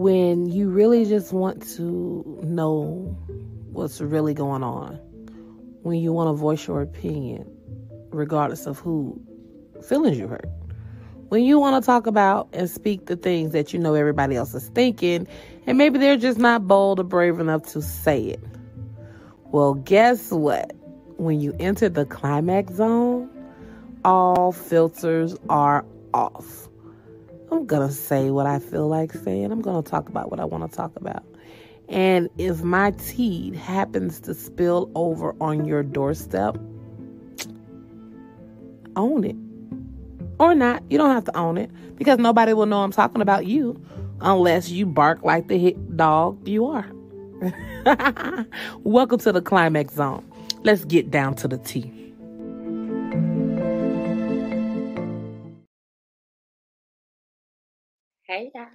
when you really just want to know what's really going on, when you want to voice your opinion, regardless of who feelings you hurt. When you want to talk about and speak the things that you know everybody else is thinking, and maybe they're just not bold or brave enough to say it. Well, guess what? When you enter the climax zone, all filters are off. I'm going to say what I feel like saying. I'm going to talk about what I want to talk about. And if my tea happens to spill over on your doorstep, own it. Or not. You don't have to own it because nobody will know I'm talking about you unless you bark like the hit dog you are. Welcome to the climax zone. Let's get down to the tea. Hey y'all.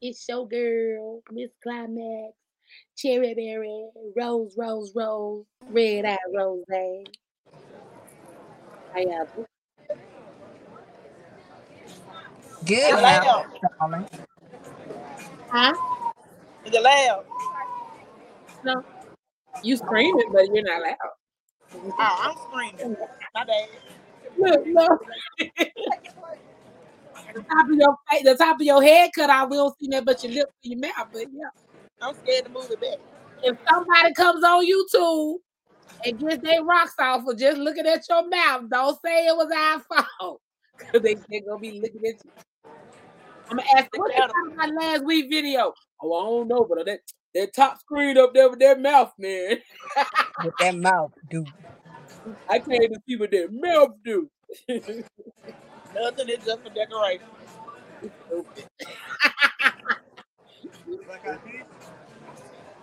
It's your girl, Miss Climax, Cherry Berry, Rose, Rose, Rose, Red Eye Rose. How y'all doing? Good The now, loud. darling. Huh? The loud. No. You screaming, but you're not loud. Oh, I'm screaming. My bad. Look, no. the top of your face, the top of your head cut out. We don't see that but your lips and your mouth. But yeah. I'm scared to move it back. If somebody comes on YouTube and gets their rocks off for just looking at your mouth, don't say it was our fault. Because they, they're gonna be looking at you. I'm gonna ask them, what you thought about last week video? Oh, I don't know, but that that top screen up there with that mouth, man. With that mouth, dude. I can't even see what that mouth do. Nothing is just for decoration.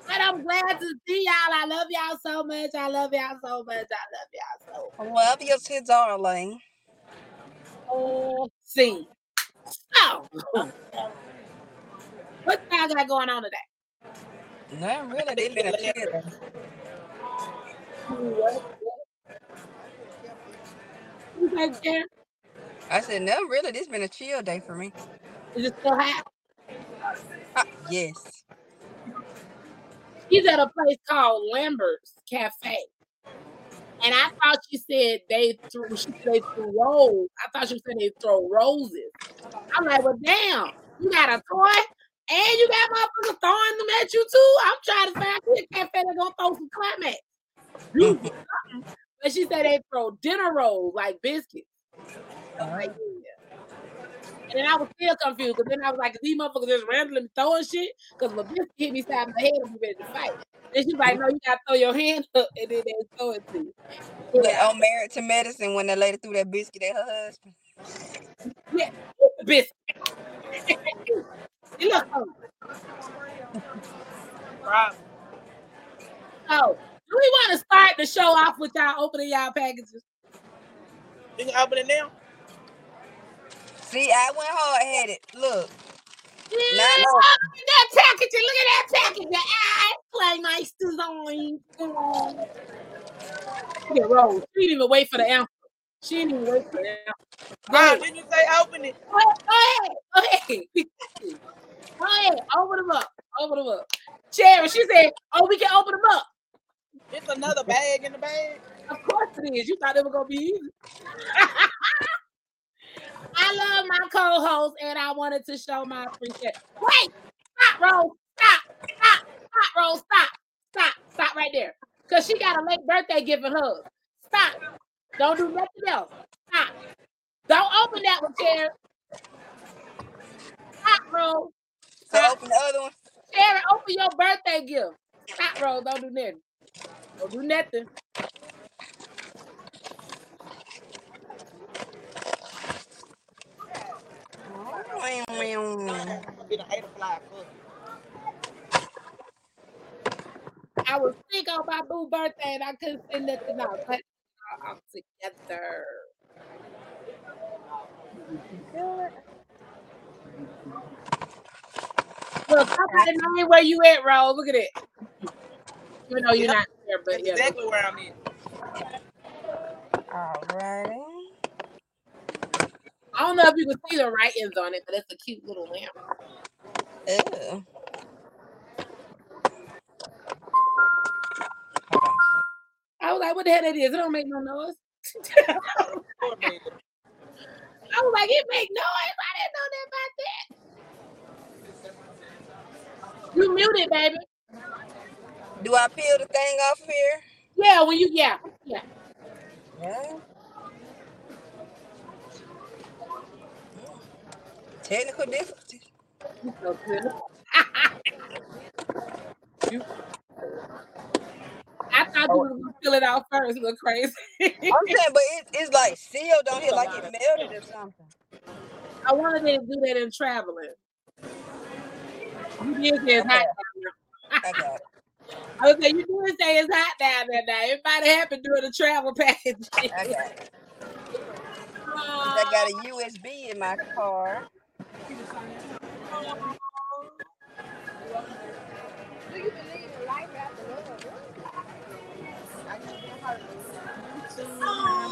But I'm glad to see y'all. I love y'all so much. I love y'all so much. I love y'all so Love you too, darling. Oh, see. So, what y'all got going on today? Not really. They've been a chill. You guys there? I said, no, really. This been a chill day for me. Is it still hot? Ah, yes. He's at a place called Lambert's Cafe. And I thought she said they threw she said they threw rolls. I thought she said they throw roses. I'm like, well, damn, you got a toy and you got motherfuckers throwing them at you too. I'm trying to find a cafe that's gonna throw some climax. Do something. But she said they throw dinner rolls like biscuits. I'm like, yeah. And then I was still confused because then I was like, these motherfuckers just randomly throwing shit? Because if a biscuit hit me side of the head, I'm ready to fight. And she's like, no, you gotta throw your hand up and then they throw it to you. Look, Yeah, on Married to Medicine when that lady threw that biscuit at her husband. yeah, biscuit. you look Problem. So, do we want to start the show off with y'all opening y'all packages? You can open it now. See, I went hard headed. Look, Yeah, Nah, no. look at that packaging. Look at that packaging. I play my design. Come on. Look at Rose. She didn't even wait for the answer. She didn't even wait for the answer. Go ahead. didn't you say open it? Go ahead. Go ahead. Go ahead. Open them up. Open them up. Cherry, she said, oh, we can open them up. It's another bag in the bag. Of course it is. You thought it was gonna be easy. I love my co-host, and I wanted to show my appreciation. Wait, stop, Rose, stop, stop, stop, Rose, stop, stop, stop right there, cause she got a late birthday gift for her. Stop. Don't do nothing else. Stop. Don't open that one, Cherry. Stop, Rose. so open the other one. Cherry, open your birthday gift. Stop, Rose. Don't do nothing. Don't do nothing. I was sick on my boo birthday and I couldn't say nothing out. But all together. Look, somebody know where you at, Rose. Look at it. You know you're not there, but That's yeah. exactly where I'm at. Alrighty. I don't know if you can see the writings on it, but it's a cute little lamp. Ew. I was like, what the hell that is? It don't make no noise. I was like, it make noise. I didn't know that about that. You muted, baby. Do I peel the thing off here? Yeah, when you yeah. Yeah. Yeah. Technical difficulties. You so good. You- I thought you were gonna fill it out first. Look crazy. I'm saying, but it, it's like sealed on here, like it melted or something. I wanted them to do that in traveling. You did it's hot. I got it. I was saying you did say it's hot down there now. It might have happened during the travel package. I got I got a USB in my car.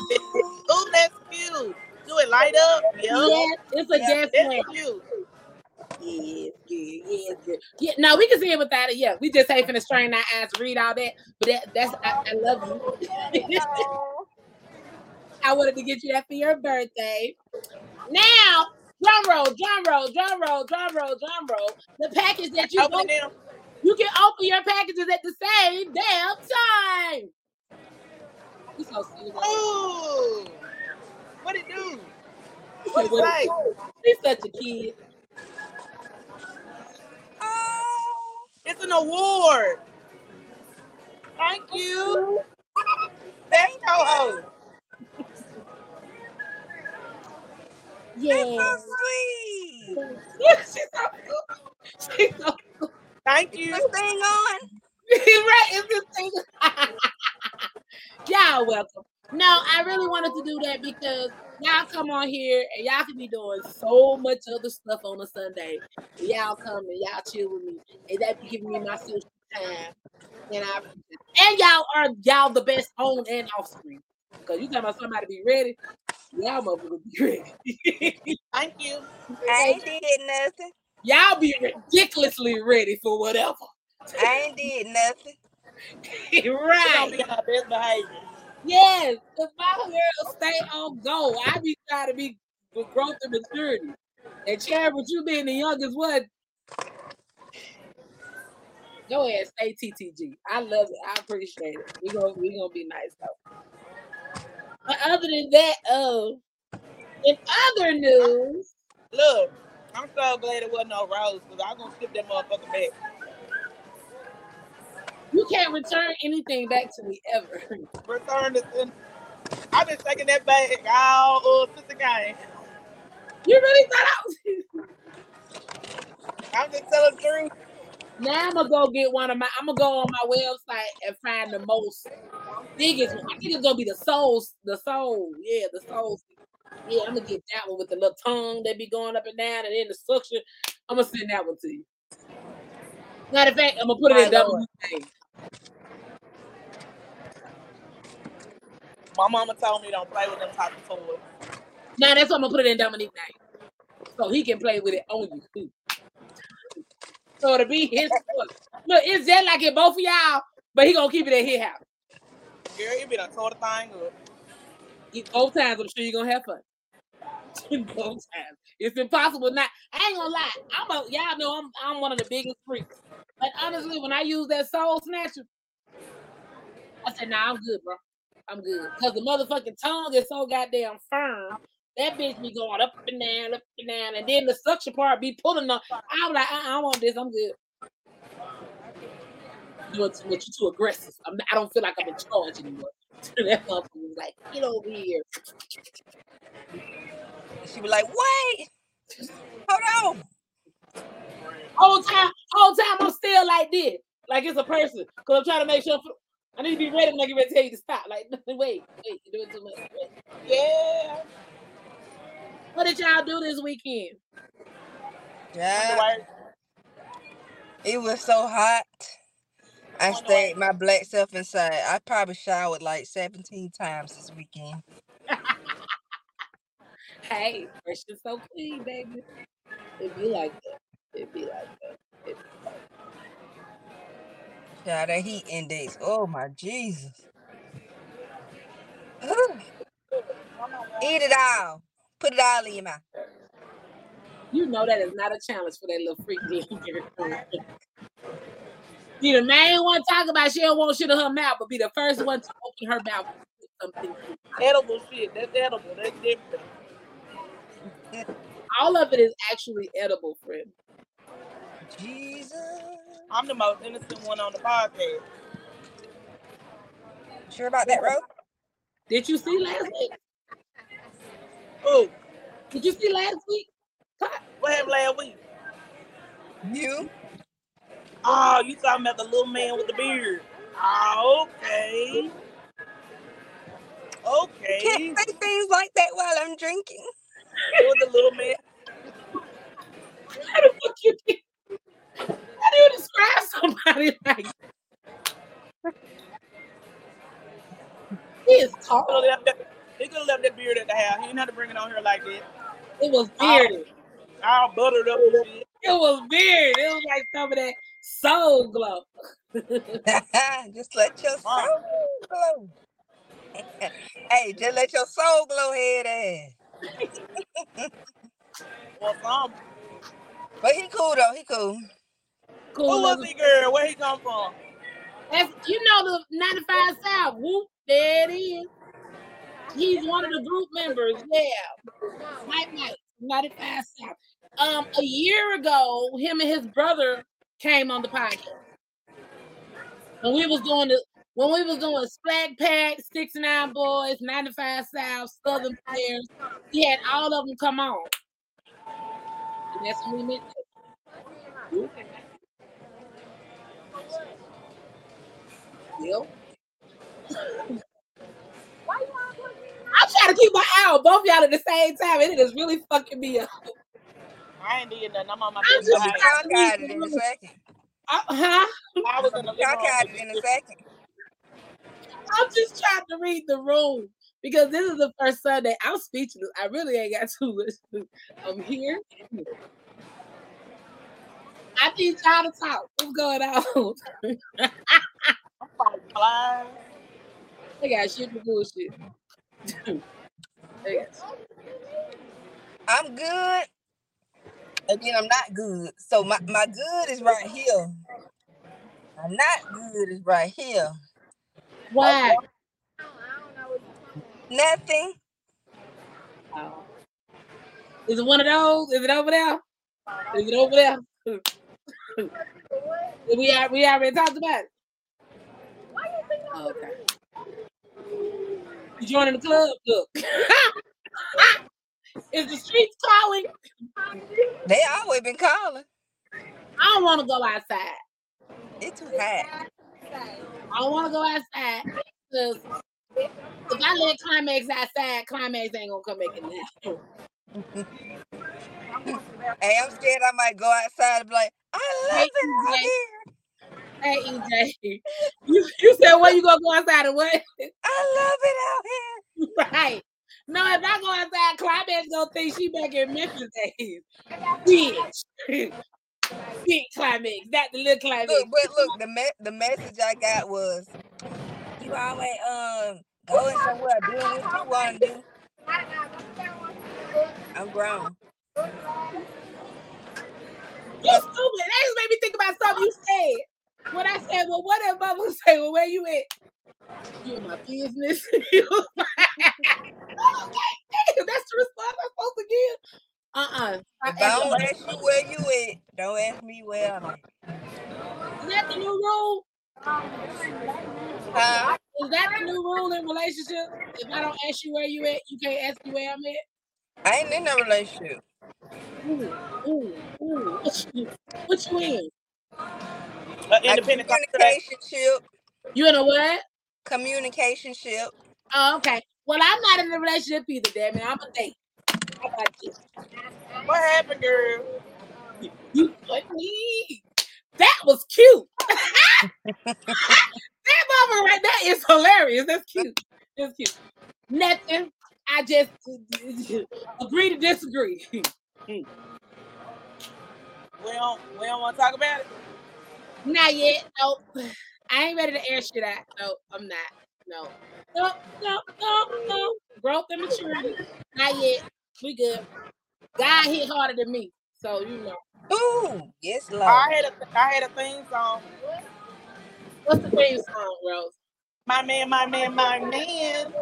Oh, that's cute. Do it light up. Yep. Yes, it's a Yeah, death That's cute. Yes, yes, yes. Yeah, no, we can see it without it. Yeah, we just ain't finna strain our eyes read all that. But that, that's I, I love you. I wanted to get you that for your birthday. Now, drum roll, drum roll, drum roll, drum roll, drum roll. The package that you Open open, you can open your packages at the same damn time. You so. Ooh. What it do? You What what? He's such a kid. It's an award. Thank you. Thank that's Yeah. so sweet. She's so cool. She's so cool. Thank This you. thing on? right, it's the thing. y'all welcome. No, I really wanted to do that because y'all come on here and y'all can be doing so much other stuff on a Sunday. Y'all come and y'all chill with me, and that be giving me my social time. And I and y'all are y'all the best on and off screen. Cause you talking about somebody be ready, y'all motherfuckers be ready. Thank you. I ain't did nothing. y'all be ridiculously ready for whatever. I ain't did nothing. We're gonna right. be on our best behavior. Yes, if my girl stay on go, I be trying to be with growth and maturity. And Chad, with you being the youngest one, go ahead, stay TTG. I love it. I appreciate it. We gonna we gonna be nice though. But other than that, oh, in other news, Look, I'm so glad it wasn't no rose because I'm gonna skip that motherfucker back. You can't return anything back to me ever. Return sin. I've been taking that back all uh, since the game. You really thought I was. I'm just telling the truth. Now I'm gonna go get one of my. I'm gonna go on my website and find the most biggest one. I think it's gonna be the soul, the soul, yeah, the soul. Yeah, I'm gonna get that one with the little tongue that be going up and down, and then the suction. I'm gonna send that one to you. Matter of fact, I'm gonna put it in double Lord. thing. My mama told me don't play with them type of toys. Now that's what I'm gonna put it in Dominique name, so he can play with it on you too. So it'll be his. toy. Look, it's just like it both of y'all, but he gonna keep it at his house. Girl, you be done total thing up. Eat both times, I'm sure you're gonna have fun. both times. It's impossible not. I ain't gonna lie. I'm a y'all know I'm I'm one of the biggest freaks. But honestly, when I use that soul snatcher, I said, nah, I'm good, bro. I'm good. Cause the motherfucking tongue is so goddamn firm. That bitch be going up and down, up and down, and then the suction part be pulling up. I'm like, uh-uh, I don't want this. I'm good. Doing too much. You too aggressive. I'm, I don't feel like I'm in charge anymore. that motherfucker was like, get over here. She be like, wait, hold on. Whole time, whole time I'm still like this, like it's a person. Cause I'm trying to make sure I need to be ready when I get ready to tell you to stop. Like, wait, wait, you're doing too much. Wait. Yeah. What did y'all do this weekend? Yeah, it was so hot. I stayed my black self inside. I probably showered like 17 times this weekend. Hey, fresh and so clean, baby. It be like that. It be like that. It be like that. Yeah, that heat index. Oh my Jesus. Eat it all. Put it all in your mouth. You know that is not a challenge for that little freak. be the main one talk about she don't want shit in her mouth, but be the first one to open her mouth and something. Edible shit. That's edible. That's different. All of it is actually edible, friend. Jesus. I'm the most innocent one on the podcast. Sure about that, Ro? Did you see last week? Oh, Did you see last week? what happened last week? You? Oh, you talking about the little man with the beard? Oh, okay. Okay. Can't say things like that while I'm drinking. It was the little man. How the fuck you think- How do you describe somebody like he is He could tall? have left that, he could have left that beard at the house. He didn't have to bring it on here like that. It was bearded. All buttered up and shit. It was bearded. It was like some of that soul glow. just let your soul glow. hey, just let your soul glow head ass. Or some. But he cool though, he cool. Cool. Who was he, girl? Where he come from? That's, you know the 95 South. Whoop, there it is. He's one of the group members. Yeah. Mike Mike, 95 South. Um, a year ago, him and his brother came on the podcast. When we was doing the when we was doing Splack Pack, Six and Nine Boys, 95 South, Southern Players, he had all of them come on. And that's when we met. them. Yep. I'm trying to keep my eye on both y'all at the same time, and it is really fucking me up. I ain't did nothing. I'm on my I'm just You behavior. cockeyed it in a second. Uh, huh? I was in the living Cockeyed it in a second. I'm just trying to read the room because this is the first Sunday. I'm speechless. I really ain't got too much. to- I'm here. I need y'all to talk. What's going on? I'm fighting flies. they got shit for bullshit. they got shit. I'm good. Again, I'm not good. So my, my good is right here. My not good is right here. Why? Nothing. Oh. Is it one of those? Is it over there? Is it over there? we are, we already talked about it. Oh, okay. You joining the club? Look. Is the streets calling? They always been calling. I don't want to go outside. It's too hot. I don't want to go outside because if I let Climax outside, Climax ain't gonna come back in there. Hey, I'm scared I might go outside and be like, I love Hey, it out here. Hey EJ, you, you said where you gonna go outside and what? I love it out here. Right. No, if I go outside, Climax gonna think she back in Memphis days. Bitch. Big Climax, not the little Climax. Look, but look, the me- the message I got was, you always um going somewhere doing what you want to do. I'm grown. You stupid. That just made me think about something you said. When I said, well, what if Bubba say, well, where you at? You my business. You okay, damn, that's the response I'm supposed to give. Uh-uh. I- If I don't ask you where you at, don't ask me where I'm at. Is that the new rule? Huh? Is that the new rule in relationships? If I don't ask you where you at, you can't ask me where I'm at? I ain't in no relationship. Ooh, ooh, ooh. What you, what you in? An independent contract. communication ship. You in a what? Communication ship. Oh, okay. Well, I'm not in a relationship either, damn it. I'm a date. How about you? What happened, girl? You funny. That was cute. that moment right there is hilarious. That's cute. That's cute. Nothing. I just agree to disagree. We don't we don't want to talk about it. Not yet. Nope. I ain't ready to air shit out. No, I'm not. No. No, no, no, no. Growth and maturity. Not yet. We good. God hit harder than me. So you know. Ooh, yes, Lord. I had a I had a theme song. What's the theme song, Rose? My man, my man, my man.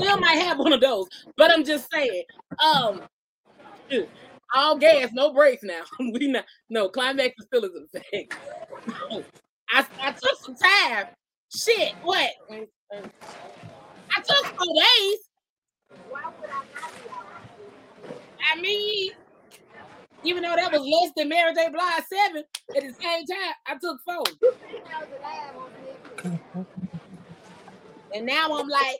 Still might have one of those, but I'm just saying. Um, all gas, no brakes now. we not no climax is still in effect. I I took some time. Shit, what? I took four days. I mean, even though that was less than Mary J. Blige seven, at the same time, I took four. And now I'm like,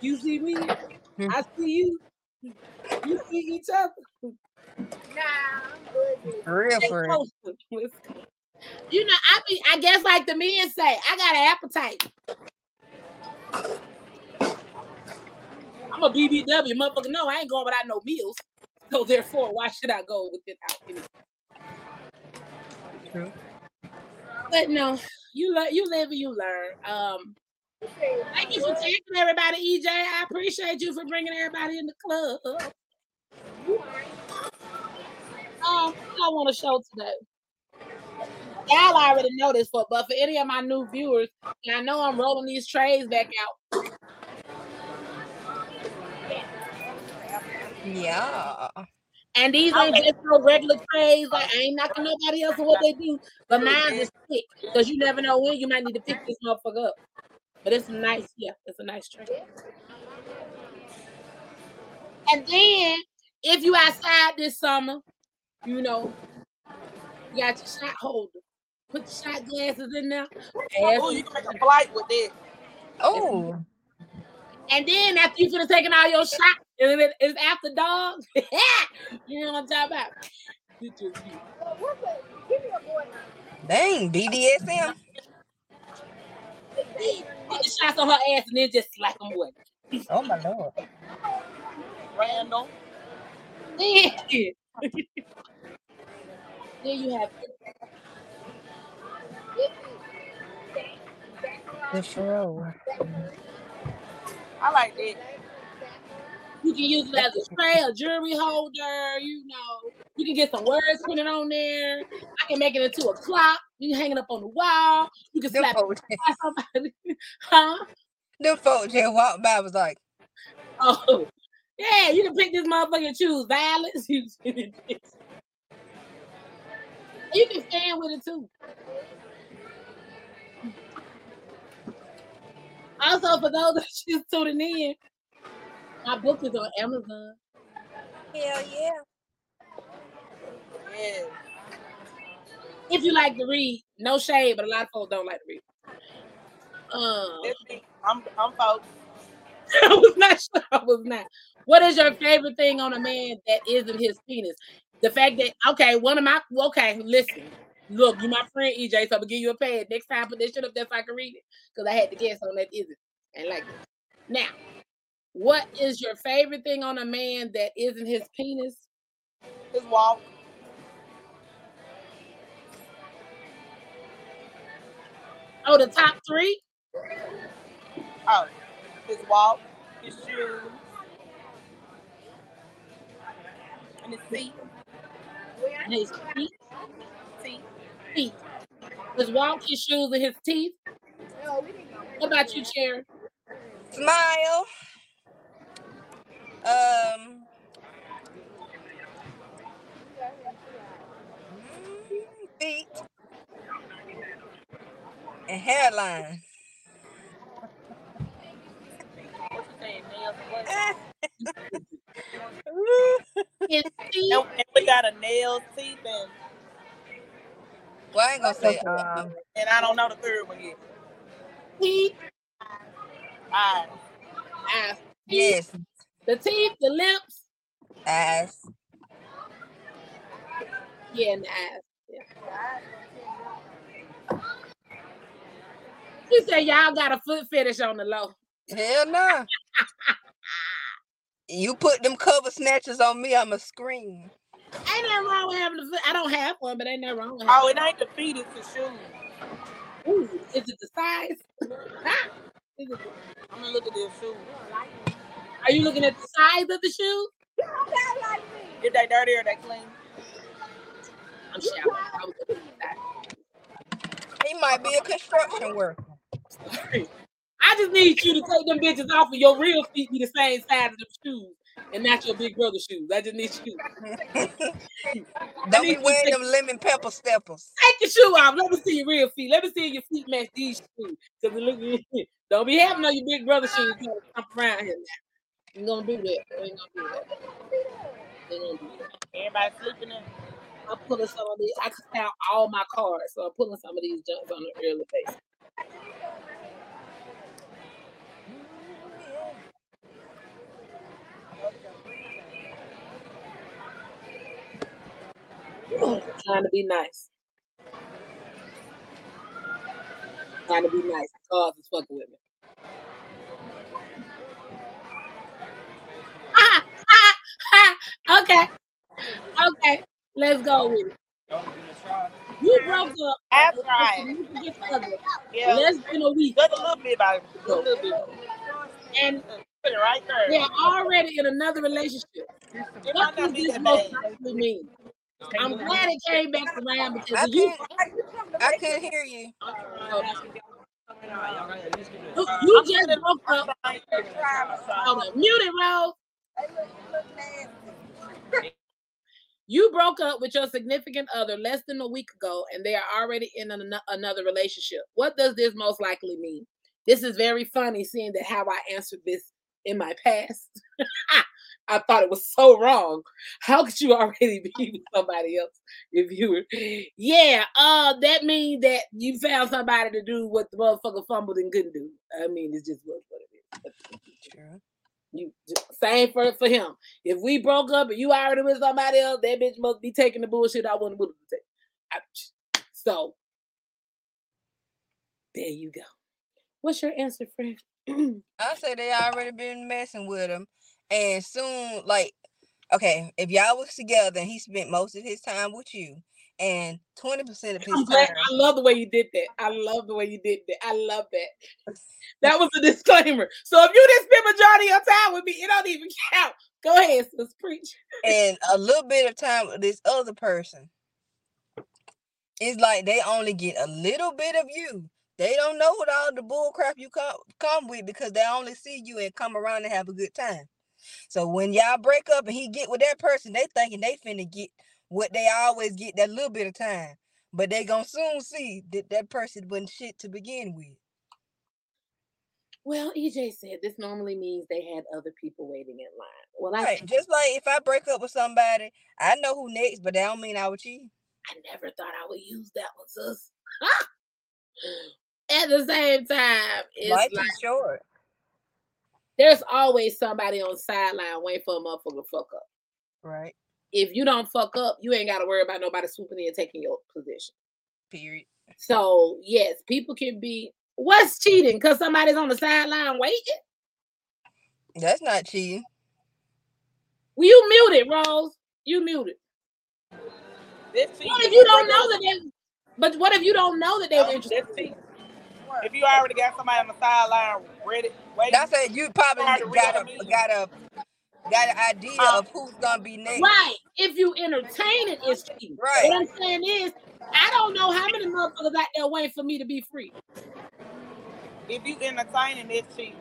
you see me, I see you, you see each other. Nah, For real, Stay for real. You know, I be, I guess like the men say, I got an appetite. I'm a BBW, motherfucker. No, I ain't going without no meals. So therefore, why should I go without any? True. But no, you learn, you live and you learn. Um, thank you for taking everybody, EJ. I appreciate you for bringing everybody in the club. Um, I want to show today. Y'all already know this, for, but for any of my new viewers, and I know I'm rolling these trays back out. Yeah. And these ain't just no regular trays. Like I ain't knocking nobody else for what they do, but mine is thick because you never know when you might need to pick this motherfucker up. But it's nice, yeah, it's a nice tray. And then if you outside this summer, you know, you got your shot holder. Put the shot glasses in there. Oh, you can make a flight with this. Oh, And then after you finish taking all your shots, and then it- it's after dog. you know what I'm talking about? You just- you- dang, BDSM. Put the shots on her ass and then just slap them away. Oh my lord. Randall. Then then you have it. The fro. I like that. you can use it as a tray, a jewelry holder, you know. You can get some words printed on there. I can make it into a clock. You can hang it up on the wall. You can slap it folks, by somebody. huh? The folks that walked by was like, Oh, yeah, you can pick this motherfucker and choose violence. You you can stand with it too. Also, for those that's just tuning in, my book is on Amazon. hell yeah. Yeah. If you like to read, no shade, but a lot of folks don't like to read. Um. I'm I'm folks. I was not sure. I was not. What is your favorite thing on a man that isn't his penis? The fact that okay, one of my okay, listen, look, you my friend EJ, so I'm gonna give you a pad next time. Put this shit up there so I can read it because I had to guess on that isn't and like it. Now, what is your favorite thing on a man that isn't his penis? His walk. Oh, the top three. Oh, his walk, his shoes, and his feet. And his feet, Feet. feet. His walk, his shoes, and his teeth. What about you, Cherry? Smile. Um. mm, Feet. And hairline. What you saying, nails and what? His teeth. And, and we got a nails, teeth, and well, I ain't gonna say um and I don't know the third one yet. teeth, Eyes. eyes. yes, The teeth, the lips, eyes. yeah, and the eyes. Yeah. He said y'all got a foot fetish on the low. Hell no. You put them cover snatchers on me, I'ma scream. Ain't nothing wrong with having a foot. I don't have one, but ain't nothing wrong with Oh, having it ain't the feet, it's the shoes. Ooh, is it the size? It the- I'm gonna look at this shoe. are you looking at the size of the shoe? If they dirty or they clean. I'm shouting. I was looking at that. He might be a construction worker. I just need you to take them bitches off of your real feet be the same size as them shoes and not your big brother shoes. I just need you. Don't need be wearing to- them lemon pepper steppers. Take your shoe off. Let me see your real feet. Let me see your feet match these shoes. Cause it look don't be having on your big brother shoes trying to jump around here now. You gonna do that. You ain't gonna do that. You ain't gonna do that. Everybody sleeping in. I'm pulling some of these. I can count all my cards, so I'm pulling some of these jumps on an early basis. Trying to be nice. Trying to be nice. Cards is fucking with me. Okay. Okay. Let's go with it. You broke up That's with right. a significant Yeah. less than a week, Just a little bit, baby. Just a little bit. and it right there. they're already in another relationship. It What does this most likely mean? I'm glad it came back around because I you, couldn't, I couldn't hear you. you, you just broke up. Hold on, mute it, Rose. You broke up with your significant other less than a week ago, and they are already in an, another relationship. What does this most likely mean? This is very funny, seeing that how I answered this in my past. I thought it was so wrong. How could you already be with somebody else if you were? Yeah, uh, that means that you found somebody to do what the motherfucker fumbled and couldn't do. I mean, it's just what, what it is. True. You same for for him. If we broke up and you already with somebody else, that bitch must be taking the bullshit I willing to take. So there you go. What's your answer, friend? I said they already been messing with him, and soon, like, okay, if y'all was together and he spent most of his time with you, and twenty percent of I'm glad. I love the way you did that. I love the way you did that. I love that. That was a disclaimer. So if you didn't spend majority of your time with me, it don't even count. Go ahead, sis, preach. and a little bit of time with this other person, it's like they only get a little bit of you. They don't know what all the bull crap you come come with because they only see you and come around and have a good time. So when y'all break up and he get with that person, they thinking they finna get what they always get that little bit of time. But they gonna soon see that that person wasn't shit to begin with. Well, EJ said this normally means they had other people waiting in line. Well, I, Right. Just like if I break up with somebody, I know who next, but that don't mean I would cheat. I never thought I would use that one, sis. At the same time, it's Life like is short. there's always somebody on the sideline waiting for a motherfucker to fuck up. Right. If you don't fuck up, you ain't got to worry about nobody swooping in and taking your position. Period. So yes, people can be. What's cheating? Because somebody's on the sideline waiting. That's not cheating. Well, you muted, Rose. You muted. This What if you don't know that they? But what if you don't know that they were interested? If you already got somebody on the sideline ready, waiting, That's it. You probably got a got a got an idea Uh, of who's gonna be next. Right. If you entertain it, it's cheating. Right. What I'm saying is, I don't know how many motherfuckers out there waiting for me to be free. if you entertaining this cheat,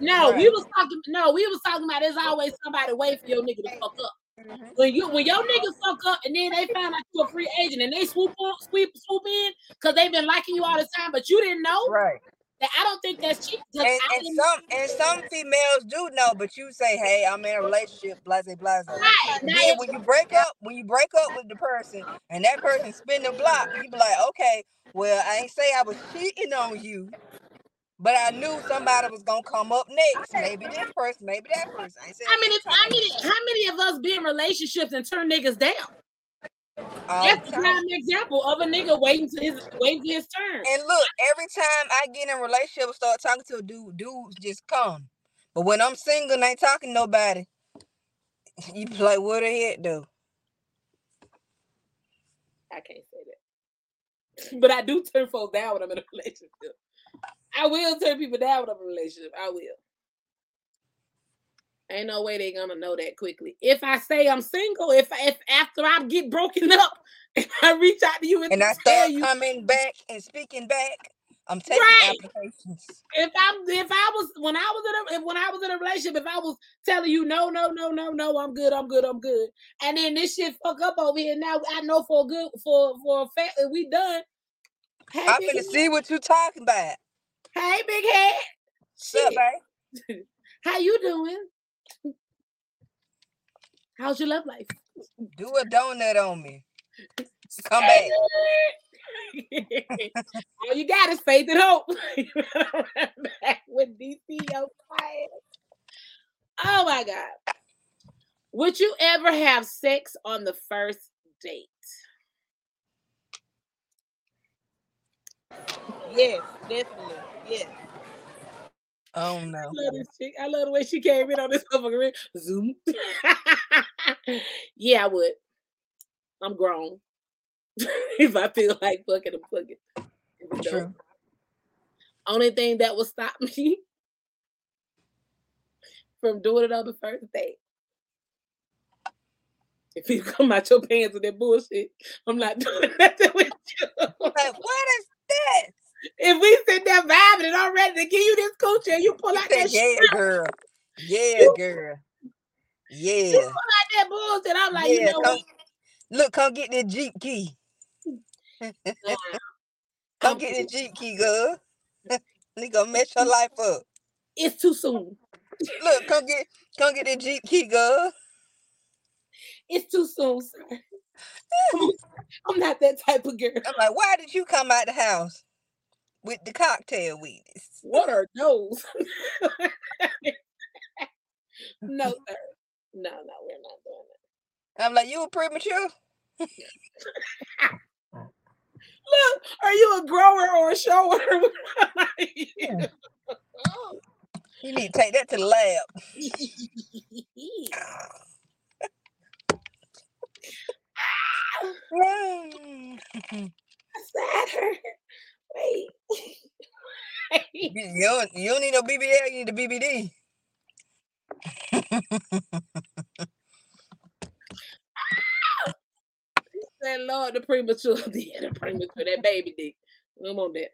No, we was talking. No, we was talking about. There's always somebody waiting for your nigga to fuck up. Mhm. When you when your niggas fuck up and then they find out you're a free agent and they swoop on swoop swoop in because they've been liking you all the time, but you didn't know Right. That. I don't think that's. 'cause And, and some and some females do know, but you say, "Hey, I'm in a relationship." Blase, blase. Right. Then when you break up, when you break up with the person, and that person spin the block, you be like, "Okay, well, I ain't say I was cheating on you, but I knew somebody was gonna come up next. Maybe this person, maybe that person." I ain't I mean, if, I mean, how many of us be in relationships and turn niggas down? That's the a prime example of a nigga waiting to his waiting for his turn. And look, every time I get in a relationship and start talking to a dude, dudes just come. But when I'm single and ain't talking to nobody, you be like, what the heck though? I can't say that. But I do turn folks down when I'm in a relationship. I will turn people down when I'm in a relationship. I will. Ain't no way they gonna know that quickly. If I say I'm single, if if after I get broken up I reach out to you and, And I tell start you coming back and speaking back, I'm taking Right. applications. if I'm if I was when I was in a if, when I was in a relationship, if I was telling you no, no, no, no, no, I'm good, I'm good, I'm good, and then this shit fuck up over here. Now I know for a good for for a fact that we done. Hey, I'm head. see what you talking about. Hey, big head. Up, Shit. babe? How you doing? How's your love life? Do a donut on me. Come back. All you got is faith and hope. Back with DC your client. Oh my God. Would you ever have sex on the first date? Yes, definitely. Yes. Oh no. I love this chick. I love the way she came in on this motherfucker. Zoom. yeah, I would. I'm grown. if I feel like fucking, I'm fucking. If I True. Only thing that will stop me from doing it on the first date. If you come out your pants with that bullshit, I'm not doing nothing with you. Like, what is this? If we sit there vibing and I'm ready to give you this coochie and you pull out that yeah, shit, girl. Yeah, You- girl. you Yeah. pull out that bullshit, I'm like, you yeah, know come, what? look, come get that Jeep key. Nah, Come I'm get the Jeep key, girl. Gonna mess your life up. It's too soon. Look, come get come get the Jeep key, girl. It's too soon, sir. I'm, I'm not that type of girl. I'm like, why did you come out the house with the cocktail us? What are those? no, sir. No, no, we're not doing that. I'm like, you were premature. Look, are you a grower or a shower? You need to take that to the lab. Mm. Saturn. Wait. You you don't, you don't need no BBL, you need a BBD. That Lord, the premature, the premature, that baby dick. We don't want that.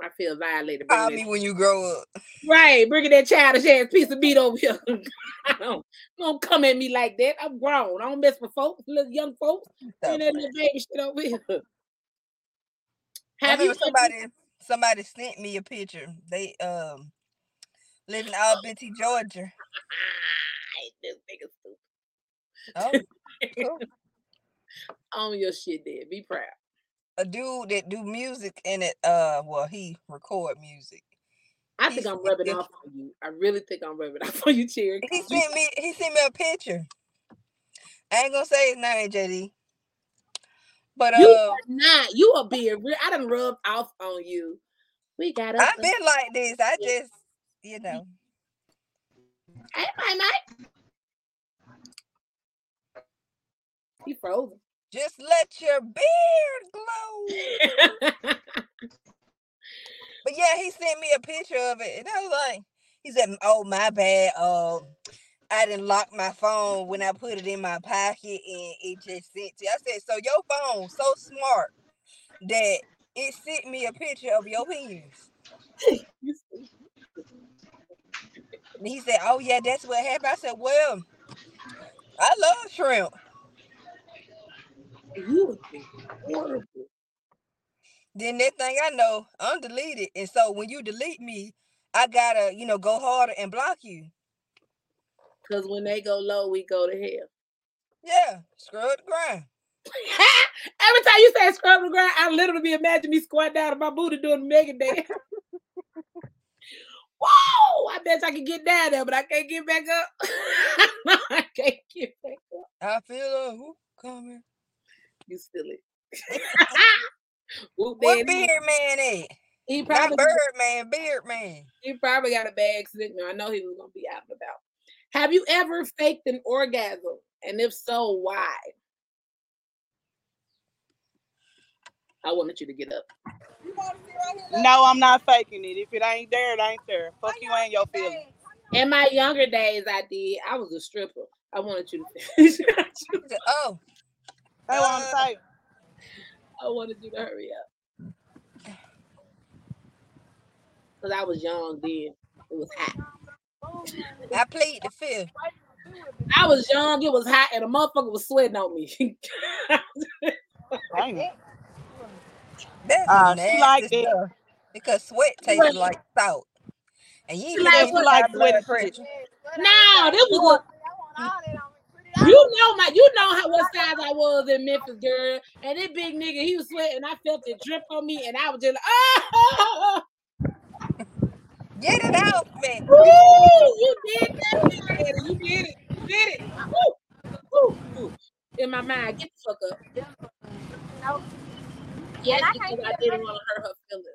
I feel violated. Call me when you grow up. Right, bringing that childish ass piece of meat over here. I don't, don't come at me like that. I'm grown. I don't mess with folks, little young folks. And that little baby shit over here. I Have you remember somebody somebody sent me a picture. They um live in Albany, Georgia. this nigga stupid. Oh, cool. On your shit, there. Be proud. a dude that do music in it. Uh, well, he record music. I He think I'm rubbing off on you. I really think I'm rubbing off on you, Cherry. He sent me. He sent me a picture. I ain't gonna say his name, JD. But You uh, are not. You are being real. I done rubbed off on you. We got up. I've been like this. I just, you know, Hey, my Mike. He frozen. just let your beard glow. But yeah, he sent me a picture of it, and I was like, he said, "Oh my bad. Uh, I didn't lock my phone when I put it in my pocket, and it just sent to." I said, "So your phone so smart that it sent me a picture of your penis." And he said, "Oh yeah, that's what happened." I said, "Well, I love shrimp." You horrible. Then that thing I know, I'm deleted, and so when you delete me, I gotta, you know, go harder and block you. Because when they go low, we go to hell. Yeah, scrub the ground. Every time you say scrub the ground, I literally be imagine me squat down on my booty doing the mega dance. Whoa! I bet I can get down there, but I can't get back up. I can't get back up. I feel uh, who- coming. You steal it. Whoop, What beard man at? He Not probably bird man, beard man. he probably got a bad there. I know he was gonna be out and about. Have you ever faked an orgasm? And if so, why? I wanted you to get up. No, I'm not faking it. If it ain't there, it ain't there. Fuck you and your feelings. In my younger days, I did. I was a stripper. I wanted you to finish. Oh, That's what I'm saying. I wanted you to hurry up. Cause I was young then. It was hot. I plead the fifth. I was young. It was hot, and a motherfucker was sweating on me. Damn. That's Ah, some she nasty like it. Because sweat tastes like salt. And you She like getting what? Like blood sweaty pressure. no, this was a, you know my you know how what size I was in Memphis, girl. And this big nigga, he was sweating. I felt it drip on me, and I was just like, oh, Get it out, man. Woo, you did that, Big You did it. You did it. Woo, woo, woo. In my mind, get the fuck up. Yes, because I didn't want to hurt her feelings.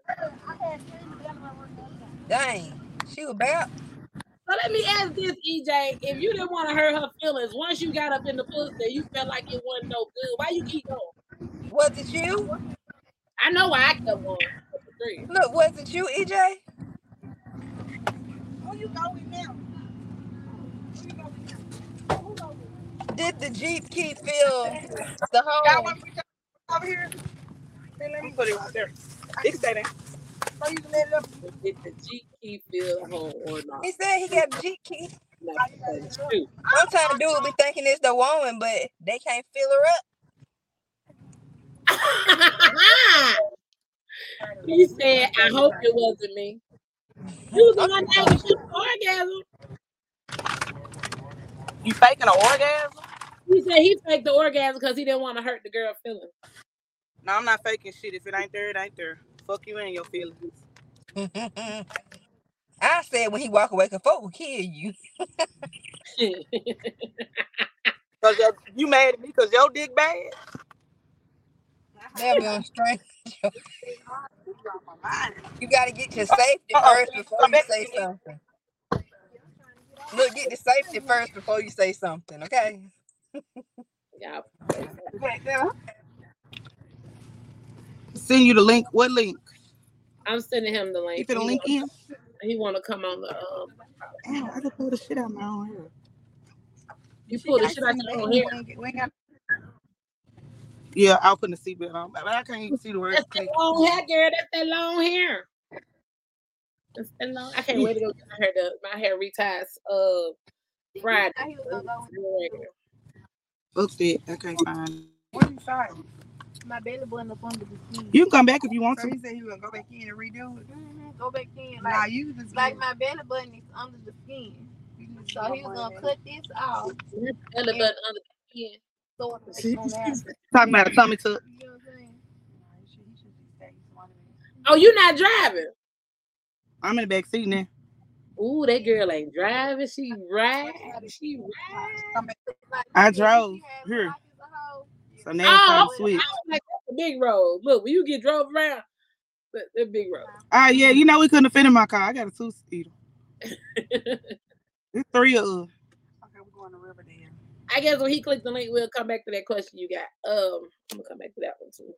Dang. She was bad. So let me ask this, EJ. If you didn't want to hurt her feelings, once you got up in the pussy, you felt like it wasn't no good. Why you keep going? Was it you? I know why I kept going. That's the. Look, was it you, E EJ? Did the Jeep keep fill the hole? Over here. Hey, let me put it right there. It can stay there. Did the G key feel home or not? He said he got the Jeep key. Not that's true. Sometimes dudes be thinking it's the woman, but they can't fill her up. he said, I hope it wasn't me. You was the one that was shooting orgasm. You faking an orgasm? He said he faked the orgasm because he didn't want to hurt the girl feeling. No, I'm not faking shit. If it ain't there, it ain't there. Fuck you and your feelings. I said when he walk away, cause folk will kill you. Cause your, you mad at me because your dick bad? They'll be on strength. You gotta get your safety Uh-uh. first before you say something. Look, get the safety first before you say something, okay? yeah. Send you the link. What link? I'm sending him the You link. finna He link wanna- in? He want to come on the. Um, Damn, I just pulled the shit out of my own hair. you pull the shit out your own hair. Yeah, I couldn't see better on, but I can't even see the word. That's that long hair, girl. That's that long hair. That's that long. I can't wait to go get my hair done. My hair reties uh Friday. Look it. I can't find. it. What you saying? My belly button up under the skin. You can come back if you want So to. he said he gonna go back in and redo it. Mhm, Go back in. Nah, Like, you just like my belly button is under the skin. So he was gonna cut this off. Belly button under the skin. So it She- was gonna happen. Talking about a tummy tuck. You know what I'm saying? Oh, you not driving? I'm in the back seat now. Ooh, that girl ain't driving. She ride. She ride. I drove here. pockets of hoes, So now it's Oh, time I to was switch. like big road. Look, when you get drove around, the, the big road. Ah, yeah, you know we couldn't fit in my car. I got a two seater. It's three of us. Okay, we're going to Riverdale. I guess when he clicked the link, we'll come back to that question you got. Um, I'm gonna come back to that one too.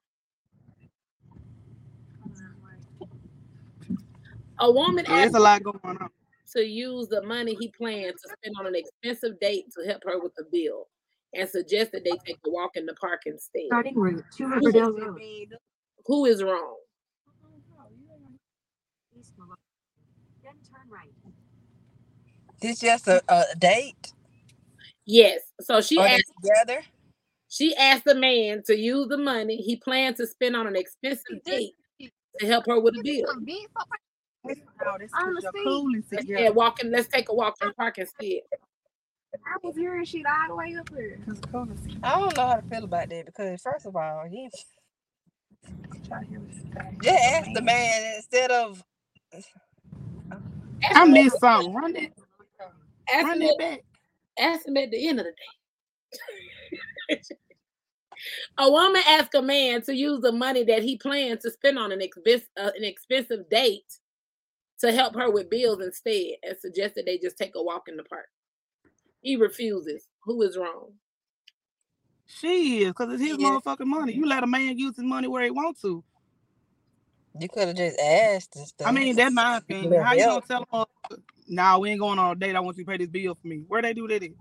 A woman Yeah, asked a lot going on. to use the money he planned to spend on an expensive date to help her with the bill, and suggested they take a walk in the park instead. Starting route to Riverdale Road. Who is wrong? East Malone. Then turn right. This just a, a date Yes. So she or they asked. together. She asked the man to use the money he planned to spend on an expensive date to help her with the bill. some Oh, this On is the your seat. cooling Let's together. yeah, walking. Let's take a walk in the park instead. I was hearing shit all the way up here. Cause cooling seat. I don't know how to feel about that because first of all, you Try to hear what she say. just ask the man instead of I him, missed something. Run that, ask, run him that at, back. Ask him at the end of the day. A woman asked a man to use the money that he plans to spend on an, expensive uh, an expensive date to help her with bills instead and suggested they just take a walk in the park. He refuses. Who is wrong? She is, because it's his Yeah. motherfucking money. You let a man use his money where he wants to. You could have just asked and stuff. I mean, that's my opinion. How you gonna tell a motherfucker, nah, we ain't going on a date. I want you to pay this bill for me. Where they do that at?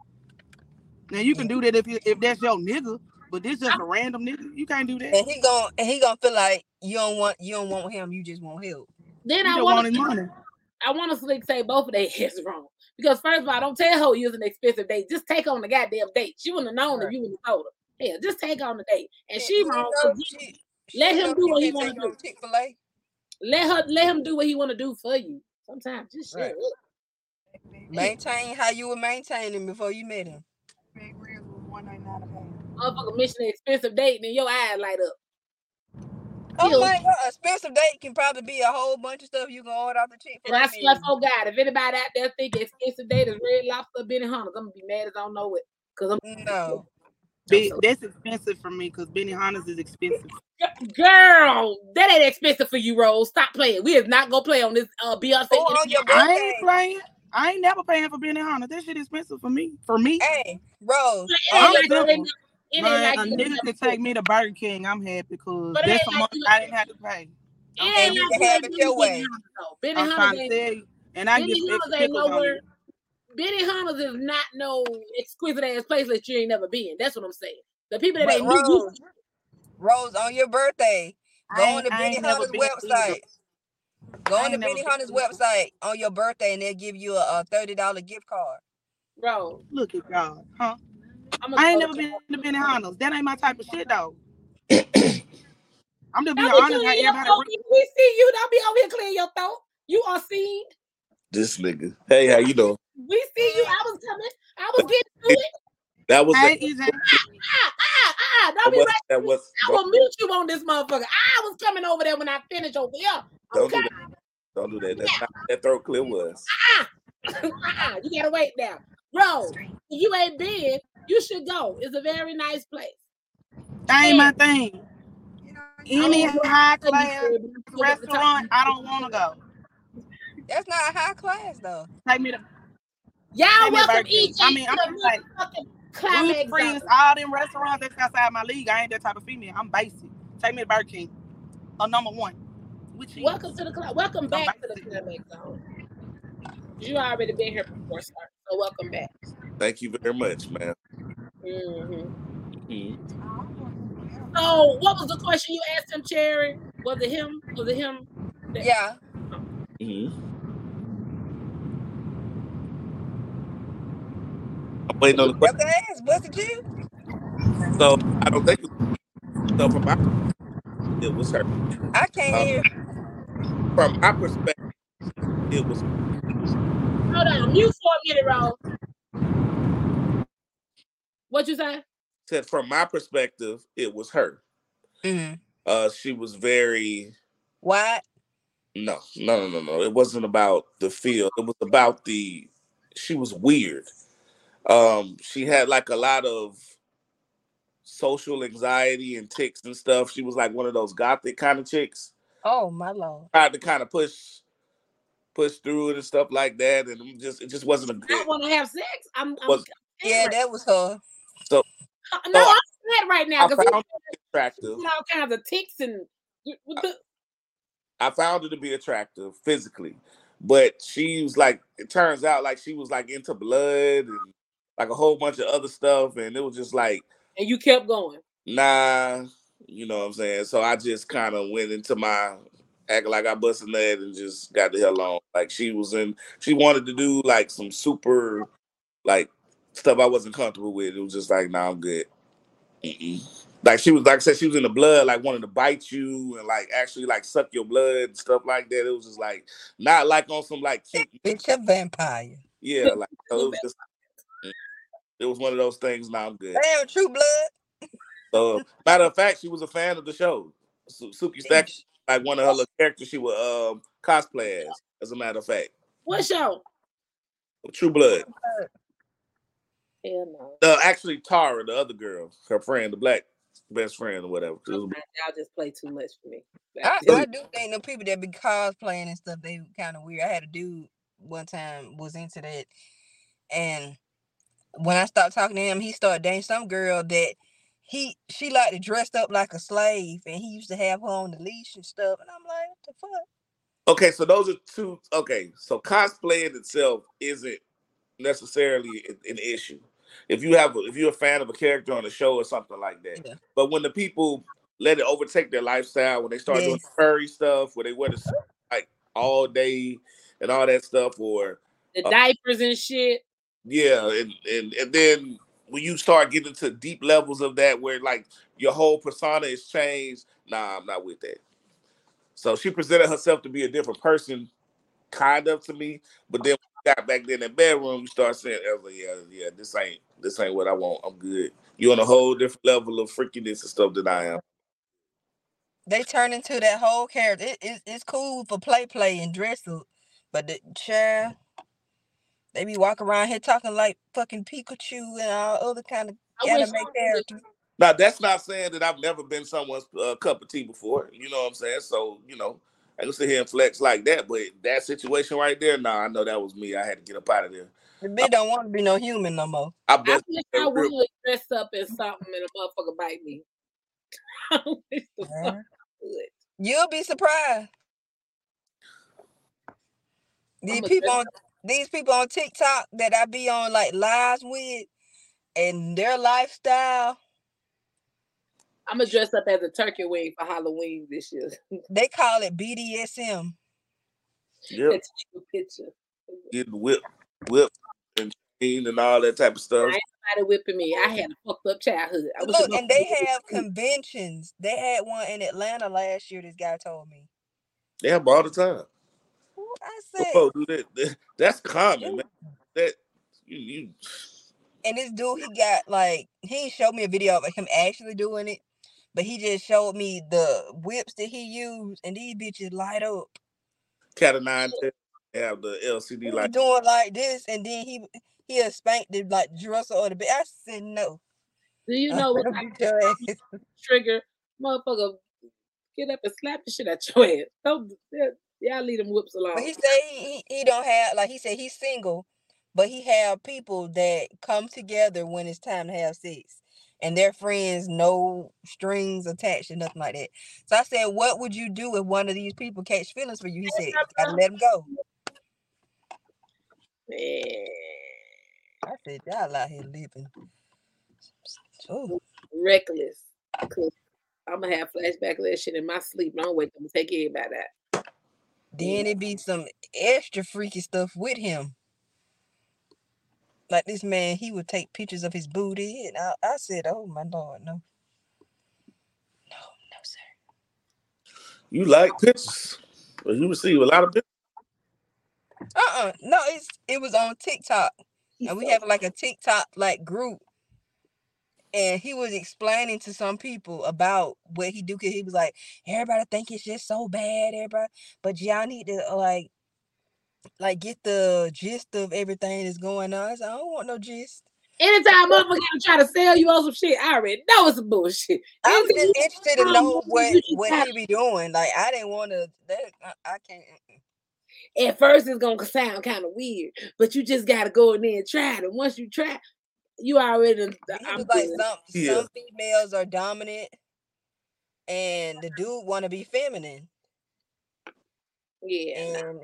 Now you can do that if you, if that's your nigga, but this just a random nigga. You can't do that. And he gon' and he gonna feel like you don't want you don't want him. You just want help. Then You I just want want his to money. I want to say both of their heads wrong. Because first of all, don't tell her use an expensive date. Just take on the goddamn date. She wouldn't have known if you would have told her. Hell, just take on the date. And Yeah, she you wrong. know 'cause she- let she him know do she what he can't wanna do. Chick-fil-A. Let her let him do what he want to do for you. Sometimes just shut Right. up. Maintain how you were maintaining before you met him. Big ribs was one ninety nine a. Motherfucker mention an expensive date and then your eyes light up. Oh my god, expensive date can probably be a whole bunch of stuff you can order off the Chick And I swear for God, if anybody out there think expensive date is red lobster Benny Hunters, I'm gonna be mad as I don't know it. Cause I'm No. Be- that's expensive for me because Benihana's is expensive. girl, that ain't expensive for you, Rose. Stop playing. We is not gonna play on this uh Beyonce. Oh, on your I ain't playing. I ain't never paying for Benihana. That shit is expensive for me. For me, Hey, Rose. It I'm ain't like, it simple. ain't, it ain't man, like a nigga can take me to Burger King. I'm happy because But it that's ain't like money you- I didn't have to pay. It And ain't you like can have ain't it doing your Benny way. Benny I'm trying to tell you, and I Benny get Hunters ain't pickles on nowhere. it. Benny Hunters is not no exquisite ass place that you ain't never been. That's what I'm saying. The people that But ain't Rose, Rose, on your birthday, go on ain't, to I Benny ain't never either. website. Go on to ain't Benny been Hunter's website on your birthday, and they'll give you a, a thirty dollar gift card. bro. Look at God, huh? I'm ain't never been to Benihana's. That ain't my type of shit, though. I'm just Don't being be honest. How clearing everybody, We see you. Don't be over here clearing your throat. You are seen. This nigga. Hey, how you doing? We see you. I was coming. I was getting to it. That was hey, it. EJ, Ah, ah, ah. That was that was. I will mute you on this motherfucker. I was coming over there when I finished over here. Don't do that. Don't do that. That's not that throat clear was. uh-uh. You gotta wait now. Bro, you ain't been, you should go. It's a very nice place. that ain't my thing. Any I don't know high what you class said, but I'm still at the top. restaurant, I don't want to go. That's not a high class though. Take me to Y'all Take welcome Burger EJ I mean, I'm to just the like, motherfucking Ruth climax. Chris, zone. all them restaurants that's outside my league. I ain't that type of female. I'm basic. Take me to Burger King. A number one. With cheese. Welcome to the club. Welcome back to the climax zone. You already been here before, sir. So welcome back. Thank you very much, man. hmm Mhm. So what was the question you asked him, Cherry? Was it him? Was it him? that- Yeah. Mhm. Waiting on the question. Your ass, was it you? So I don't think it so from my it was her. I can't Uh, hear. From my perspective, it was Hold on, mute for a minute, Rose. What you say? said from my perspective, it was her. Mm-hmm. Uh she was very What? no, no, no, no, no. It wasn't about the feel. It was about the she was weird. Um, she had like a lot of social anxiety and ticks and stuff. She was like one of those gothic kind of chicks. Oh my lord. Tried to kind of push push through it and stuff like that, and it just it just wasn't a good. I want to have sex. I'm. I'm Was Yeah, that was her. so no, so I'm sad right now I because found it attractive. all kinds of ticks and. What the, I found her to be attractive physically, but she was like, it turns out like she was like into blood and like a whole bunch of other stuff, and it was just like, and you kept going. nah, you know what I'm saying. So I just kind of went into my acting like I busted nut and just got the hell on. Like she was in, she wanted to do like some super like stuff I wasn't comfortable with. It was just like, nah, I'm good. Mm-mm. Like she was, like I said, she was in the blood, like wanting to bite you and like actually like suck your blood and stuff like that. It was just like not like on some like cute, Bitch, a vampire. yeah, like so it was just. It was one of those things. Now I'm good. Damn, True Blood. So matter of fact, she was a fan of the show. Su- Sookie Stack, like one of her little characters, she would um cosplay as. As a matter of fact, What show? True Blood. Hell no. Uh, actually, Tara, the other girl, her friend, the black best friend or whatever. it Y'all just play too much for me. I, I do think the people that be cosplaying and stuff, they kind of weird. I had a dude one time was into that, and when I stopped talking to him, he started dating some girl that he she liked to dress up like a slave, and he used to have her on the leash and stuff. And I'm like, what the fuck? Okay, so those are two. Okay, so cosplay in itself isn't necessarily an- an issue. If you have, a, if you're a fan of a character on a show or something like that, Yeah. but when the people let it overtake their lifestyle, when they start doing furry stuff, where they wear the like all day and all that stuff, or the Uh, diapers and shit. Yeah, and and and then when you start getting to deep levels of that, where like your whole persona is changed, nah, I'm not with that. So she presented herself to be a different person, kind of to me. But then when we got back in the bedroom, you start saying, like, yeah, yeah, this ain't this ain't what I want. I'm good. You're on a whole different level of freakiness and stuff than I am. They turn into that whole character. It, it, it's cool for play, play and dress up, but the child, they be walking around here talking like fucking Pikachu and all other kind of I anime characters. Now that's not saying that I've never been someone's uh, cup of tea before. You know what I'm saying? So you know, I can sit here and flex like that, but that situation right there, nah, I know that was me. I had to get up out of there. The bitch don't want to be no human no more. I I wish that I real- would dress up as something and a motherfucker bite me. I wish the fuck Man. would. You'll be surprised. These people on these people on TikTok that I be on like lives with and their lifestyle, I'm gonna dress up as a turkey wing for Halloween this year. they call it BDSM. Yeah. and take a picture. getting whipped, whipped and chained and all that type of stuff. I ain't nobody whipping me. I had a fucked up childhood. I was Look, and they have conventions. They had one in Atlanta last year. This guy told me. They have 'em all the time. Ooh, I said, folks do that- that- That's common, man. That you, you and this dude, he got like he showed me a video of him actually doing it, but he just showed me the whips that he used, and these bitches light up. cat of nine tails. They have the LCD He was like doing like this, and then he he had spanked the like dresser or the bed. I said no. Do you know what I'm type beat your ass. of trigger? Motherfucker, get up and slap the shit out your ass. Don't that- y'all leave them whoops alone. But he said he, he he don't have like he said he's single, but he have people that come together when it's time to have sex, and their friends no strings attached and nothing like that. So I said, what would you do if one of these people catch feelings for you? He said, gotta let him go. Man, I said, y'all out here living. So reckless. I'm gonna have flashback of that shit in my sleep. Don't wake up and take everybody out. Then it be some extra freaky stuff with him. Like this man, he would take pictures of his booty, and I, I said, "Oh my lord, no, no, no, sir." you like pictures. Well, you receive a lot of pictures. Uh-uh. No, it's it was on TikTok. And we have like a TikTok like group. And he was explaining to some people about what he do. Cause he was like, everybody think it's just so bad, everybody. But y'all need to uh, like like get the gist of everything that's going on. I I don't want no gist. Anytime motherfucker gonna try to sell you on some shit, I already know it's bullshit. I'm just interested to know what what he be doing. Like I didn't want to. That I, I can't. at first it's gonna sound kind of weird, but you just gotta go in there and try it. And once you try, you already. done- I'm like good. some Yeah. some females are dominant, and the dude want to be feminine. yeah. And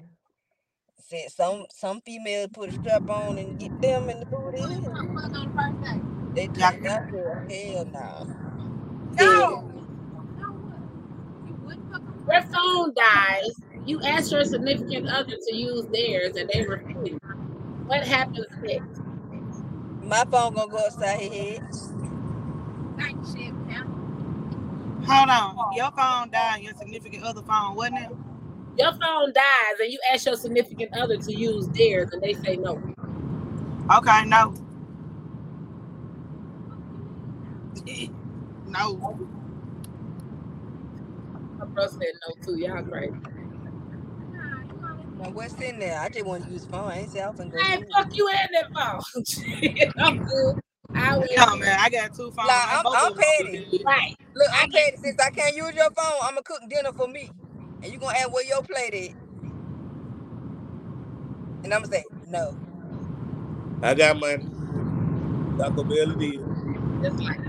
said some some females put a strap on and get them in the booty. and on the first. They Yeah. just got there. Hell no. No. You wouldn't fuck on Your phone dies. You ask your significant other to use theirs, and they refuse. What happens next? My phone gonna go upside his head. night shit, man. Hold on. Your phone died your significant other phone, wasn't it? Your phone dies, and you ask your significant other to use theirs, and they say no. Okay, no. no. My bro said no too. Y'all crazy. Now what's in there? I just want to use phone. I ain't say I was gonna go. Hey, fuck you and that phone. I'm good. I I will. No, man, I got two phones. Like, I'm, I'm of them gonna petty. Right. Look, I I'm petty. Since I can't use your phone, I'ma cook dinner for me. And you gonna ask where your plate is. And I'ma say, no. I got money. Taco Bell it is. It's like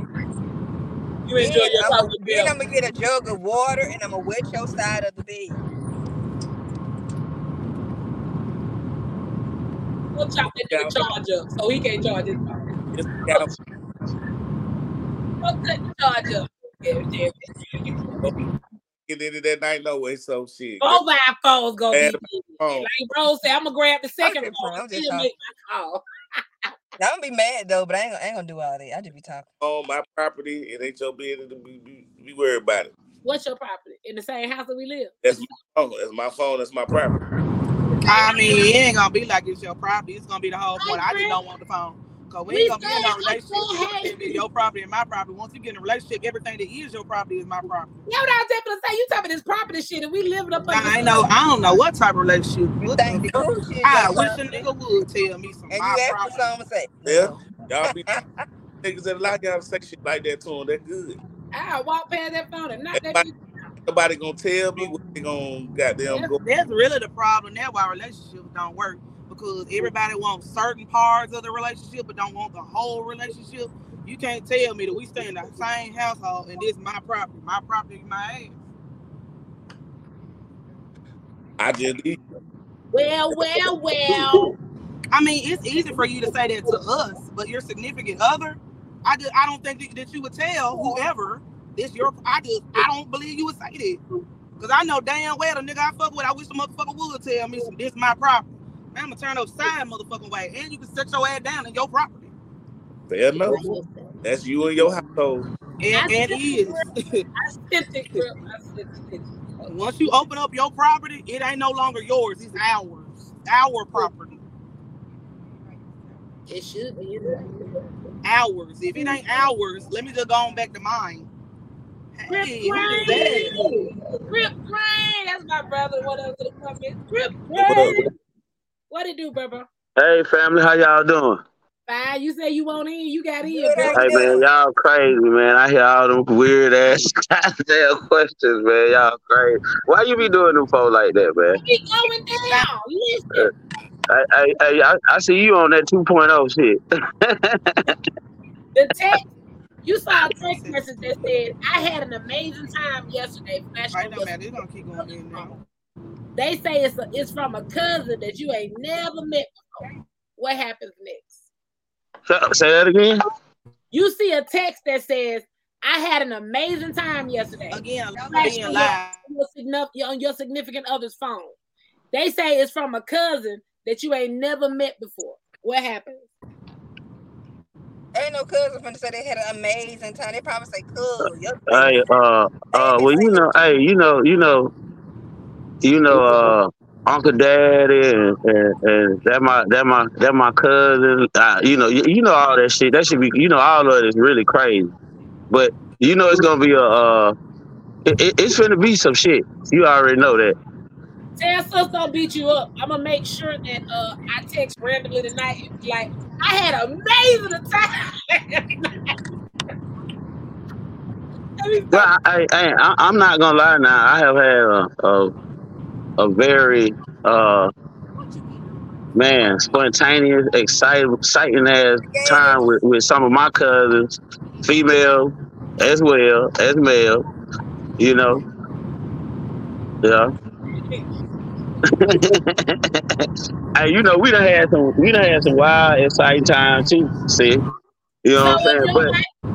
you Then enjoy your I'm Taco then I'm gonna get a jug of water and I'm gonna wet your side of the bed. We'll chop that nigga charge up so he can't charge his phone. It's got We'll cut the charge up. Yeah, yeah. get into that night no way. So shit. Both our phones gonna Bad busy. phone. Like Rose said, I'm gonna grab the second phone playing, I'm and still make my call. I'm gonna be mad though, but I ain't gonna, I ain't gonna do all that. I just be talking. On my property, it ain't your business to be, be, be worried about it. What's your property? In the same house that we live? That's my phone. That's my phone. That's my property. I mean, it ain't gonna be like it's your property. It's gonna be the whole I point. I agree. just don't want the phone. Cause we We ain't gonna be in said no relationship. said, It's be your property and my property. Once you get in a relationship, everything that is your property is my property. Yeah, what I was just gonna say, you talking this property shit and we living up Now, under I know. I don't know what type of relationship. You What think the the cool shit I wish a property? nigga would tell me some And my you ask for property. something, say, Yeah. no. Y'all be niggas that like y'all say shit like that to them. That good. I walk past that phone and knock that Nobody, gonna tell me what they gonna goddamn go. That's really the problem now why relationships don't work because everybody wants certain parts of the relationship but don't want the whole relationship. You can't tell me that we stay in the same household and this my property. My property is my ass. I just leave. Well, well, well. I mean, it's easy for you to say that to us, but your significant other, I just I don't think that, that you would tell whoever this your. I just I don't believe you would say that because I know damn well the nigga I fuck with. I wish the motherfucker would tell me some. This my property. Man, I'm gonna turn upside motherfucking way, and you can set your ass down in your property. Fair enough. That's you and your household. And, and it is. I sent it, girl. I sent it. Once you open up your property, it ain't no longer yours. It's ours. Our property. It should be. isn't? Ours. If it ain't ours, let me just go on back to mine. Grip Hey, who is that? Grip Grain. That's my brother. What else did it come in? Grip What up? Grain. What it do, brother? Hey family, how y'all doing? Fine. You say you want in, you got in, Good, how bro. you Hey man, y'all crazy, man. I hear all them weird ass goddamn questions, man. Y'all crazy. Why you be doing them folks like that, man? We going down. Listen. I, I, I, I- I see you on that 2.0 shit. The text. You saw a text message that said, "I had an amazing time yesterday." Flash Right, on no your matter. It's keep going in now. They say it's a, it's from a cousin that you ain't never met before. What happens next? Say- Say that again. You see a text that says, "I had an amazing time yesterday." Again, Flash being on live. your, significant, on your significant other's phone. They say it's from a cousin that you ain't never met before. What happens? Ain't no cousin finna say they had an amazing time. They probably say, "Cool, Hey, uh, uh, well, you know, hey, you know, you know, you know, uh, Uncle Daddy and, and, and that my that my that my cousin. Uh, you know, you, you know all that shit. That should be, you know, all of it is really crazy. But you know, it's gonna be a, uh, it, it, it's gonna be some shit. You already know that. Tell sis don't beat you up. I'm gonna make sure that uh I text randomly tonight and be like, I had amazing time. Well, I, I, I'm not gonna lie. Now, I have had a, a, a very, uh, man, spontaneous, exciting, exciting ass time with, with some of my cousins, female as well as male. You know, yeah. hey, you know, we done had some, we done had some wild, exciting times too. See, you know what I'm saying? But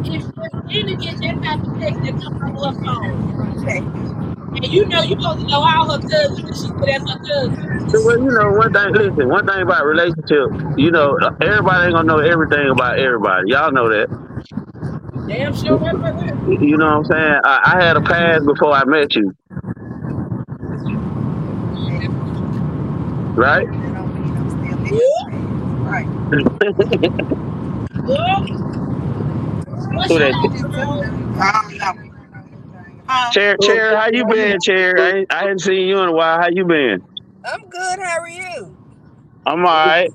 if if Gina that type of text that comes from her phone, and you know you supposed to know all her cousins, she put that's her cousin. well, you know, one thing. Listen, one thing about relationship, you know, everybody ain't gonna know everything about everybody. Y'all know that. Damn sure. You know what I'm saying? I, I had a past before I met you, right? Right. Who that? name, bro? I don't know. Huh? Chair, chair, how you been, chair? I, ain't, I hadn't seen you in a while. How you been? I'm good. How are you? I'm all right.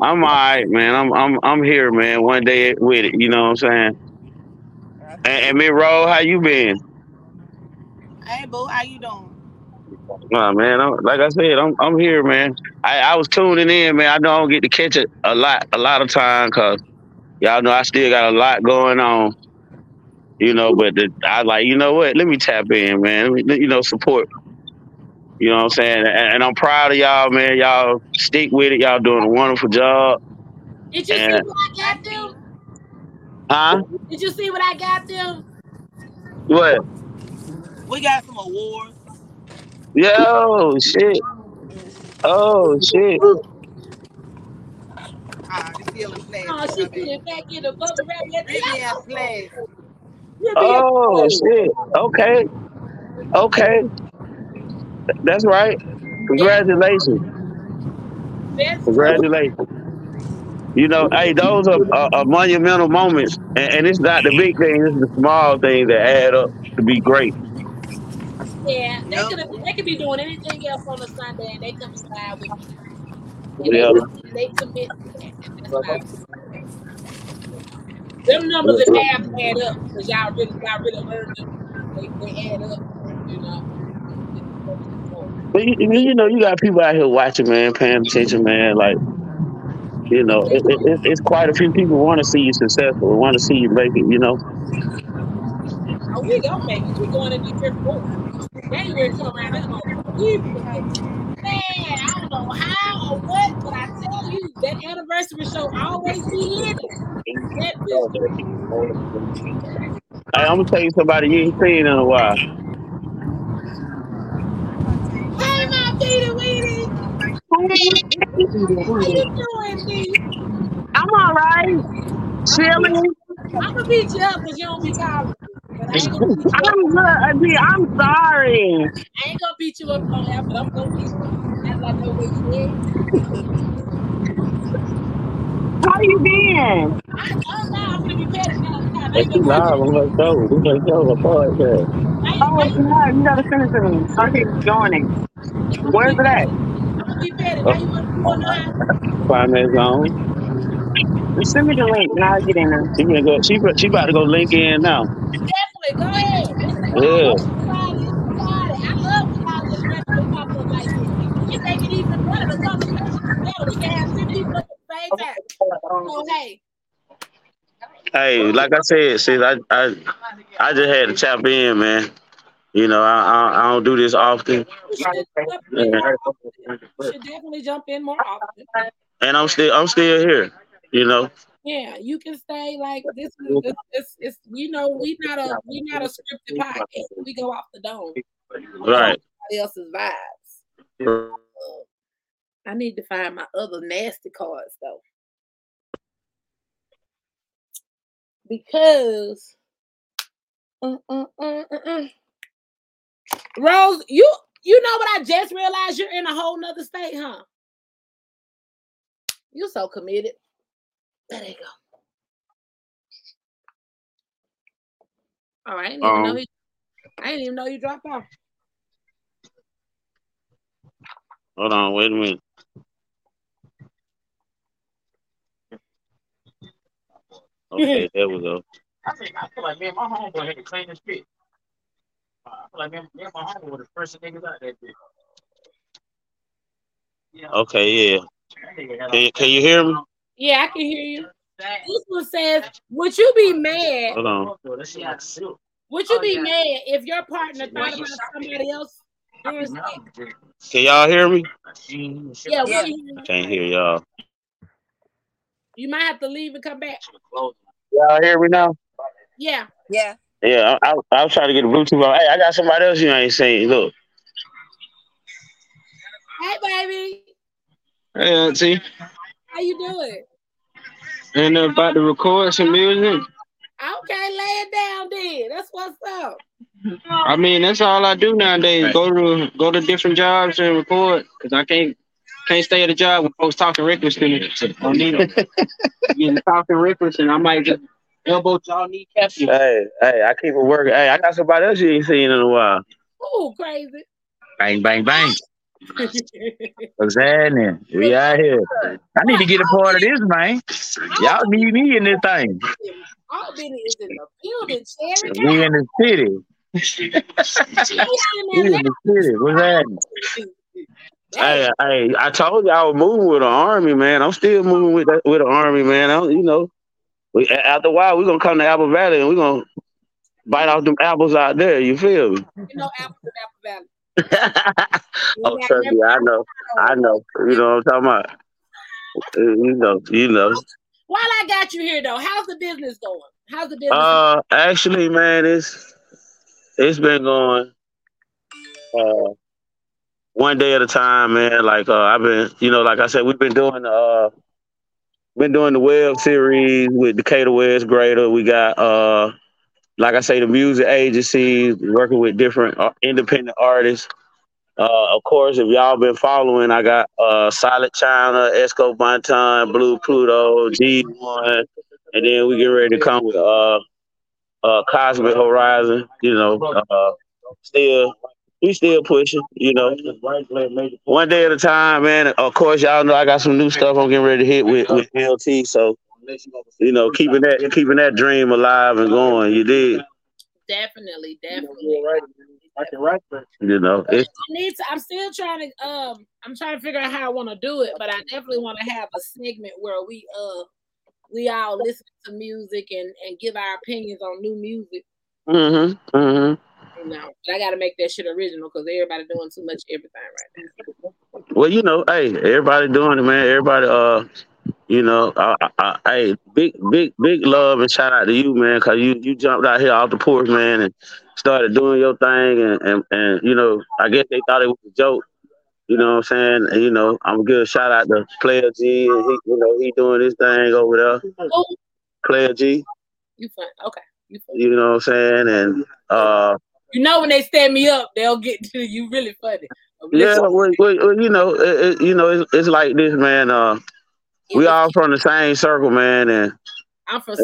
I'm all right, man. I'm I'm I'm here, man. One day with it. You know what I'm saying? And, feel and you. Miss Rose, how you been? Hey, boo, how you doing? Nah, man. I'm, like I said, I'm I'm here, man. I, I was tuning in, man. I know I don't get to catch it a lot a lot of time because y'all know I still got a lot going on. You know, but the, I like, you know what? Let me tap in, man. Let me, you know, support. You know what I'm saying? And, and I'm proud of y'all, man. Y'all stick with it. Y'all doing a wonderful job. Did you see what I got them? huh? Did you see what I got them? What? We got some awards. Yo, shit. Oh shit. Ah, this still in. Oh, she put it back in the bubble wrap. Let me It be in plastic. Let me Oh shit. Okay. Okay. That's right. Congratulations. Congratulations. You know, hey, those are, are, are monumental moments, and, and it's not the big thing; it's the small things that add up to be great. Yeah, they Yep. could they could be doing anything else on a Sunday and they come and slide with me. And Yeah. they they commit to that. And that's why them numbers and math add up because y'all really y'all really earned them. They, they add up, you know. But you, you know, you got people out here watching, man, paying attention, man. Like, you know, it, it, it- it's quite a few people want to see you successful, want to see you make it. You know. Oh, we gonna make it. We going in different four. January come around, they're gonna we man, I don't know how or what, but I tell you, that anniversary show always be living. That bitch Hey, I'm gonna tell you somebody you ain't seen in a while. Hey, my Peter Weedy. How you doing, B? I'm all right. Chilling. I'm gonna beat you up because you don't be calling me. But I ain't gonna beat you up. I'm good. I'm sorry. I ain't gonna beat you up on air, but I'm gonna beat you up. That's like no way you How you been? I, oh no, I'm gonna be petty now. now. Now Hey, you she gonna live on her show. This her show, her podcast. now you, Oh, it's you, not. You gotta send it to me. I can join it. Where's be it at? I'm gonna be petty. Oh, Now you wanna you wanna know how? Finance zone. Just send me the link and I'll get in there. She gonna go. She she about to go link in now. Definitely, go ahead. This is why I Yeah. love Friday. This is Friday. I love when y'all just randomly pop up like this. It make it even better. The conversation is better. We can have 10 people up at the same time. So hey, Hey, like I said, sis, I I I just had to tap in, man. You know, I I, I don't do this often, should jump in often. You should definitely jump in more often. and I'm still I'm still here. You know. Yeah, you can say like this is this, you know, we not a we not a scripted podcast. We go off the dome. Right. Somebody else's vibes. I need to find my other nasty cards though. Because uh, uh, uh, uh, uh. Rose, you you know what I just realized you're in a whole nother state, huh? You're so committed. There you go. All right, I didn't even know Um, he, I didn't even know you dropped off. Hold on, wait a minute. Okay, there we go. I think I feel like me and my homeboy had to clean this shit. I feel like me and, me and my homeboy were the first niggas out that bitch. Yeah. Okay, yeah. That nigga had Can you, can you hear me? Yeah, I can hear you. This one says, "Would you be mad? Hold on. That shit like silk. Would you be mad if your partner thought about somebody else during sex?" Can y'all hear me? Yeah, we Yeah. can hear you. I can't hear y'all. You might have to leave and come back. Y'all hear me now? Yeah. Yeah. Yeah, I, I, I was trying to get the Bluetooth on. Hey, I got somebody else you ain't seen. Look. Hey, baby, Hey, Auntie. How you doing? And about to record some music. Okay, lay it down, then. That's what's up. I mean, that's all I do nowadays. Go to go to different jobs and record because I can't can't stay at a job when folks talking reckless to me. I need them. Getting talking reckless, and I might just elbow y'all knee cap you. Hey, hey, I keep it working. Hey, I got somebody else you ain't seen in a while. Ooh, crazy. Bang, bang, bang. What's happening? We out here. I need to get a part of this, man. Y'all need me in this thing. All is in the building, Cherry. We in the city. We in the city. What's happening? Hey, hey, I told you I was moving with an army, man. I'm still moving with that, with an army, man. I, don't- you know, we, after a while, we're gonna come to Apple Valley and we're gonna bite off them apples out there. You feel me? You know, Apple Apple Valley. oh, me, I know, I know. You know what I'm talking about? You know, you know. While I got you here, though, how's the business going? How's the business? Uh, actually, man, it's it's been going uh one day at a time, man. Like uh, I've been, you know, like I said, we've been doing uh been doing the web series with Decatur West Greater. We got uh like I say, the music agencies working with different uh, independent artists. Uh, of course, if y'all been following, I got uh Solid China, Esco Bonton, Blue Pluto, G1, and then we get ready to come with uh uh Cosmic Horizon, you know, uh still we still pushing, you know. One day at a time, man. Of course, y'all know I got some new stuff I'm getting ready to hit with, with LT. So, you know, keeping that keeping that dream alive and going, you did. Definitely, definitely. You know, it's I need to. I'm still trying to. Um, I'm trying to figure out how I want to do it, but I definitely want to have a segment where we uh we all listen to music and and give our opinions on new music. mm-hmm, mm-hmm. You know, but I got to make that shit original because everybody doing too much everything right now. Well, you know, hey, everybody doing it, man. Everybody, uh, you know, I, I, I, hey, big, big, big love and shout out to you, man, cause you you jumped out here off the porch, man, and started doing your thing, and and, and you know, I guess they thought it was a joke. You know what I'm saying? And, you know, I'm gonna give a shout out to Player G, and he, you know, he doing his thing over there. Player G, you fun? Okay, you fun. you know what I'm saying? And uh, You know when they stand me up, they'll get to you. Really funny. yeah, well, well, well, you know, it, it, you know, it's, it's like this, man. Uh, we all from the same circle, man, and I'm from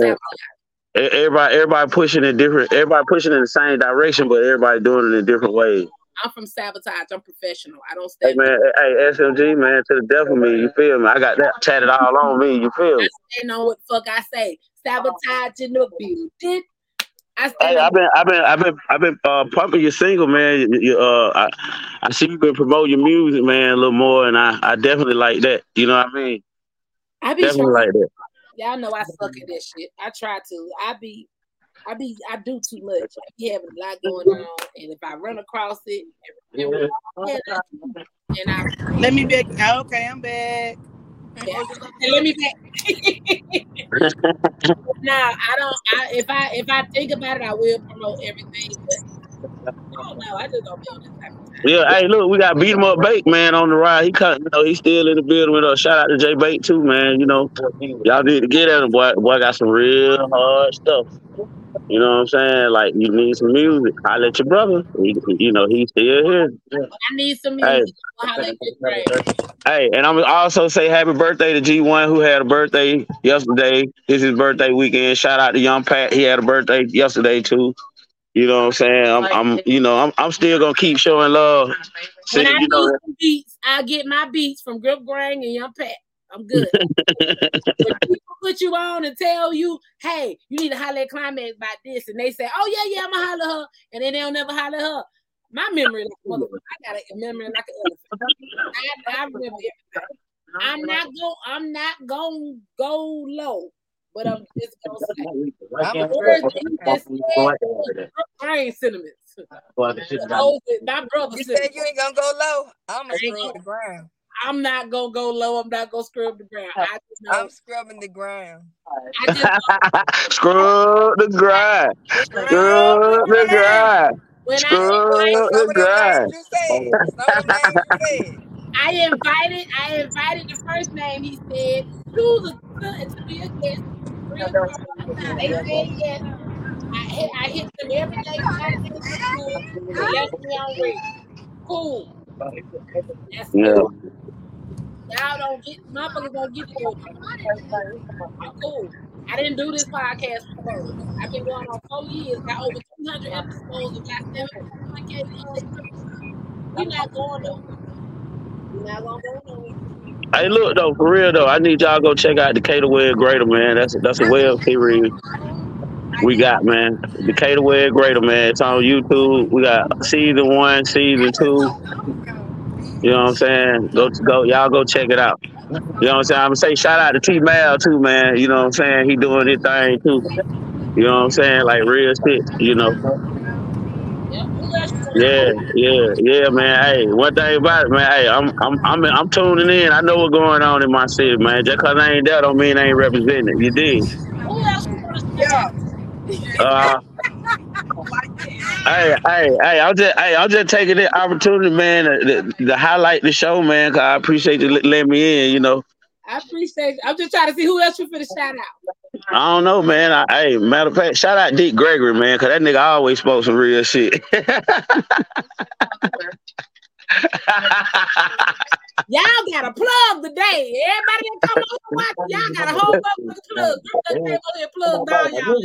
everybody everybody pushing in different everybody pushing in the same direction but everybody doing it in different ways I'm from sabotage. I'm professional. I don't stay. hey man hey smg man to the death of me you feel me i got that tatted all on me you feel me stand on what fuck I say. Sabotage in the building. I hey, I've been, I've been, I've been, I've been uh, pumping your single, man. You, you, uh, I, I see you've been promoting your music, man, a little more, and I, I definitely like that. You know what I mean? I be Definitely trying. like that. Y'all know I suck at this shit. I try to. I be, I be, I do too much. I be having a lot going on, and if I run across it, and, and, and I Let me back. Okay, I'm back. Yeah. Let me back. nah, I don't. I if I if I think about it, I will promote everything. But I don't know. I just don't be on this type of time. Yeah, hey, look, we got beat him up Bake, man, on the ride. He cut, you know, he's still in the building with us. Shout out to Jay Bake too, man. You know, y'all need to get at him, boy. Boy got some real hard stuff. You know what I'm saying? Like you need some music. I let your brother. He, you know, he's still here. I need some music. Well, how they get great. Hey, and I'm also say happy birthday to G1 who had a birthday yesterday. This is birthday weekend. Shout out to Young Pat. He had a birthday yesterday too. You know what I'm saying? I'm, I'm you know, I'm, I'm still gonna keep showing love. See, When I you know, need some beats, I get my beats from Grip Grang and Young Pat. I'm good. when people put you on and tell you, hey, you need to holler at Climax about this, and they say, oh yeah, yeah, I'm gonna holler her, and then they'll never holler her. My memory, like I got a memory like an elephant. I, I remember everything. I'm not go. I'm not gonna go low, but I'm just gonna say. I'm the words that you just said, brain sentiments. Those my brother You said you ain't gonna go low. I'm I gonna ain't scrub the ground. I'm not gonna go low. I'm not gonna scrub the ground. I just know. I'm scrubbing the ground. I just scrub the ground. Scrub the grind. when Scrub I the grind. You said some of the names you said. I invited, I invited the first name he said to the to, to be a guest. Real talk. They said yes. I hit, I hit them every day. five days a week. They left me on read. Cool. That's Yeah. cool. Y'all don't get motherfuckers don't get it. I'm cool. I didn't do this podcast before. I've been going on four years, got over 200 episodes, and got 7.1k We're not going nowhere. not gonna go nowhere. Hey, look though, for real though, I need y'all to go check out Decatur Wed Greater, man. That's that's a web series we got, man. Decatur Wed Greater, man. It's on YouTube. We got season one, season two. You know what I'm saying? Go go, y'all go check it out. You know what I'm saying? I'm gonna say shout out to T Mal too, man. You know what I'm saying? He doing his thing too. You know what I'm saying? Like real shit, you know. Yeah, who else you gonna Yeah, yeah, man. Hey, one thing about it, man. Hey, I'm, I'm, I'm, I'm tuning in. I know what's going on in my city, man. Just cause I ain't there, don't mean I ain't representing it. You dig? Who else you gonna shout Yeah. Uh, hey, hey, hey. I'm just, hey, I'm just taking the opportunity, man, to, to, to highlight the show, man. Cause I appreciate you let- letting me in. You know, I appreciate. I'm just trying to see who else you finna shout out. I don't know, man. I, hey, matter of fact, shout out Dick Gregory, man, cause that nigga always spoke some real shit. Y'all got a plug today. Everybody that come on and watch, y'all got a whole motherfucking plug. Group that came over here plugged all y'all.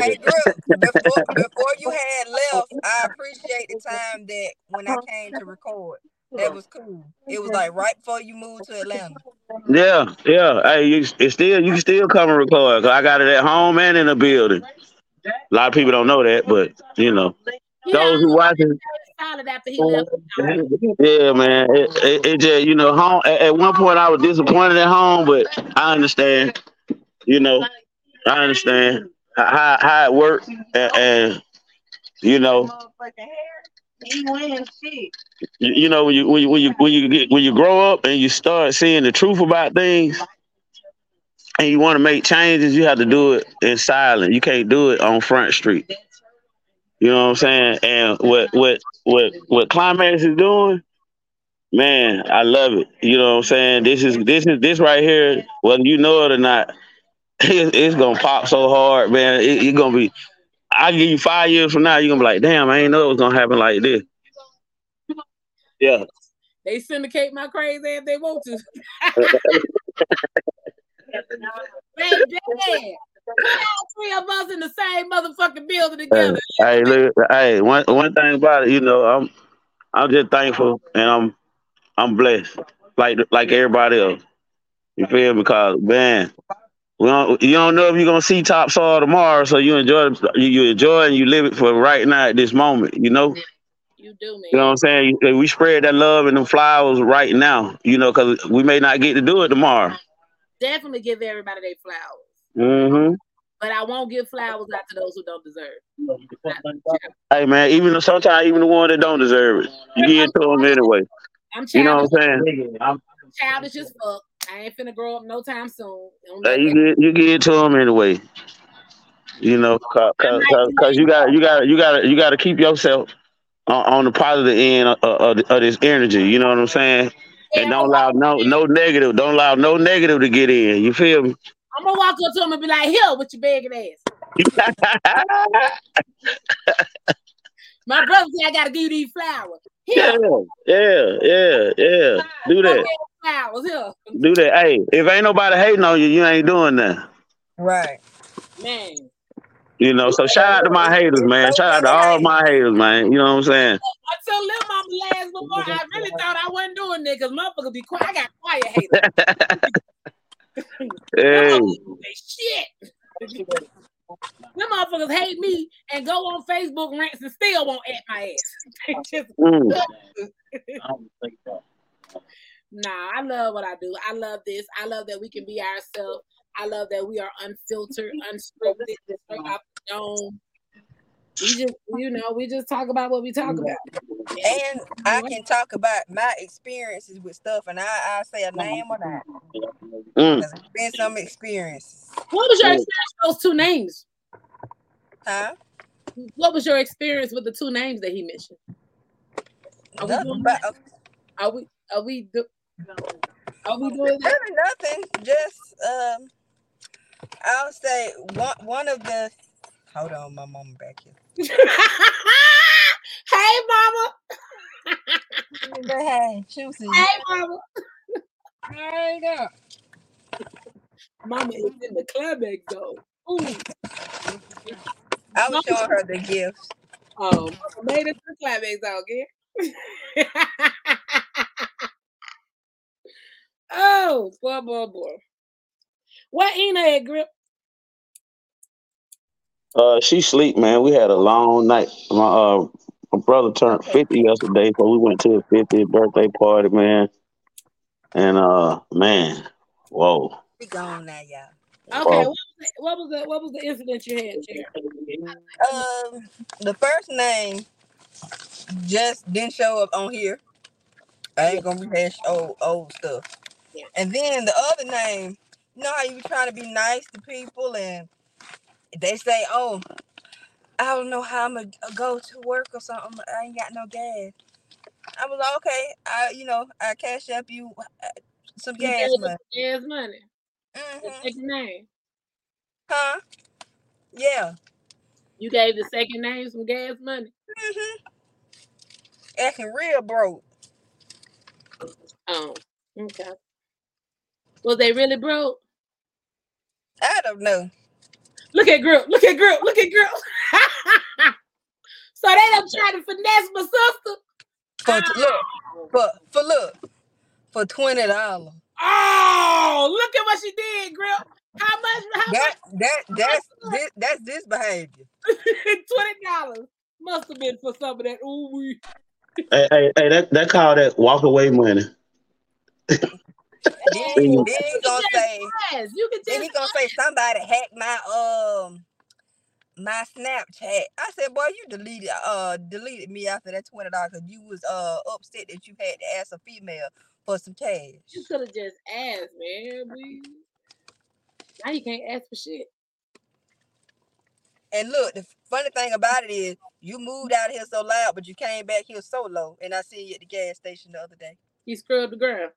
Hey, Group, before before you had left, I appreciate the time that when I came to record. That was cool. It was like right before you moved to Atlanta. yeah, yeah. Hey, you, it's still, you can still come and record. Cause I got it at home and in the building. A lot of people don't know that, but you know, He those who always watching. solid after he left. Yeah, man. It, it, it just you know home. At, at one point, I was disappointed at home, but I understand. You know, I understand how how it worked, and, and you know, you, you know when you when you when you when you get when you grow up and you start seeing the truth about things, and you want to make changes, you have to do it in silence. You can't do it on Front Street. You know what I'm saying? And what what what what Climax is doing, man, I love it. You know what I'm saying? This is this is this right here, whether you know it or not, it, it's gonna pop so hard, man. It, it's gonna be. I give you five years from now, you're gonna be like, damn, I ain't know it was gonna happen like this. Yeah. They syndicate my crazy if they want to. Baby, put all three of us in the same motherfucking building Hey, together. hey, look, hey, one one thing about it, you know, I'm I'm just thankful and I'm I'm blessed, like like everybody else. You feel me? Because man, we don't, you don't know if you're gonna see top soil tomorrow, so you enjoy you, you enjoy and you live it for right now at this moment. You know, You do, man. you know what I'm saying? We spread that love and them flowers right now. You know, because we may not get to do it tomorrow. Definitely give everybody their flowers. Mm-hmm. But I won't give flowers out to those who don't deserve. Hey man, even sometimes even the one that don't deserve it, you give it to them anyway. I'm childish. You know what I'm saying? I'm childish as fuck. I ain't finna grow up no time soon. Hey, you get you give it to them anyway. You know, cause, cause, cause, 'cause you got you got you got you got to keep yourself on, on the positive end of, of, of this energy. You know what I'm saying? And don't allow no no negative. Don't allow no negative to get in. You feel me? I'm gonna walk up to him and be like, "Here with your begging ass." My brother said I gotta give you these flowers. yeah, Here, yeah, yeah, yeah. Do that. flowers. Here, Do that. Hey, if ain't nobody hating on you, you ain't doing that. Right. man. You know. So shout out to my haters, man. Shout out to all my haters, man. You know what I'm saying? Until little mama last before, I really thought I wasn't doing that because motherfucker be quiet. I got quiet haters. Hey. Shit. Them motherfuckers hate me and go on Facebook rants and still won't at my ass. They just- Mm. nah, I love what I do. I love this. I love that we can be ourselves. I love that we are unfiltered, unscripted, straight off the dome. We just, you know, we just talk about what we talk about. And I can talk about my experiences with stuff, and I I say a name or not. Mm. Cause it's been some experiences. What was your experience with those two names? Huh? What was your experience with the two names that he mentioned? Are we doing but that? Are we? Are we? Do, are we doing that? nothing. Just um, I'll say one one of the. Hold on, my mama back here. hey, mama. hey, she Hey, mama. Hey, girl. Mama is in the climax though. Ooh. I was showing her the gifts. Oh, mama made it to the climax though, okay? Oh, boy, boy, boy. What Ina at grip? Uh, she sleep, man. We had a long night. My uh, my brother turned fifty yesterday, so we went to his 50th birthday party, man. And uh, man, whoa. We gone now, y'all. Okay, what was, the, what was the what was the incident you had, Jerry? Um, the first name just didn't show up on here. I ain't gonna rehash old old stuff. Yeah. And then the other name, you know how you be trying to be nice to people and they say, "Oh, I don't know how I'm gonna go to work or something. I ain't got no gas." I was like, "Okay, I, you know, I cash up you uh, some You gas gave money." gas money. hmm The second name. Huh? Yeah. You gave the second name some gas money. hmm Acting real broke. Oh, okay. Was they really broke? I don't know. Look at Group. Look at Group. Look at Group. so they done trying to finesse my sister. For look, for for look, for twenty dollars. Oh, look at what she did, Grip. How much? How That that that's this that's this behavior. Twenty dollars must have been for some of that. Ooh. Hey, hey, hey, that that called that walk away money. Then then he gonna just say ask. You can then he gonna say somebody hacked my um my Snapchat. I said, boy, you deleted uh deleted me after that twenty dollars because you was uh upset that you had to ask a female for some cash. you could have just asked, man. We, now you can't ask for shit. And look, the funny thing about it is you moved out here so loud, but you came back here so low. And I seen you at the gas station the other day. He scrubbed the ground.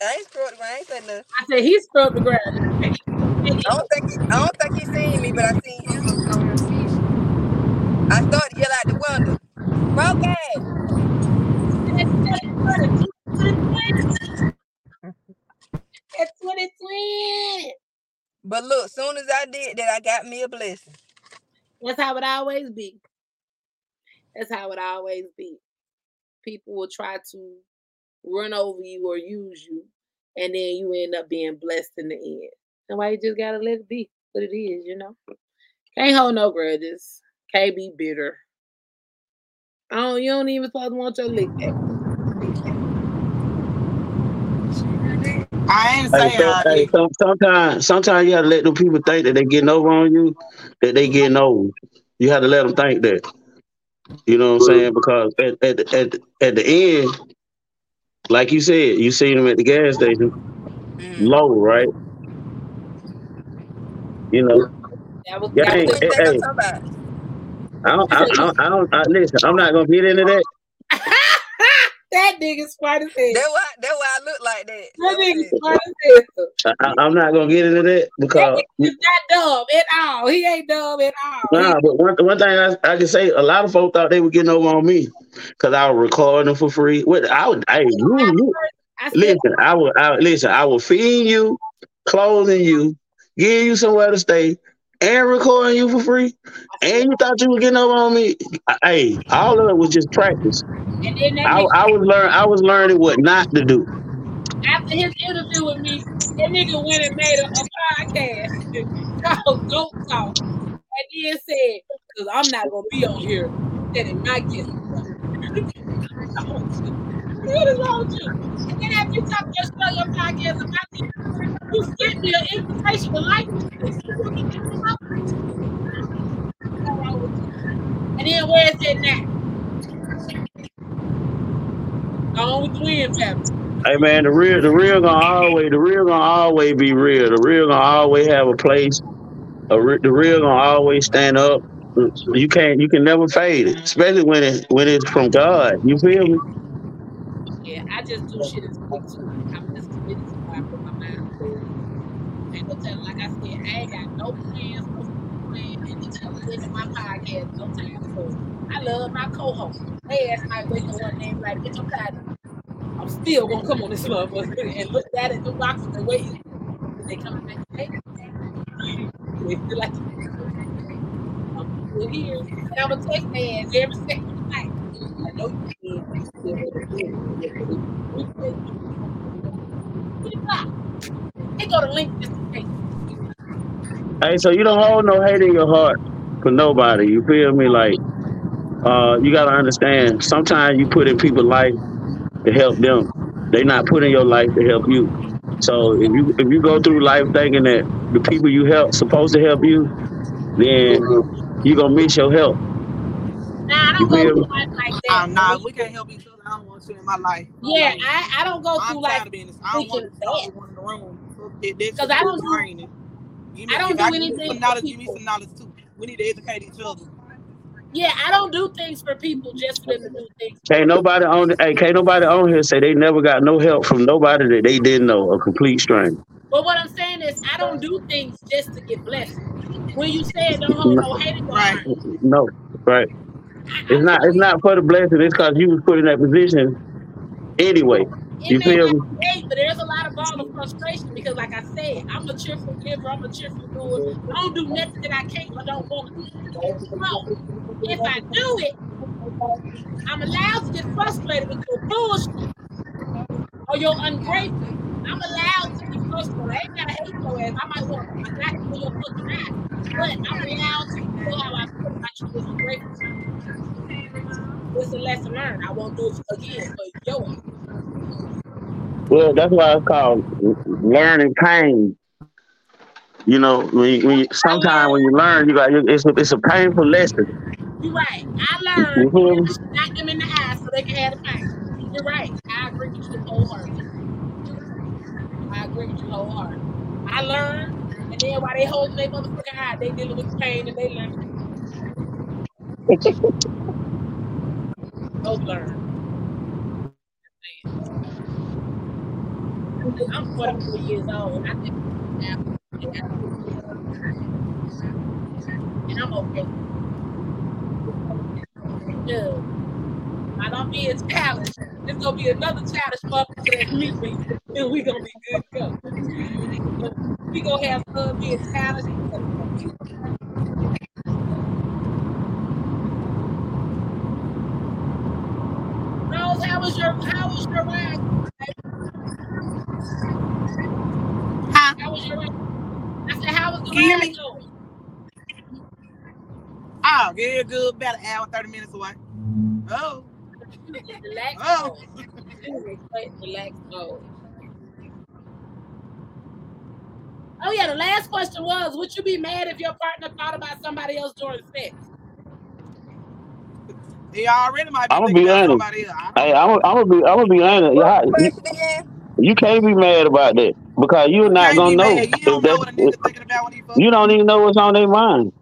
I ain't around. I ain't said nothing. I said he scrubbed the ground. I don't think he, I don't think he seen me, but I seen him. I started to yell out the window. Broke ass. At 2020. But look, soon as I did that, I got me a blessing. That's how it always be. That's how it always be. People will try to run over you or use you, and then you end up being blessed in the end. And why you just gotta let it be what it is, you know? Can't hold no grudges. Can't be bitter. I don't, you don't even supposed to want your lick back. I ain't Hey, saying so, hey, did. some, sometimes, sometimes you gotta let them people think that they getting over on you, that they getting over. You have to let them think that. You know what I'm saying? Because at at at at the end, like you said, you seen them at the gas station, Mm. low, right? You know, That was that gang. was you Hey, I'm hey, about? I don't, I, I, I don't. I, listen, I'm not gonna get into that. That nigga's smart as hell. That why that why I look like that. That nigga's was nigga it. smart as hell. I, I- I'm not gonna get into that That because nigga is not dumb at all. He ain't dumb at all. Nah, but one one thing I, I can say, a lot of folks thought they were getting over on me because I was recording them for free. What I would, hey, you, you I listen, I would, I listen, I will feed you, clothing you, give you somewhere to stay, and recording you for free. And you thought you were getting over on me? Hey, all of it was just practice. And then that I, I was learn, I was learning what not to do. after his interview with me, that nigga went and made a, a podcast called Goat Talk. And then said, because I'm not gonna be on here setting my guest. what is wrong with you? And then after you talk your your podcast about me, you sent me an invitation to like this. You gonna get this out? What's wrong with you? And then where is it now? Gone with the wind, family. Hey man, the real, the real gonna always, the real gonna always be real. The real gonna always have a place. A re- the real gonna always stand up. You can't, you can never fade it, especially when it when it's from God. You feel me? Yeah, I just do shit as quick too. I'm just committed to what I put my mind to. Ain't no telling, like I said, I ain't got no plans, no plans, and just living my podcast no time soon. I love my co-host. Last night, wake up one day like, bitch, I'm. I'm still gonna come on this motherfucker and look at it, the boxes and wait. They coming back today. They feel like I'm still here. I'm gonna text their every second night. I know you can. They go to link just in case. Hey, so you don't hold no hate in your heart for nobody. You feel me? Like, uh, you gotta understand. Sometimes you put in people's life to help them. They not put in your life to help you. So if you if you go through life thinking that the people you help supposed to help you, then you gonna miss your help. Nah, I You don't go feel through me? life like Uh, that. nah, if we can't help each other. I don't want you in my life. No Yeah, way. I, I don't go I'm through life tired of being this. I don't want to talk that. in the room. Fuck That, that shit Because I is don't do draining. Give me, I don't do I give you anything some for knowledge, give me some knowledge too. We need to educate each other. Yeah, I don't do things for people just for them to do things Can't nobody on hey, can't nobody on here say they never got no help from nobody that they didn't know, a complete stranger. But what I'm saying is, I don't do things just to get blessed. When you said don't hold No, no hate Right. no, right. I, It's not it's not for the blessing, it's cause you was put in that position anyway. It You may feel not be hate, but there's a lot of ball of frustration because, like I said, I'm a cheerful giver. I'm a cheerful doer. I don't do nothing that I can't or don't want to do. If I do it, I'm allowed to get frustrated with your bullshit or your ungrateful. I'm allowed to I ain't gotta hate your ass. I might want to knock you in your fucking. But I'm allowed to feel how I feel about you ungrateful. It's a lesson learned. I won't do it again for your ass. Well, that's why it's called learning pain. You know, when when you, sometimes when you learn, you got it's a, it's a painful lesson. you're right. I learned mm-hmm. me? Knock them in the eye so they can have the pain. You're right. I agree with you wholeheartedly. I learned, and then while they holding their motherfucking eye, they dealing with pain and they learn. Both learn. I'm 44 years old, and I think and I'm okay. Yeah. I don't be as challenged. There's gonna be another childish motherfucker that meet me, and we gonna be good to go. We gonna have fun being childish. Rose, how was your how was your ride? Huh? How was your ride? I said, how was the Can ride going? Oh, yeah, good. About an hour, 30 minutes away. Oh, Relax oh. Relax mode. Oh yeah, the last question was: Would you be mad if your partner thought about somebody else during sex? He already might be I'm gonna thinking be about honest. somebody else. Hey, I'm. I'm gonna be I'm gonna be honest. What Yeah, was the you, you can't be mad about that because you're You not can't gonna know. You don't know that's what a nigga thinking about when he fuck you you. don't even know what's on their mind.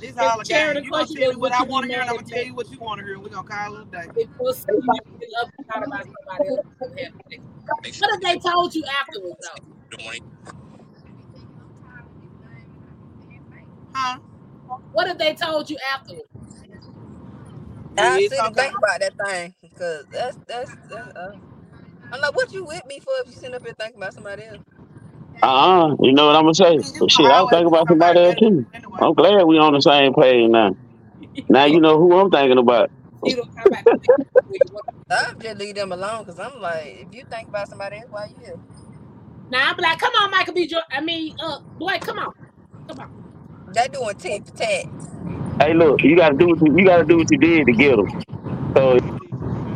This If all a game. the You gonna tell me what I want to hear, and I'm if gonna tell you what you want to hear, and we gonna call it a day. if your significant other thought about somebody else having sex? What if they told you afterwards though? Huh? What if they told you afterwards? I it's sit think about that thing because that's that's, that's uh, I'm like, what you with me for if you sitting up here thinking about somebody else? Uh uh You know what I'm gonna say? mean, Shit, I was always thinking about somebody somebody else too. I'm glad we on the same page now. Now you know who I'm thinking about. You don't come back. to think what- I'm just leave them alone because I'm like, if you think about somebody else, why you here? Now I'm like, come on, Michael B. Jordan. I mean, uh, Blake, come on, come on. They doing tit for tat. Hey, look, you gotta do what you, you gotta do what you did to get them. So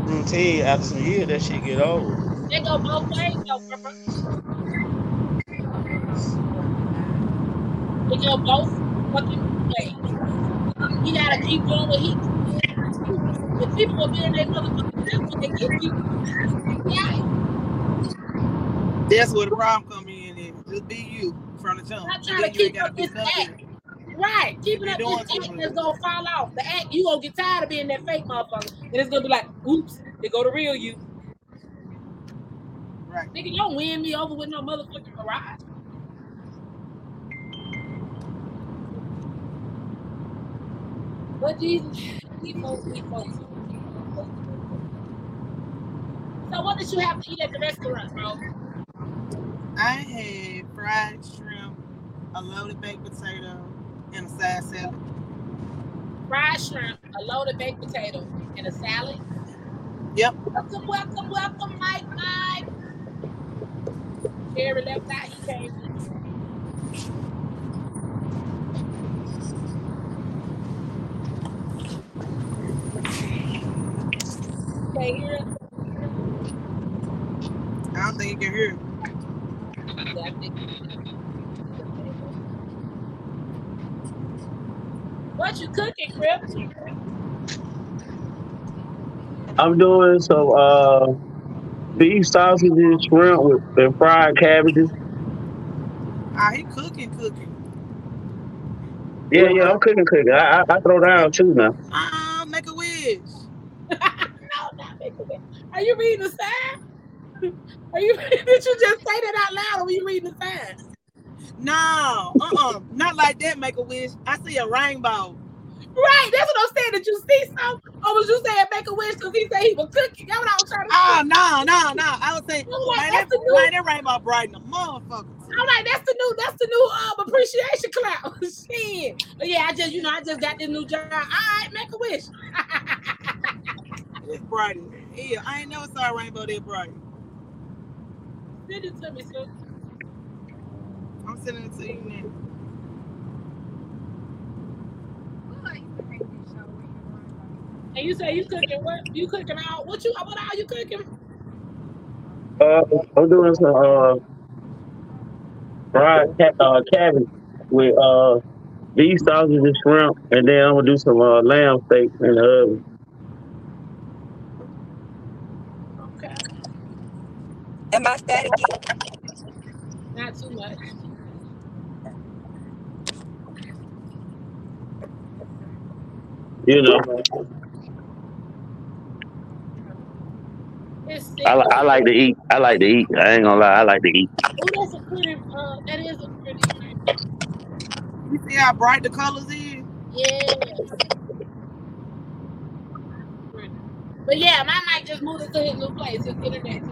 routine after some years, that shit get old. They go both ways, though, brother. They go both fucking ways. He gotta keep doing what he. If people will be in their motherfucking sense when they get you, That's where the problem come in. Is just be you from the jump, and trying to keep up this of act. Right, keeping up this act that's gonna fall off. The act you gonna get tired of being that fake motherfucker, and it's gonna be like, oops, they go to real you. Right. Nigga, you don't win me over with no motherfucking garage. But these, folks, these. So what did you have to eat at the restaurant, bro? I had fried shrimp, a loaded baked potato, and a side salad. Fried shrimp, a loaded baked potato, and a salad. Yep. Welcome, welcome, welcome, Mike, Mike. Jerry left out, he came in. Can't hear us? I don't think you can hear. Yeah, I think What you cooking, Crips? I'm doing some uh beef sausages, shrimp with and fried cabbages. Ah, he cooking, cooking. Yeah, yeah, I'm cooking, cooking. I, I, I throw down too now. Ah, make a wish. no, not make a wish. Are you reading the sign? Are you did you just say that out loud or were you reading the sign? No, uh-uh, not like that. Make a wish. I see a rainbow. Right, that's what I'm saying. Did you see something? Or was you saying make a wish because he said he was cooking? That's what I was trying to say. no, no, no. I was saying, like, man, that's that, the new- man, that rainbow bright in the motherfucker. I'm like, that's the new, that's the new um appreciation cloud. Shit. But yeah, I just, you know, I just got this new job. All right, make a wish. It's bright. Yeah. I ain't never saw a rainbow that bright. Send it to me, sis. I'm sending it to you now. And you say you cooking what? You cooking all what you what all you cooking? Uh, I'm doing some uh fried ca- uh, cabbage with uh beef sausages, of shrimp, and then I'm gonna do some uh, lamb steak in the oven. Okay. Am I staticky? Not too much. You know, It's sick. I, li- I like to eat. I like to eat. I ain't gonna lie. I like to eat. Oh, that's a pretty uh that is a pretty You see how bright the colors is? Yeah. But yeah, my mic just moved into his new place, his internet.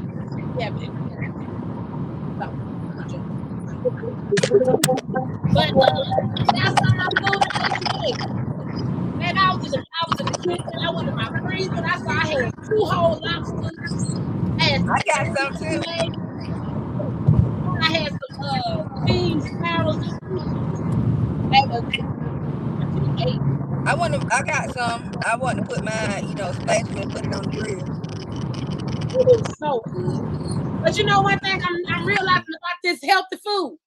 Yeah, but But uh, that's something I'm doing today. Man, I was in the I was in the kitchen. I went in my freezer. I saw I had two whole lobsters. And I got some too. I had some uh beans, sparrows, and that was I ate. I want to. I got some. I want to put my, you know, spatula and put it on the grill. It is so good. But you know one thing I'm, I'm realizing about this healthy food.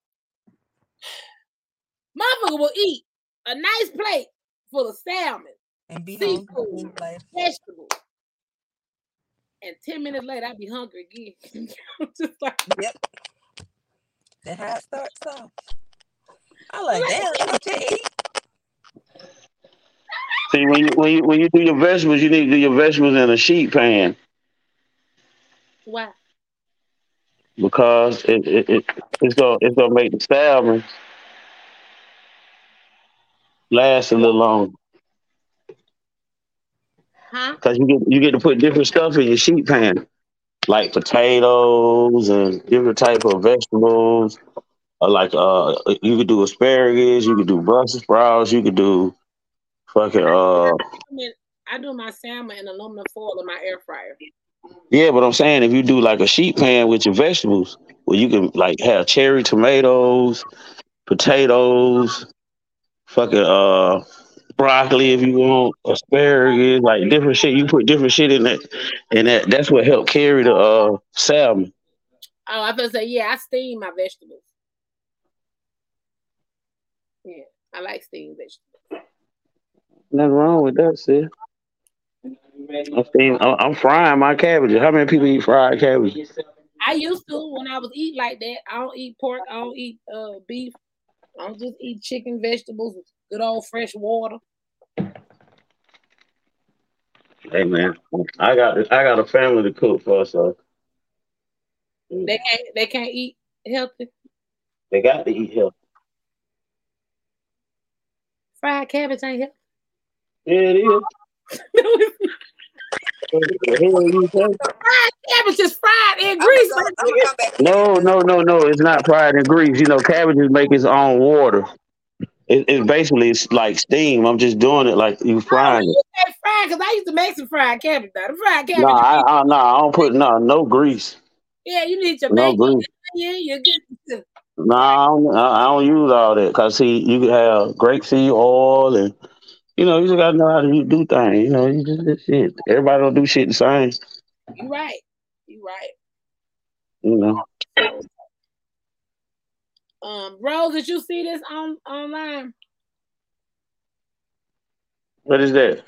Motherfucker will eat a nice plate full of salmon, And be hungry seafood, later. vegetables. And 10 minutes later, I'd be hungry again. I'm just like, Yep. That's how it starts off. I like damn. What you eat? See, when you when you when you do your vegetables, you need to do your vegetables in a sheet pan why? because it, it, it it's gonna it's gonna make the salmon last a little longer. Huh? Cause you get you get to put different stuff in your sheet pan, like potatoes and different type of vegetables. Or like uh, you could do asparagus, you could do Brussels sprouts, you could do fucking uh, I I do my salmon in aluminum foil in my air fryer. yeah. But I'm saying if you do like a sheet pan with your vegetables, where you can like have cherry tomatoes, potatoes, fucking uh, broccoli if you want, asparagus, like different shit. You put different shit in that, and that that's what helped carry the uh salmon. Oh, I was say, yeah, I steam my vegetables. Yeah, I like steamed vegetables. Nothing wrong with that, sis. I'm, steam, I'm frying my cabbages. How many people eat fried cabbage? I used to when I was eating like that. I don't eat pork. I don't eat uh beef. I don't just eat chicken, vegetables, good old fresh water. Hey man, I got I got a family to cook for, so They can't they can't eat healthy. they got to eat healthy. Fried cabbage ain't healthy. Yeah, it is. What the hell you say? fried cabbage is fried in grease. I'm my gonna nigga. come back. No, no, no, no. It's not fried in grease. You know, cabbages make its own water. It, it basically it's like steam. I'm just doing it like you Oh, frying it. you say fried because I used to make some fried cabbage. The fried cabbage, No, you I, I no, I don't put no no grease. yeah, you need your No bacon, grease. Yeah, you get No, I don't, I don't use all that because see, you can have grapeseed oil and you know you just gotta know how to do things. You know, you just shit. Everybody don't do shit the same. You right. You right. You know, Um, Rose, did you see this on online? what is that?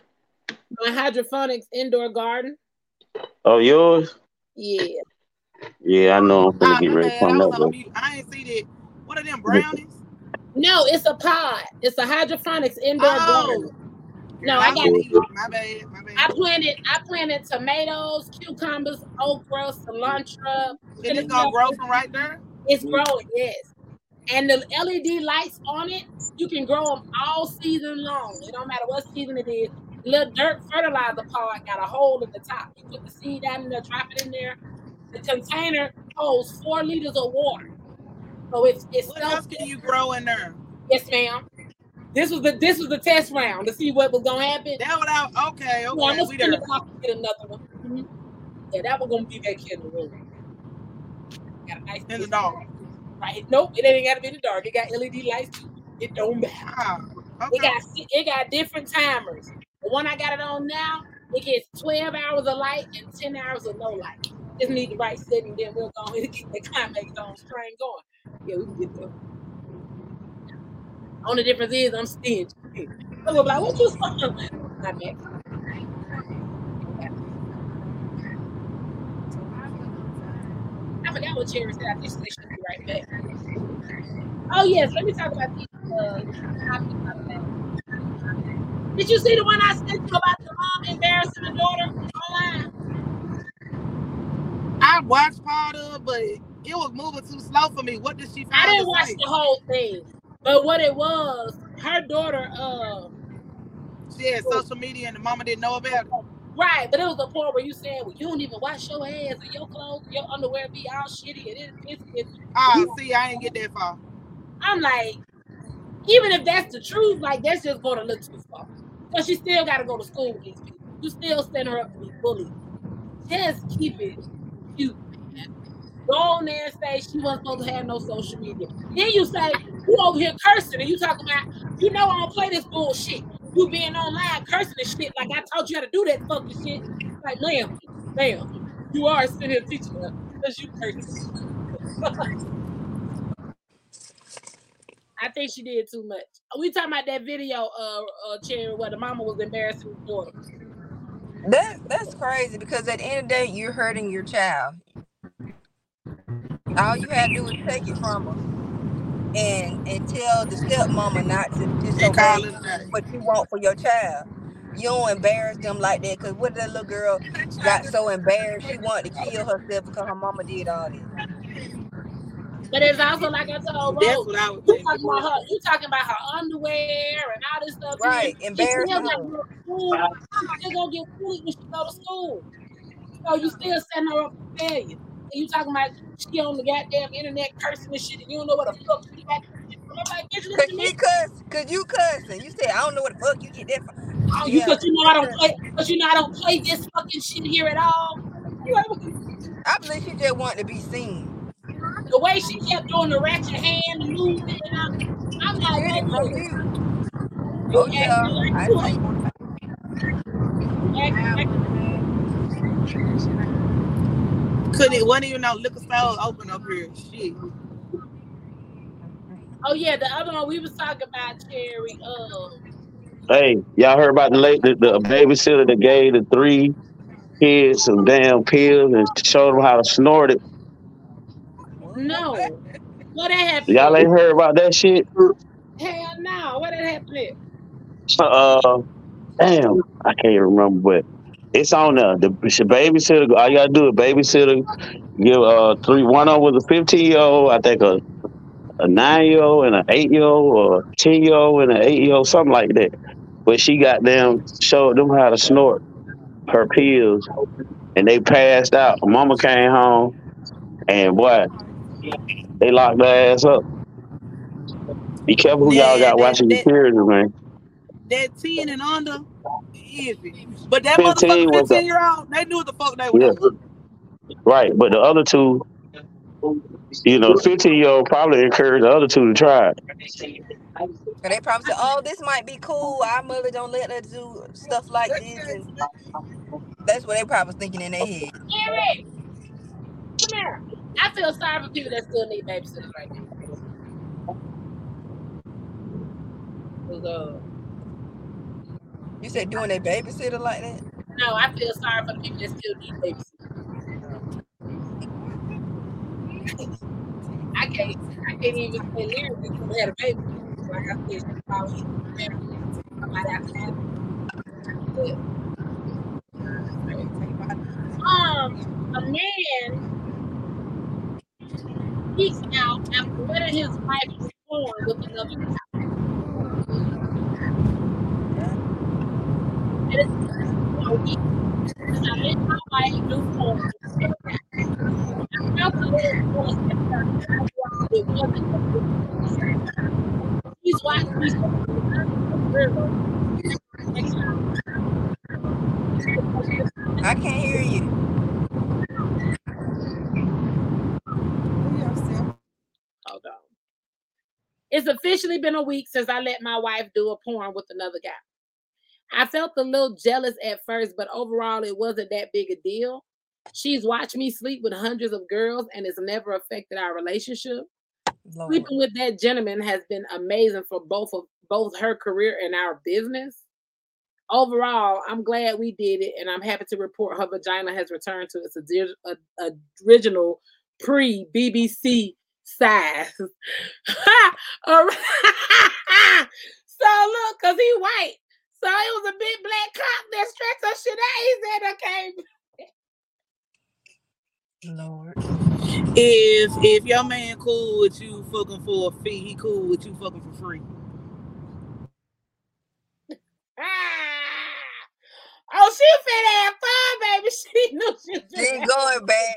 My hydroponics indoor garden. Oh, yours? Yeah. Yeah, I know. I'm Ah, finna get ready bad. for I was that. on mute. I ain't see that. What are them brownies? No, it's a pod. It's a hydroponics indoor garden. Oh, No, I I got. My bad. My bad. I planted I planted tomatoes, cucumbers, okra, cilantro. And it's gonna grow from right there. It's growing, yes. And the LED lights on it, you can grow them all season long. It don't matter what season it is. Little dirt fertilizer pod got a hole at the top. You put the seed down in there, drop it in there. The container holds four liters of water. So it's it's What else can you grow in there? Yes, ma'am. This was the this was the test round to see what was gonna happen. That what I okay, I'm okay, gonna we spin there. it off and get another one. Mhm. Yeah, that was gonna be back here in the room. Got a nice In the dark. Right? Nope, it ain't gotta be in the dark. It got LED lights too. It don't matter. Ah, It got it got different timers. The one I got it on now, it gets 12 hours of light and 10 hours of no light. Just need the right setting, then we'll go and get the climax on strain going. Yeah, we can get there. Only difference is I'm stingy. I'm gonna be like, what you saying? My bad. I forgot what Cherry said. I should be right back. Oh yes, let me talk about these uh, topics about that. Did you see the one I sent you about the mom embarrassing the daughter online? I watched part of, it, but it was moving too slow for me. What did she find? I didn't watch say? the whole thing, but what it was, her daughter, uh, She had social media and the mama didn't know about it. Right, but it was a point where you said, well, you don't even wash your hands or your clothes, your underwear be all shitty and it, it's, it's, Ah, see, I didn't get that far. I'm like, even if that's the truth, like that's just going to look too far. But she still got to go to school with these people. You still send her up to be bullied. Just keep it cute. Go on there and say she wasn't supposed to have no social media. Then you say you over here cursing and you talking about you know I don't play this bullshit. You being online cursing and shit like I taught you how to do that fucking shit. Like ma'am, ma'am, you are sitting here teaching her because you cursing. I think she did too much. We talking about that video, uh, uh, Cherry, where the mama was embarrassing her daughter. That that's crazy because at the end of the day, you're hurting your child. All you had to do is take it from her and and tell the stepmama not to And disobey call it what you want for your child. You don't embarrass them like that because what that little girl got so embarrassed she wanted to kill herself because her mama did all this. But it's also like I told That's Rose, what I was you thinking. talking about her, you talking about her underwear and all this stuff. Right, She still embarrassing got her. to school. She still gonna get bullied when she go to school. So you still setting her up for failure. You talking about she on the goddamn internet cursing and shit, and you don't know what the fuck she got. Like, Cause listen to she me. cuss, cause you cussing. You said I don't know what the fuck you get that from. Oh, you Yeah, cause you know I don't play, cause you know I don't play this fucking shit here at all. You I believe she just wanted to be seen. the way she kept doing the ratchet hand and moving, and I'm, I'm She like, hid wait it a from minute. you. You Oh yeah, like I you see. ain't acting like Couldn't it wasn't even no liquor store open up here. Shit. Oh yeah, the other one we was talking about Cherry. Um, Hey, y'all heard about the late the, the babysitter that gave the three kids some damn pills and showed them how to snort it. no, what that happened? Y'all ain't heard about that shit? Hell no, what that happened? At? Uh, damn, I can't remember, but it's on there. The it's babysitter. All you gotta do is babysitter. Give uh three. One was a fifteen year old. I think a a nine year old and an eight year old, or a ten year old and an eight year old, something like that. But she got them showed them how to snort her pills, and they passed out. Mama came home, and boy, they locked their ass up. Be careful who y'all got that watching your that children, man. that ten and under, easy. But that Fifteen motherfucker was the fifteen year old, they knew what the fuck they were yeah, doing. right. But the other two, you know, fifteen year old probably encouraged the other two to try it. And they probably said, "Oh, this might be cool. Our mother don't let us do stuff like this," and that's what they probably was thinking in their head. Eric, come here. I feel sorry for people that still need babysitters right now. 'Cause, uh, You said doing a babysitter like that? no, I feel sorry for the people that still need babysitters. I can't, I can't even say lyrically because I had a baby. Like I said, she probably um, a man speaks out after letting his wife be born with another guy. And it's a week since I let my wife do porn with another guy. I felt a little forced at first. I thought it wasn't a good thing. He's watching me so I can't hear you. Hold on. It's officially been a week since I let my wife do a porn with another guy. I felt a little jealous at first, but overall, it wasn't that big a deal. She's watched me sleep with hundreds of girls and it's never affected our relationship. Lord. Sleeping with that gentleman has been amazing for both of both her career and our business. Overall, I'm glad we did it, and I'm happy to report her vagina has returned to its ori- original pre BBC size. So look, cause he white, so it was a big black cock that stretched her shit out. He said, "Okay." Lord. If if your man cool with you fucking for a fee, he cool with you fucking for free. Ah! Oh, she finna have fun, baby. She knew she was ain't going back.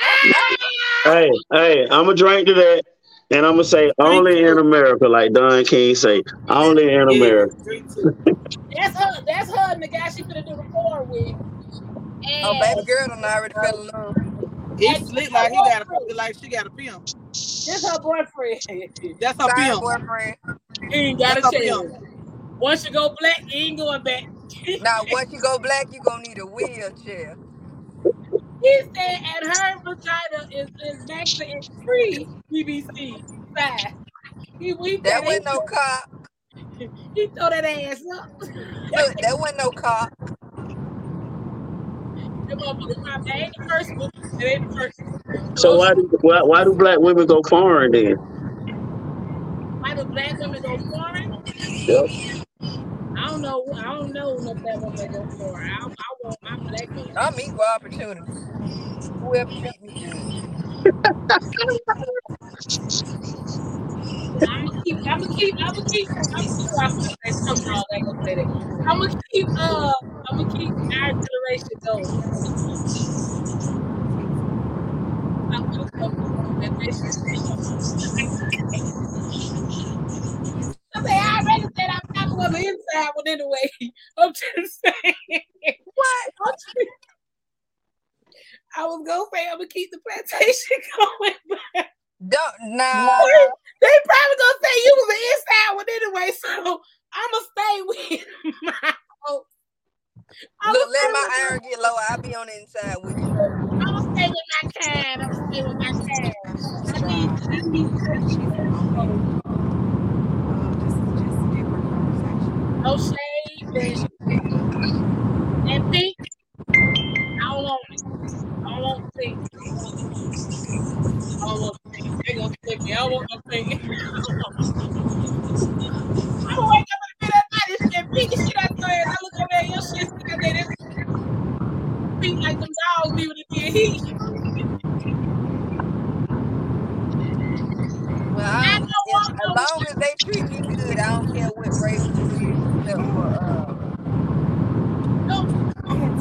Ah! Hey, hey, I'm gonna drink to that, and I'm gonna say only in America, like Don King say, only in America. That's her. That's her and the guy she gonna do the porn with. And Oh, baby girl done already fell in love. It's slick like he got a like she got a pimp. this her boyfriend. That's her Sorry, pimp. boyfriend. He ain't got a That's her chance. pimp. Once you go black, you ain't going back. Now, once you go black, you gonna need a wheelchair. He said, and her vagina is, is next free BBC size. He, he That said wasn't no cop. he throw that ass up. Look, that wasn't no cop. That motherfucker dropped. That ain't the first one. That ain't the first one. So why do why, why do black women go foreign then? Why do black women go foreign? Yep. I don't know. I don't know no black women that go foreign. I, I want my black woman. I'm equal opportunity. Whoever treat me good. I'm gonna keep. I'm gonna keep. I'm gonna keep. I'm gonna keep. I'm gonna say something wrong. I ain't gonna say that. I'm gonna keep. Uh, I'm gonna keep our generation going. I'm gonna go with that I say I already said I'm not on the inside one anyway. I'm just saying. What? I'm just- I was gonna say I'm gonna keep the plantation going, but Don't nah. they, probably gonna say you was the inside one anyway, so I'ma stay with my. Look, let my iron get low. I'll be on the inside with you. I'ma stay with my kind. I'ma stay with my kind. I need I need no shade, but and pink. I don't want it. I don't want pink. I don't want pink. They gonna take me. I don't want no pink. I'm gonna wake up in the middle of the night and shit pink shit out there. And I look over there, your shit sitting there. Pink like them dogs be with dead heat. Well, I as long as they treat me good, I don't care what race it is. Except for, uh,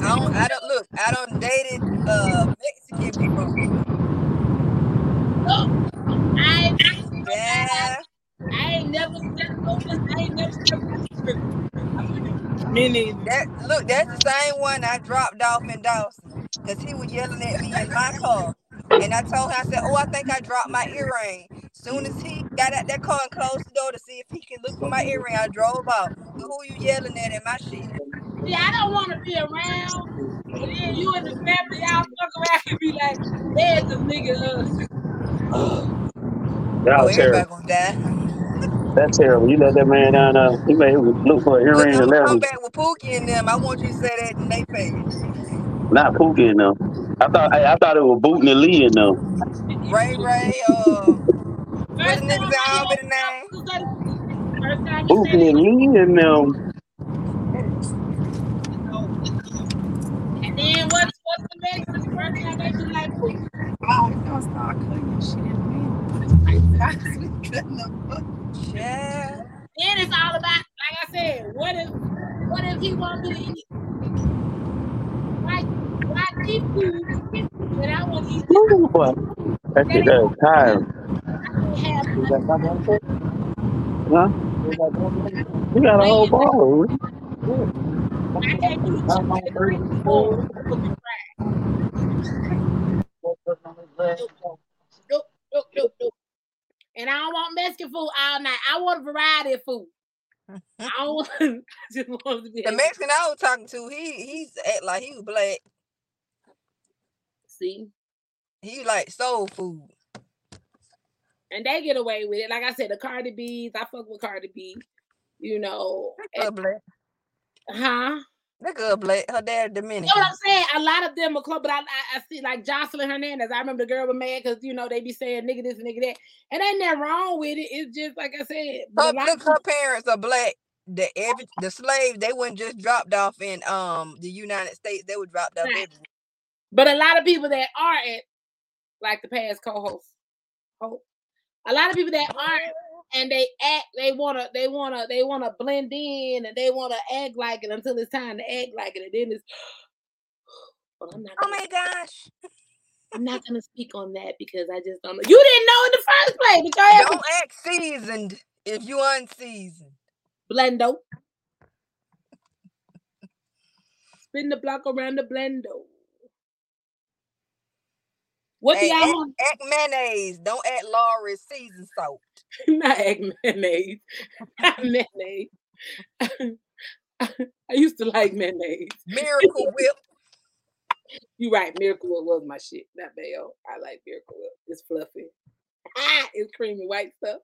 I don't, I don't look. I don't dated uh Mexican before. I ain't Yeah, I ain't never stepped over. I ain't never stepped over. Me neither. that look. That's the same one I dropped off in Dawson because he was yelling at me in my car. And I told him, I said, "Oh, I think I dropped my earring." Soon as he got out that car and closed the door to see if he can look for my earring, I drove out. So who you yelling at in my shit? See, I don't want to be around. And then you and the family, y'all fuck around and be like, there's a nigga. Uh, Y'all Oh, terrible. That's terrible. You let that man down there. He made him look for an earring I'm and gonna come back with Pookie and them. I want you to say that in their face. Not Pookie in them. I thought I, I thought it was Bootin' and Lee in them. Ray Ray, uh, what first the niggas all heard been name? Uncle say, first time he said Bootin' and Lee in them. and then what's what's the next? The first time they be like, "Pooh." Oh, don't start cutting your shit in. I was cutting up. Yeah. then it's all about, like I said, what if what if he want me to eat? Why why keep food when I want to eat this? Ooh, boy. That shit that is tired. I can't have Huh? You got a whole bottle. I can't do chicken and green corn cooking. Nope, nope, nope, nope. And I don't want Mexican food all night. I want a variety of food. I want, I just want to be The Mexican I was talking to, he he's act like he was black. See. He like soul food. And they get away with it. Like I said, the Cardi B's, I fuck with Cardi B. You know, black. huh? That girl black. Her dad You Dominican. know what I'm saying? A lot of them are close, but I, I, I see like Joseline Hernandez. I remember the girl was mad because you know they be saying nigga this, nigga that, and ain't nothing wrong with it. It's just like I said. But Her, look, her parents are black. The every the slaves they weren't just dropped off in um the United States. They were dropped off Right. everywhere. But a lot of people that aren't, like the past co-host, Hope, a lot of people that aren't, and they act, they wanna, they wanna, they wanna blend in, and they wanna act like it until it's time to act like it, and then it's. But I'm not. Oh my gosh! I'm not gonna speak on that because I just don't know. You didn't know in the first place, but was Don't act seasoned if you aren't unseasoned. blendo. Spin the block around the blendo. What do y'all want? act mayonnaise. Don't act Lawry's seasoned salt. Not egg mayonnaise. Not mayonnaise. I used to like mayonnaise. Miracle Whip. You right, Miracle Whip was my shit. Not mayo. Oh. I like Miracle Whip. It's fluffy. It's creamy white stuff.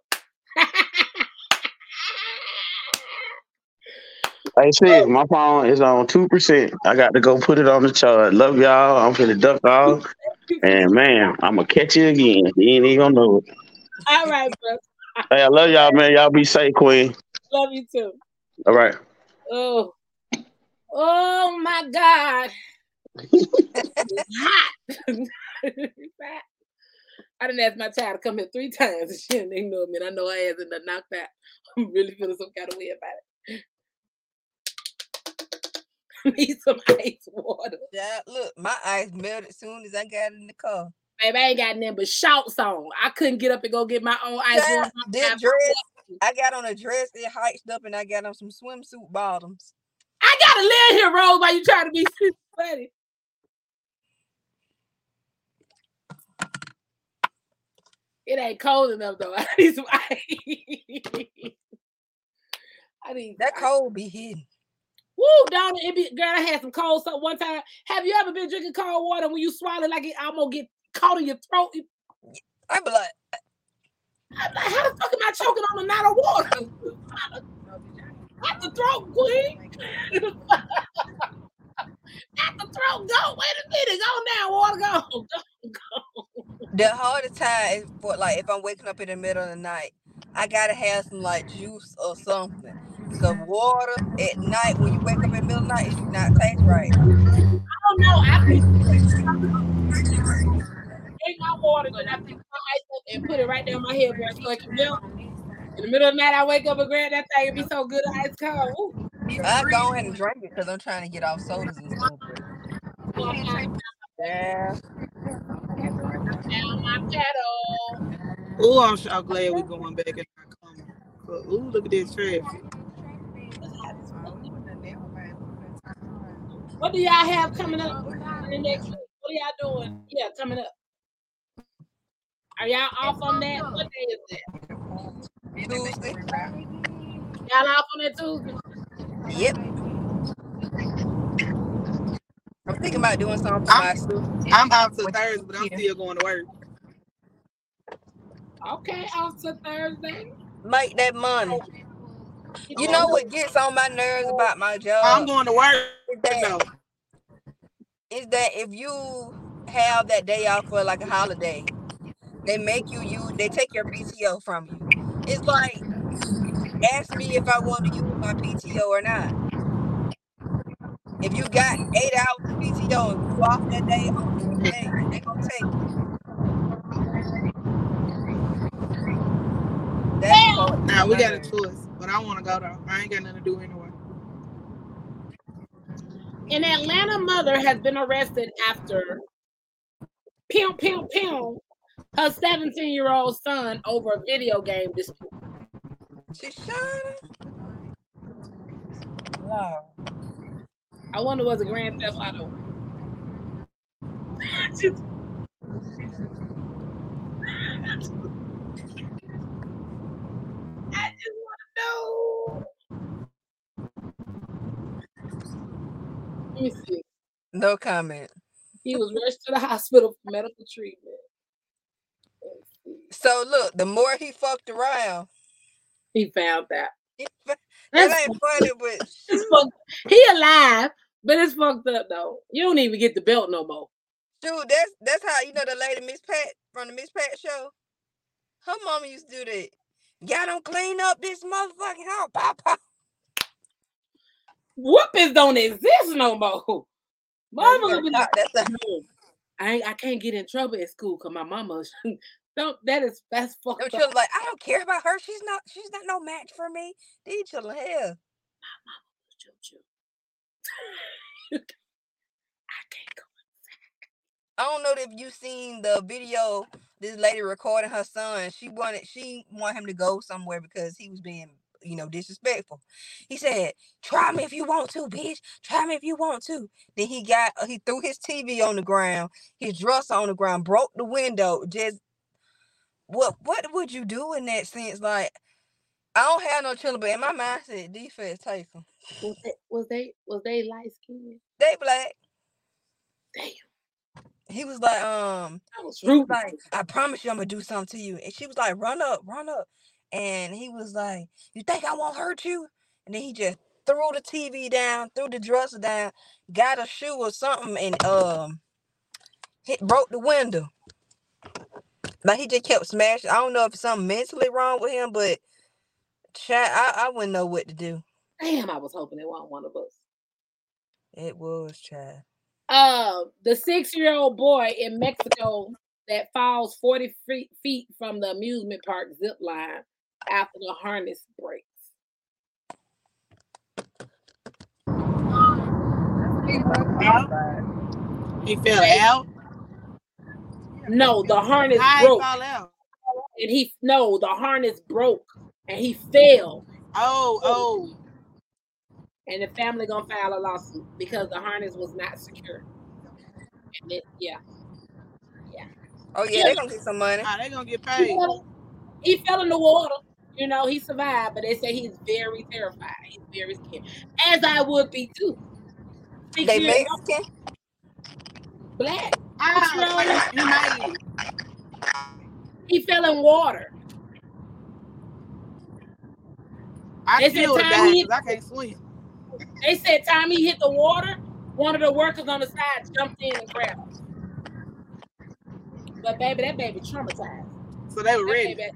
Hey, sis, my phone is on two percent. I got to go put it on the charge. Love y'all. I'm finna duck off, and man, I'm gonna catch you again. You ain't even gonna know it. All right, bro. Hey, I love y'all, man. Y'all be safe, Queen. Love you too. All right. Oh, oh my God. hot. Hot. I didn't ask my child to come here three times and she didn't ignore me. And I know I ass in the knocked out. I'm really feeling some kind of way about it. Need some ice water. Yeah, look, my ice melted as soon as I got in the car. Babe, I ain't got nothing but shorts on. I couldn't get up and go get my own ice Yeah, water. dress, I got on a dress, it hiked up, and I got on some swimsuit bottoms. I gotta live here, Rose, while you trying to be funny. It ain't cold enough though. I need some ice. I need That cold be hidden. Woo, Donna, it be girl. I had some cold stuff one time. Have you ever been drinking cold water when you swallow it like it almost get caught in your throat? I be like, uh, I'm like, how the fuck am I choking on a knot of water? Not the throat, queen. Not the throat. Go. Wait a minute. Go now. Water go. Go. Go. the hardest time is for like if I'm waking up in the middle of the night, I gotta have some like juice or something. Cause water at night when you wake up in the middle of the night, it do not taste right. I don't know. I be take my water, then I pick my ice up and put it right down my head where so it can melt. In the middle of the night, I wake up and grab that thing. It be so good, ice cold. Ooh. I go ahead and drink it because I'm trying to get off sodas and stuff. Yeah. Down my pedal. Oh, I'm so glad we're going back and not coming. But, ooh, look at this traffic. What do y'all have coming up in the next week? What are y'all doing? Yeah, coming up. Are y'all off on that? What day is that? Tuesday. Y'all off on that Tuesday? Yep. I'm thinking about doing something for I'm, myself. I'm out to Thursday, but I'm still going to work. Okay, off to Thursday. Make that money. You know what gets on my nerves about my job? I'm going to work is that though. is that if you have that day off for like a holiday, they make you use they take your PTO from you. It's like ask me if I want to use my PTO or not. If you got eight hours of PTO and you off that day on the day, they gonna take it. That's part Nah, we got a choice, but I want to go though. I ain't got nothing to do anyway. An Atlanta mother has been arrested after pew pew pew her 17 year old son over a video game dispute. She shot Wow. I wonder was a Grand Theft Auto. Just- I just know. Let me see. No comment. He was rushed to the hospital for medical treatment. So look, the more he fucked around, He found that. he that ain't funny, but He alive, but it's fucked up though. You don't even get the belt no more. Dude, that's that's how you know the lady Miss Pat from the Miss Pat show. Her mama used to do that. Y'all don't clean up this motherfucking house, papa. Whoopings don't exist no more. You Mama gotta be stop like, that stuff. "No, I ain't, I can't get in trouble at school because my mama don't. That is that's fucked she up. was like, I don't care about her. She's not. She's not no match for me. These children hell. Choo, choo. I can't go. I don't know if you've seen the video. This lady recording her son. She wanted. She wanted him to go somewhere because he was being, you know, disrespectful. He said, "Try me if you want to, bitch. Try me if you want to." Then he got. He threw his TV on the ground. His dress on the ground. Broke the window. Just what? What would you do in that sense? Like, I don't have no children, but in my mind, I said defense take them. Was they was they was they light skinned? They black. Damn, He was like, um, I was he was like, I promise you I'm gonna do something to you. And she was like, run up, run up. And he was like, You think I won't hurt you? And then he just threw the TV down, threw the dresser down, got a shoe or something, and um hit broke the window. Like he just kept smashing. I don't know if something mentally wrong with him, but chat, I, I wouldn't know what to do. Damn, I was hoping it wasn't one of us. It was Chad. Uh, the six-year-old boy in Mexico that falls 40 feet, feet from the amusement park zip line after the harness breaks. He fell out. No, the harness he broke, and he no, the harness broke, and he fell, Oh, oh. And the family gonna file a lawsuit because the harness was not secure. And it, yeah, Oh yeah, they're gonna get some money. Nah, they gonna get he paid. fell, he fell in the water. You know, he survived, but they say he's very terrified. He's very scared, as I would be too. Six They years old, Mexican. black. Ah, he made it. He fell in water. I They said still time died he- because I can't swim. They said time he hit the water, one of the workers on the side jumped in and grabbed him. But baby, that baby traumatized. So they were That ready. baby,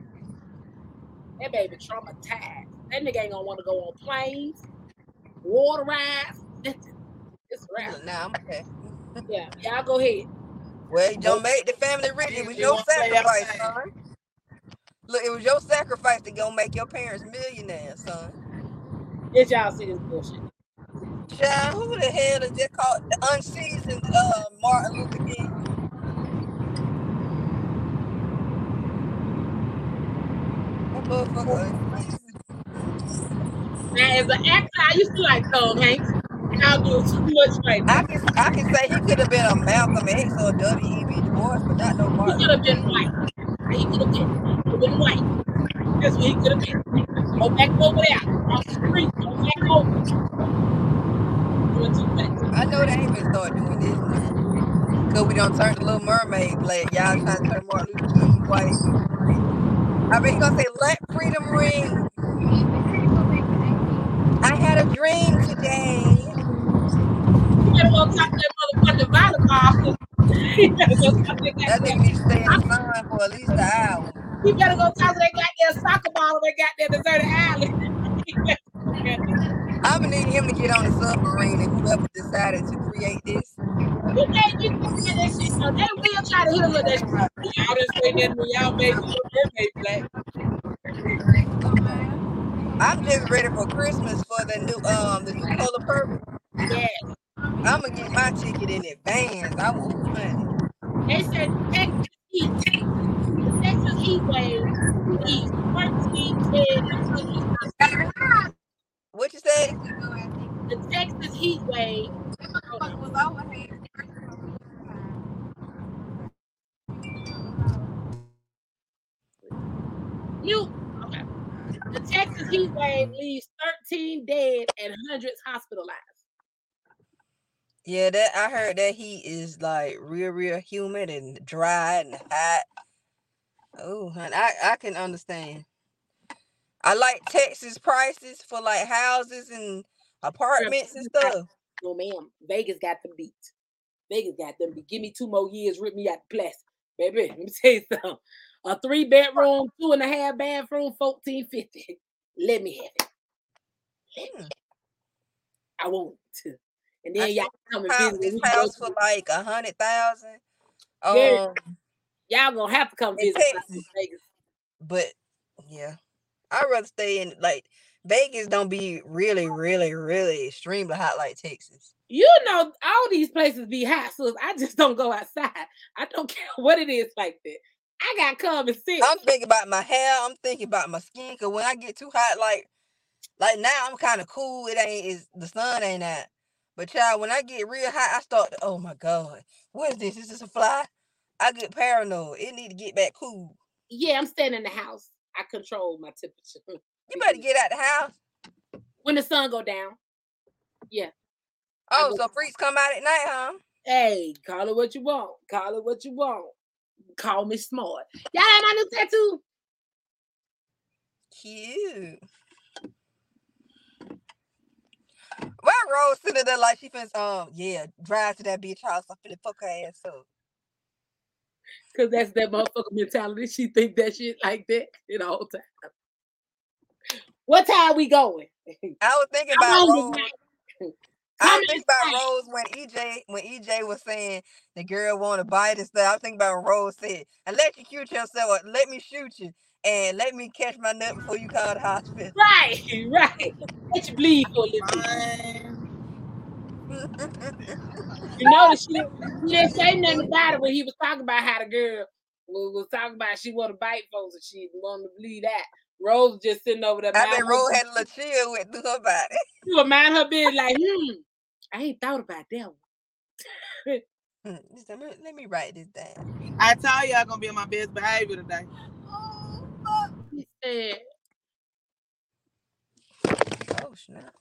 that baby traumatized. That nigga ain't gonna want to go on planes, water rides. nothing. It's a wrap. Nah, I'm okay. Yeah, y'all go ahead. Well, you don't make the family rich. It was They your sacrifice, son. Look, it was your sacrifice to go make your parents millionaires, son. Did y'all see this bullshit? Child, who the hell is just called the unseasoned uh, Martin Luther King? That motherfucker unseasoned. Now, as an actor, I used to like Tom Hanks. Y'all do too much right now. I can I can say he could have been a Malcolm X or a W.E.B. Du Bois, but not no Martin. He could have Luther been King. white. what he could have been. Go back over there. Across the street. Go back over. Doing too much. I know they ain't gonna start doing this. Cause we don't turn the little mermaid black. Y'all trying to turn Martin Luther King white. I mean, he gonna say, let freedom ring. I had a dream today. You better go talk to that motherfucking volleyball. you better go talk to that nigga need to stay in sun for at least an hour. You better go talk to that goddamn soccer ball on that goddamn deserted island. You better go goddamn- I'm gonna need him to get on the submarine and whoever decided to create this. You can't you can't that shit. So they will try to hit him with that shit. Y'all didn't say nothing when y'all made your black. I'm just ready for Christmas for the new um the new color purple. Yeah. I'm gonna get my ticket in advance. I will honey. They said Texas heat. The Texas heat wave is 13 dead. What you say? The Texas heat wave. You okay. The Texas heat wave leaves 13 dead and hundreds hospitalized. Yeah, that I heard that heat is like real, real humid and dry and hot. Oh, honey, I I can understand. I like Texas prices for like houses and apartments and stuff. No, ma'am. Vegas got them beat. Vegas got them beat. Give me two more years, rip me out the place. Baby, let me tell you something. A three bedroom, two and a half bathroom, fourteen fifty. Let me have it. Let me have it. I want to. And I then y'all see come and visit. this when we go house for like a hundred thousand. Yeah. Um, Y'all gonna have to come visit. Vegas. but yeah, I'd rather stay in like Vegas. Don't be really, really, really extremely hot like Texas. You know, all these places be hot, so I just don't go outside. I don't care what it is like that. I got common sense. I'm thinking about my hair. I'm thinking about my skin. Cause when I get too hot, like like now, I'm kind of cool. It ain't is the sun ain't out. But child, when I get real hot, I start. To, oh my god, what is this? Is this a fly? I get paranoid. It need to get back cool. yeah, I'm staying in the house. I control my temperature. You better get out the house. when the sun go down. Yeah. Oh, so freaks come out at night, huh? Hey, call it what you want. Call it what you want. Call me smart. Y'all have my new tattoo. Cute. Why Rose sitting there like she finna um yeah drive to that bitch house? I'm finna fuck her ass up. Cause that's that motherfucker mentality. She think that shit like that the whole time. What time we going? I was thinking about Rose. I Come was thinking about. Rose when EJ when EJ was saying the girl want to bite and stuff. I was thinking about Rose said, "Electrocute yourself, or let me shoot you, and let me catch my nut before you call the hospital." Right, right. Let you bleed for a little bit. Man. You notice she, didn't- she didn't say nothing about it when he was talking about how the girl was, was talking about she want to bite folks and she wanted to bleed out. Rose just sitting over there. I mind bet her Rose had a little chill with through her body. She would mind her business like, hmm, I ain't thought about that one. Hmm, she let, let me write this down. I tell you, I'm gonna be on my best behavior today. He said, Oh snap!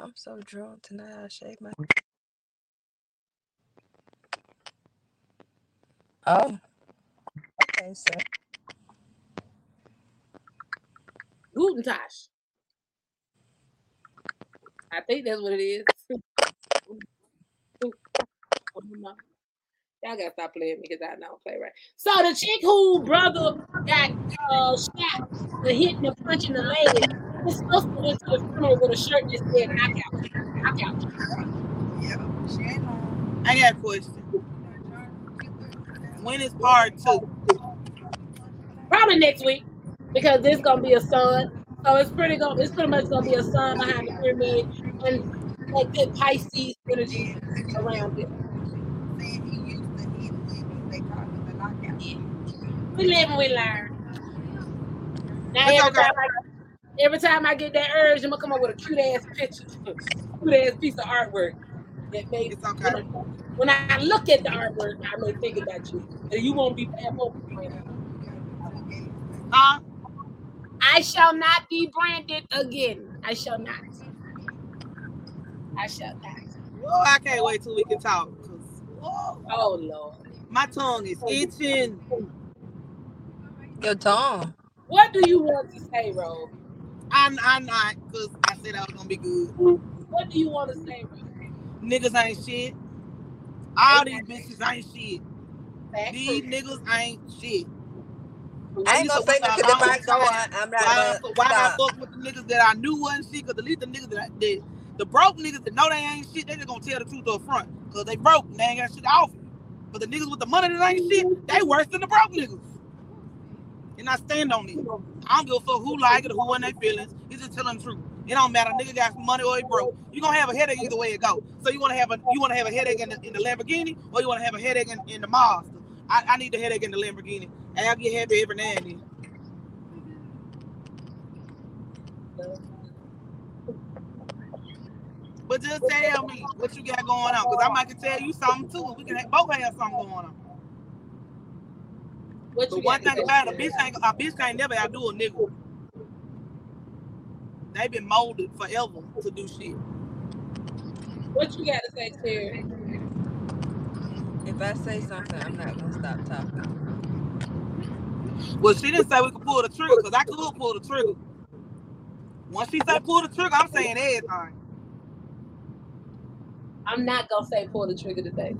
I'm so drunk tonight. I shake my. Oh, okay, so Guten Tag. I think that's what it is. Y'all gotta stop playing me because I don't play right. So the chick who brother got uh shot for hitting and punching the leg, lady, supposed to went to the funeral with a shirt that said knockout. Knockout. I got a question. When is part two? Probably next week because this gonna be a sun. So it's pretty gonna it's pretty much gonna be a sun behind the pyramid and like good Pisces energy around it. We live and we learn. Now every okay. time I every time I get that urge, I'm gonna come up with a cute ass picture, cute ass piece of artwork. That may It's okay. when I look at the artwork, I may think about you. And you won't be bad won't be playing. Huh? I shall not be branded again. I shall not. I shall not. Oh, I can't wait till we can talk. whoa, Oh Lord. my tongue is oh, itching. Your tongue. What do you want to say, Rose? I'm, I'm not, because I said I was going to be good. What do you want to say, Rose? Niggas ain't shit. All these bitches ain't shit. Back These niggas ain't shit. I ain't gonna say nothing if I go on. I'm not Why, gonna why I fuck with the niggas that I knew wasn't shit? Because at least the niggas that, I- that the broke niggas that know they ain't shit, they just gonna tell the truth up front. Because they broke and they ain't got shit to offer. But the niggas with the money that ain't shit, they worse than the broke niggas. And I stand on it. I don't give a fuck who like it who in their feelings. It's just telling the truth. It don't matter. Nigga got some money or he broke. You gonna have a headache either way it go. So you wanna have a you wanna have a headache in the, in the Lamborghini or you wanna have a headache in, in the Mazda. I, I need the headache in the Lamborghini. And I'll get happy every now and then. But just tell me what you got going on, because I might can tell you something too. We can both have something going on. What But you one got thing to about it, a say? bitch ain't a bitch can't never outdo a nigga. They been molded forever to do shit. What you got to say, Terry? If I say something, I'm not gonna stop talking. Well, she didn't say we could pull the trigger, because I could pull the trigger. Once she say pull the trigger, I'm saying everything. I'm not gonna say pull the trigger today.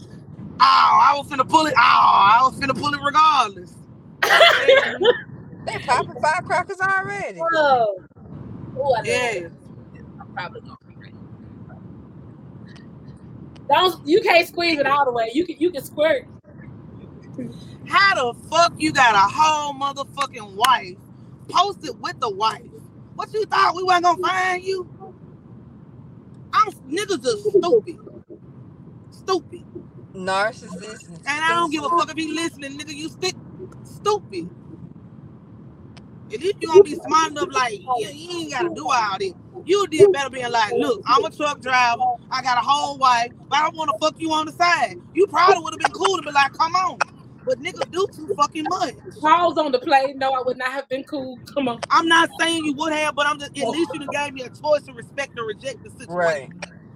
Oh, I was finna pull it. Oh, I was finna pull it regardless. They popping firecrackers already. Whoa. Oh, I Yeah. I'm probably gonna regret it. Don't you can't squeeze it all the way. You can you can squirt. How the fuck you got a whole motherfucking wife posted with the wife? What you thought we weren't gonna find you? I'm niggas are stupid. Stupid. Narcissist. And I don't give a fuck if he listening, nigga. You stick stupid. At least you gonna be smart enough, like you, you ain't gotta do all this. You did better being like, look, I'm a truck driver. I got a whole wife, but I don't want to fuck you on the side. You probably would have been cool to be like, come on. But niggas do too fucking much. Pause on the play. No, I would not have been cool. Come on. I'm not saying you would have, but I'm just at oh. least you gave me a choice to respect or reject the situation. Right.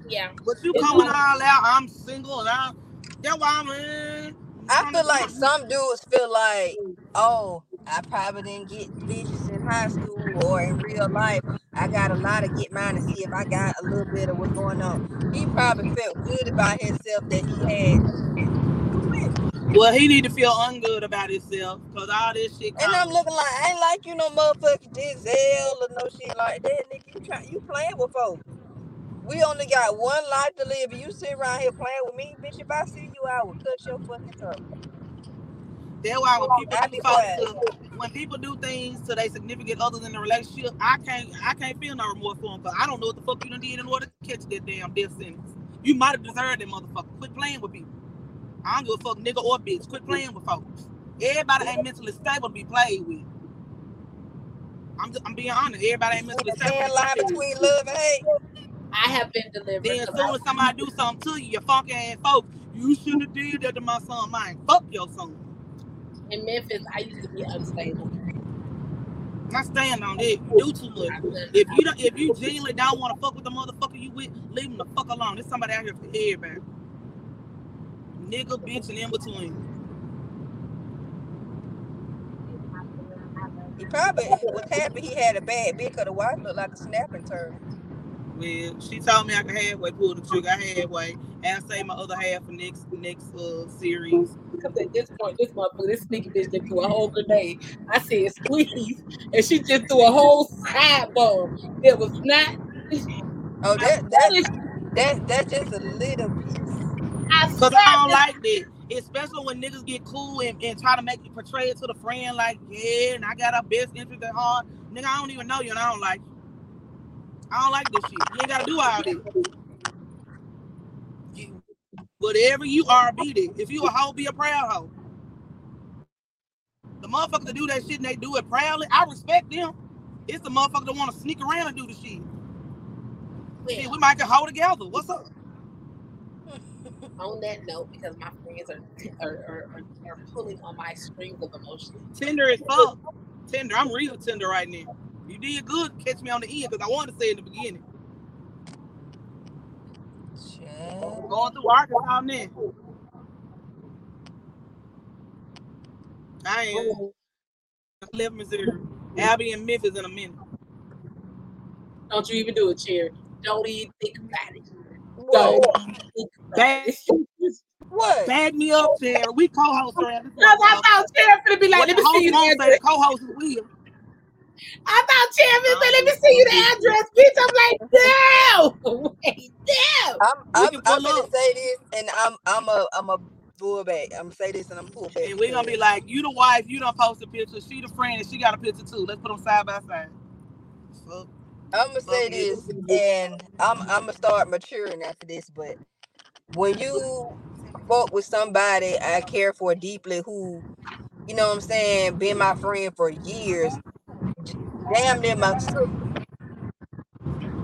Yeah. But you It's coming like- all out, I'm single and I'm that's why I'm in. I feel like some dudes feel like, oh, I probably didn't get bitches in high school or in real life. I got a lot to get mine to see if I got a little bit of what's going on. He probably felt good about himself that he had. Well, he need to feel ungood about himself because all this shit. And I'm looking like I ain't like you no motherfucking Denzel or no shit like that, nigga. You try, you playing with folks. We only got one life to live, you sit around here playing with me, bitch. If I see you, I will cut your fucking throat. That's why when people do be folks to, when people do things to their significant others in the relationship, I can't I can't feel no remorse for them because I don't know what the fuck you done did in order to catch that damn death sentence. You might have deserved that motherfucker. Quit playing with people. I don't give a fuck, nigga or bitch. Quit playing with folks. Everybody ain't mentally stable to be played with. I'm just, I'm being honest. Everybody ain't mentally stable. thin to be line between love and hate. I have been delivered. Then as 'cause soon as somebody do something to you, you funky ass folks, you shouldn't have did that to my son. Mine. Fuck your son. in Memphis, I used to be unstable. I stand on it. You do too much. If you don't, if you genuinely don't want to fuck with the motherfucker you with, leave him the fuck alone. There's somebody out here for everybody. Nigga, bitch, and in between. He probably was happy he had a bad bitch, cause the wife looked like a snapping turtle. Well, she told me I could halfway pull the trigger. I halfway, and I save my other half for next next uh series. Because at this point, this motherfucker, this sneaky bitch just threw a whole grenade. I said squeeze, and she just threw a whole side bomb. It was not. Oh, that that that that's just a little piece. I Cause I don't like that. Especially when niggas get cool and, and try to make it portray it to the friend like, yeah, and I got our best interest at heart. Nigga, I don't even know you and I don't like you. I don't like this shit. You ain't gotta do all this. You- whatever you are, be it. If you a hoe, be a proud hoe. The motherfuckers that do that shit and they do it proudly, I respect them. It's the motherfucker that wanna sneak around and do the shit. Shit, we might get hold together. What's up? On that note, because my friends are are, are, are, are pulling on my strings of emotion. Tender as fuck. tender. I'm real tender right now. You did good. Catch me on the end because I wanted to say in the beginning. Child. Going through Arkansas now. I ain't live in Missouri. I'll be in Memphis in a minute. Don't you even do it, Cherry. Don't even think about it. What? Don't think about Bag, it. What? bag me up there. We co-host around this Because I motherfucker. thought Cherry finna be like, What let me see you the won't say the address. co-host is Will. I thought Cherry finna say, let me see you the um, address, bitch. I'm like, damn, Wait, no. I'm I'm I'm gonna say this, and I'm I'm a I'm a pull back. I'm gonna say this, and I'm pull back and we're gonna be like, you the wife, you don't post a picture. She the friend, and she got a picture too. Let's put them side by side. Fuck, I'm gonna say fuck this, and I'm I'm gonna start maturing after this. But when you fuck with somebody I care for deeply, who you know what I'm saying, been my friend for years, j- damn near my sister.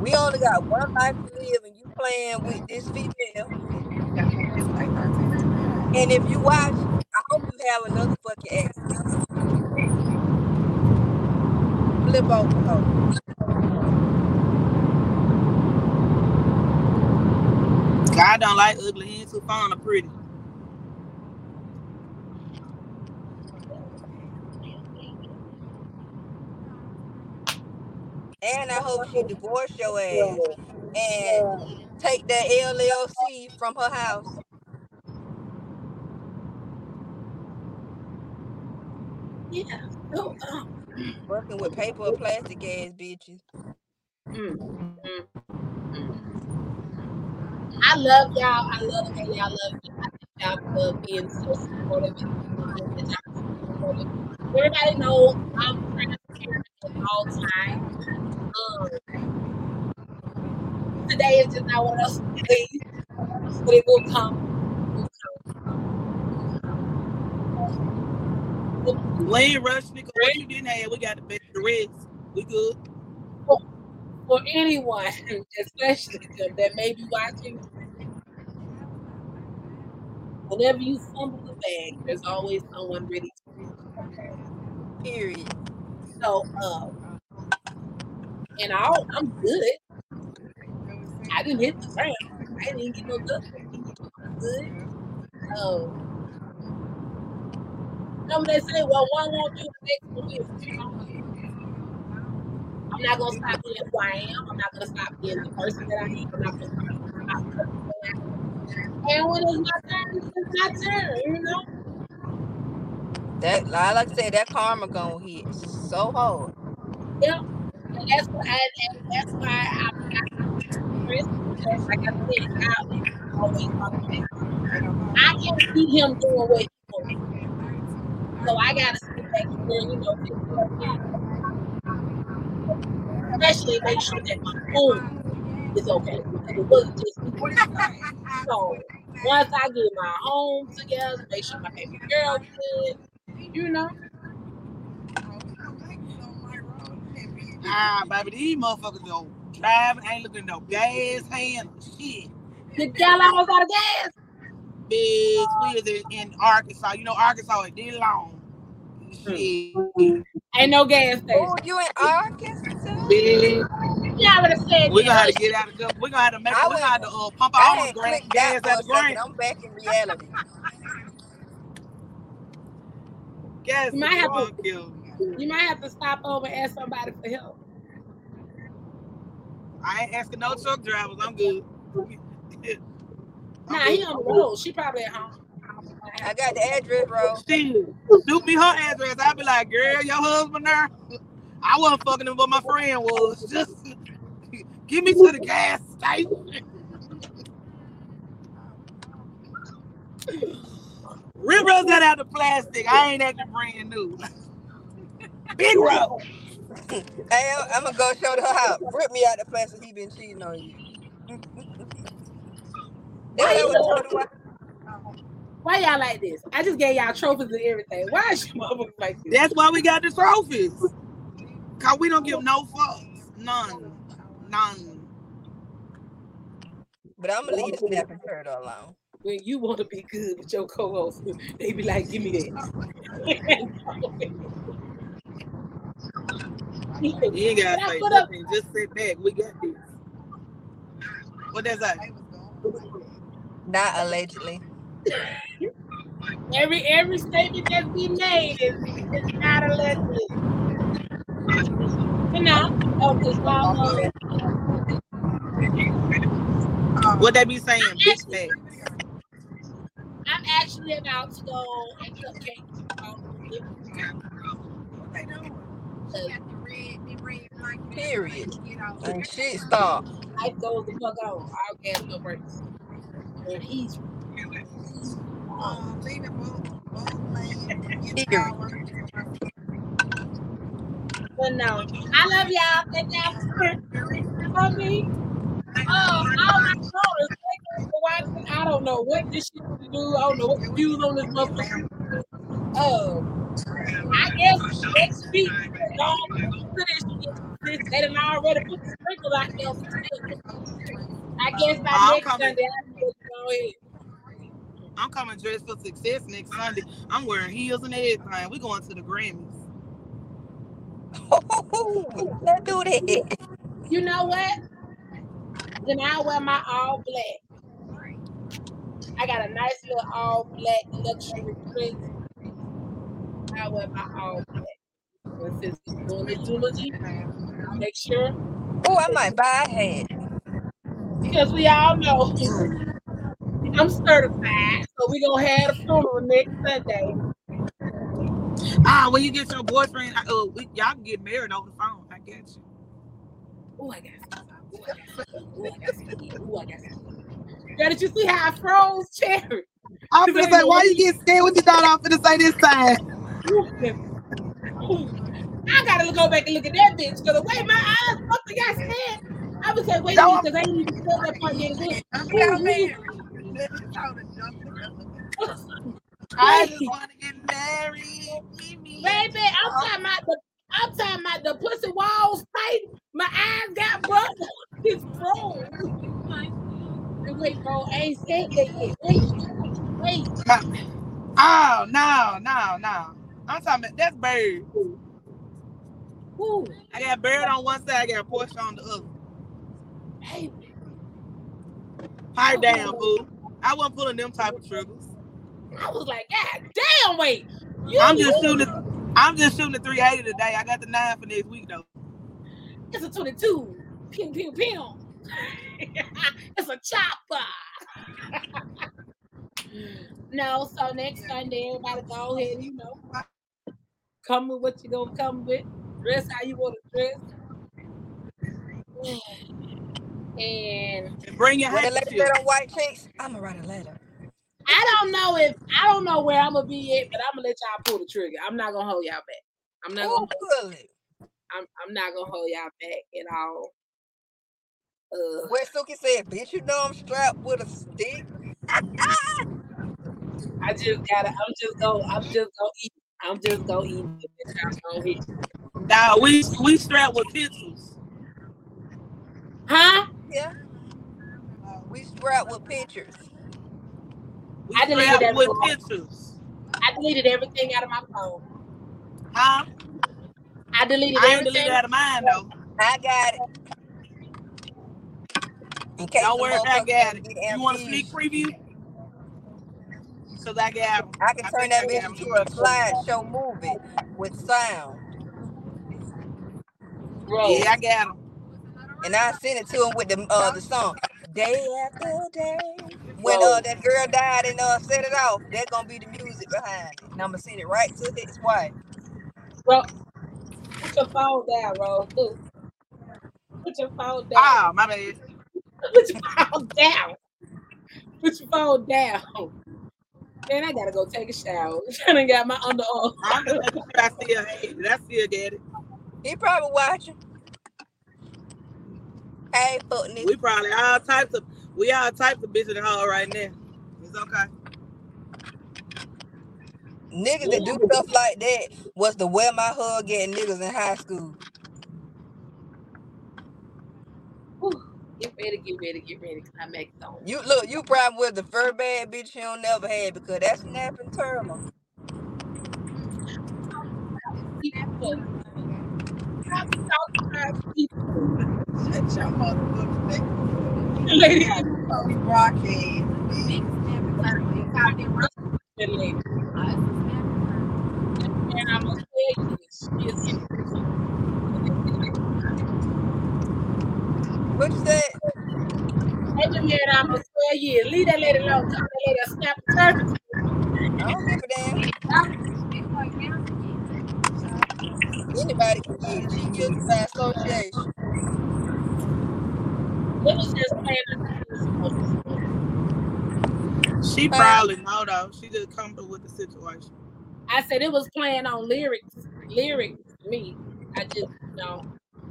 We only got one life to live, and you playing with this female. And if you watch, I hope you have another fucking accident. Flip over. God don't like ugly. Ain't too fond of pretty. And I hope she divorce your ass and take that LLC from her house. Yeah. So, um, Working with paper or plastic ass bitches. mm, mm, mm. I love y'all. I love the way y'all love me. I thank y'all for being so supportive and and that y'all so supportive. Everybody knows I'm transparent at all times. Um, today is just not one of those days, but it will come. It will come. We ain't rush, nigga. What you didn't have, we got the best. The rest, we good. For, for anyone, especially them that may be watching, whenever you fumble the bag, there's always someone ready to Period. So, um, and all I'm good. I didn't hit the ground. I didn't get no good. I'm good. Um, some they say, well, one won't do the next one. I'm not gonna stop being who I am. I'm not gonna stop being the person that I am. I'm not gonna stop being I. And when it's my turn, it's my turn. You know. That like I said, that karma gonna hit so hard. Yeah. And that's why. I, and that's why I got Chris like I said, talking. I can't see him doing what he wants. So I gotta sit back and then, you know. Especially make sure that my home is okay. It wasn't just. So once I get my home together, make sure my baby girl good, you know. Nah, baby, these motherfuckers go driving, ain't looking no gas handle. Shit. The gal almost out of gas. Bitch, we is in, in Arkansas. You know Arkansas is this long. Shit. Ain't no gas station. Oh, you in Arkansas? Bitch. Yeah, I would have said We're gonna have to get out of the We're gonna have to make I we're went gonna have to uh, pump I all the had gra- clicked gas out for at a the ground. I'm back in reality. Gas You might have to wrong kill. you might have to stop over and ask somebody for help. I ain't asking no truck drivers. I'm good. Nah, he on the road. She probably at home. I got the address bro. Still, shoot me her address. I'd be like, girl, your husband there. I wasn't fucking him, but my friend was. Just give me to the gas station. Rip Rose got out the plastic. I ain't acting brand new. Big road. Hey, I'm gonna go show her how. Rip me out the plastic. He been cheating on you. Why you was so, told him. why y'all like this? I just gave y'all trophies and everything. Why is your motherfuckers like this? That's why we got the trophies. Cause we don't give no fucks. None. None. But I'm gonna leave the snapping turtle alone. When you want to be good with your co-host, they be like, "Give me that." You ain't gotta say put up nothing. Just sit back. We got this. What does that say? Not allegedly. every every statement that's been made is, is not allegedly. Oh, you uh-huh. know, oh, because What they be saying? I'm Big facts. I'm actually about to go and cut cake. Um, Period. And shit stop. Life goes the fuck on. I'll gas no brakes. Um, and he's Period. but no. I love y'all. Thank y'all for for me. Oh, all my phone is watching. I don't know what this shit to do. I don't know what the views on this motherfucker. Oh, I guess next week we're going to this shit. Since they done already put the sprinkles out there. I guess by oh, I'm next coming. Sunday I can just go ahead. I'm coming dressed for success next Sunday. I'm wearing heels and everything. We going to the Grammys. Let's do that. You know what? Then I wear my all black. I got a nice little all black luxury print. I wear my all black. And since we're doing the eulogy, I'll make sure Oh, I might buy a hat. because we all know I'm certified, so we're gonna have a funeral next Sunday. Ah, when you get your boyfriend, I- uh, we, y'all can get married over the phone. I get you. Oh, I got some. Ooh, I got some. Ooh, I got some. Ooh, I got some. Girl, did you see how I froze, Cherry? I'm Because gonna say, why you get scared? What you thought I'm gonna say this time? Ooh, ooh. I gotta go back and look at that bitch because the way my eyes fucking got scared. I was like, wait a minute, because I ain't even said that part yet. Good. Ooh, ooh. I just want to get married. Meet me at baby, I'm uh-huh. talking about the I'm talking about the pussy walls tight. My eyes got butt. It's Wait, bro, I ain't said that yet. Wait, wait. Oh no, no, no. I'm talking about that's bird. Woo. I got bird on one side, I got Porsche on the other. Hey, Pipe down, oh. boo. I wasn't pulling them type of triggers. I was like, God damn, wait. You, I'm just shooting. I'm just shooting the 380 today. I got the nine for next week though. It's a 22. Pew, pew, pew. it's a chopper. no, so next Sunday, everybody go ahead, you know, come with what you gonna come with. Dress how you want to dress. And And bring your What the lady on white chicks? I'ma write a letter. I don't know if I don't know where I'm gonna be at, but I'm gonna let y'all pull the trigger. I'm not gonna hold y'all back. I'm not Who gonna oh, pull? I'm, I'm not gonna hold y'all back at all. Uh, Where Sookie said, bitch, you know I'm strapped with a stick. I just gotta. I'm just gonna. I'm just gonna eat. I'm just gonna eat. it. Y'all gonna eat. Nah, we we strapped with pencils. Huh? Yeah. We strapped with pictures. We I deleted strapped with everything. pencils. I deleted everything out of my phone. Huh? I deleted I ain't everything. deleted out of mine though. I got it. In case Don't the worry, I motherfucker got it. get You want a sneak preview? So that got 'em. I can I turn that I bitch into a slideshow movie with sound. Bro, Yeah, I got 'em. And I sent it to him with the uh the song. Day after day. When uh that girl died and uh set it off, that's gonna be the music behind it. And I'm gonna send it right to his wife. bro. Put your phone down, bro. Look, Put your phone down. Ah, my bad. Put your phone down. Put your phone down. Man, I gotta go take a shower. I done got my underarm. I'm just making sure I still had it. I still get it. He probably watching. Hey, fuckness. We probably all types of we all types of bitch in the hole right now. It's okay. Niggas that do stuff like that was the wear my hug getting niggas in high school. Get ready, get ready, get ready. Cause I make it on. You look, you probably was the first bad bitch you don't never had because that's snapping turtle. Keep it up. Stop talking about people. Shut your motherfucking. Lady, Tony Brockhead. that lady. And I'm gonna tell you, she is in What you said? That man, I'm gonna tell you, leave that lady alone. Tell that lady to snap a turkey. I don't give a damn. Anybody can get it. She guilty by association. It was just playing. She probably know though. She just comfortable with the situation. I said it was playing on lyrics, lyrics. Me, I just you know,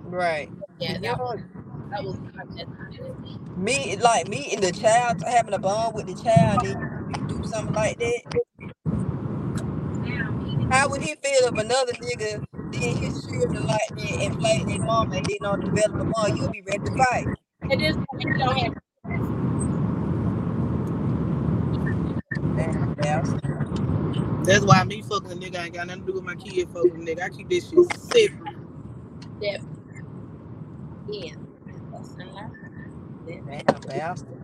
Right. yeah, that was that was Me like me and the child having a bond with the child, then you do something like that. How would he feel if another nigga did his children like that and played their mama and didn't know develop a bond? You'll be ready to fight. At this point, you don't have Damn, yeah. That's why me fucking a nigga ain't got nothing to do with my kid fucking nigga. I keep this shit separate. that. Yeah. Lesson learned. Damn, bastard.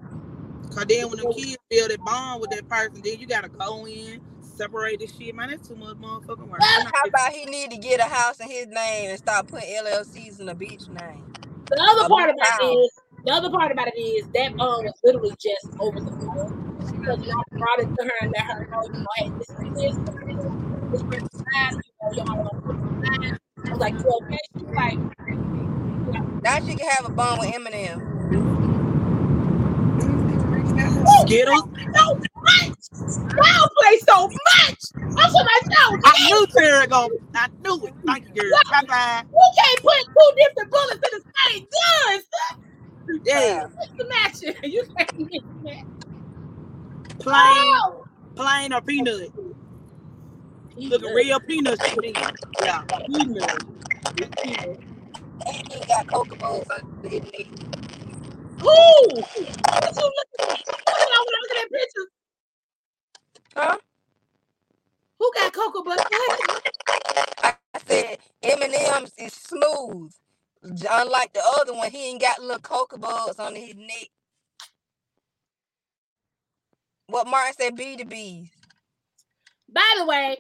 Cause then when the kids build a bond with that person, then you gotta go in, separate this shit. Man, that's too much motherfucking work. How about he need to get a house in his name and stop putting LLCs in a beach name? The other A part about it house. is the other part about it is that bond was literally just over the phone. Because y'all brought it to her and let her know, you know, hey, this is this, this person size, you know, y'all want to put it. I was like, you okay? She's like, Now she can have a bond with Eminem. Skittles. so much. Y'all play so much. I'm talking about y'all. I knew Tara gonna. I knew it. Thank you, girl. Bye bye. You can't put two different bullets in the same gun. Stop Yeah, the matching. You can't mix that. plain, Oh. plain or peanut. Looking real peanut Yeah. Peanut. Peanut. And he got cocoa balls under his knee. Who? What you looking at? Look at all looking at pictures. Huh? Who got cocoa butter? I said Eminem's is smooth. Unlike the other one, he ain't got little cocoa bugs on his neck. What Martin said, B to B's. By the way,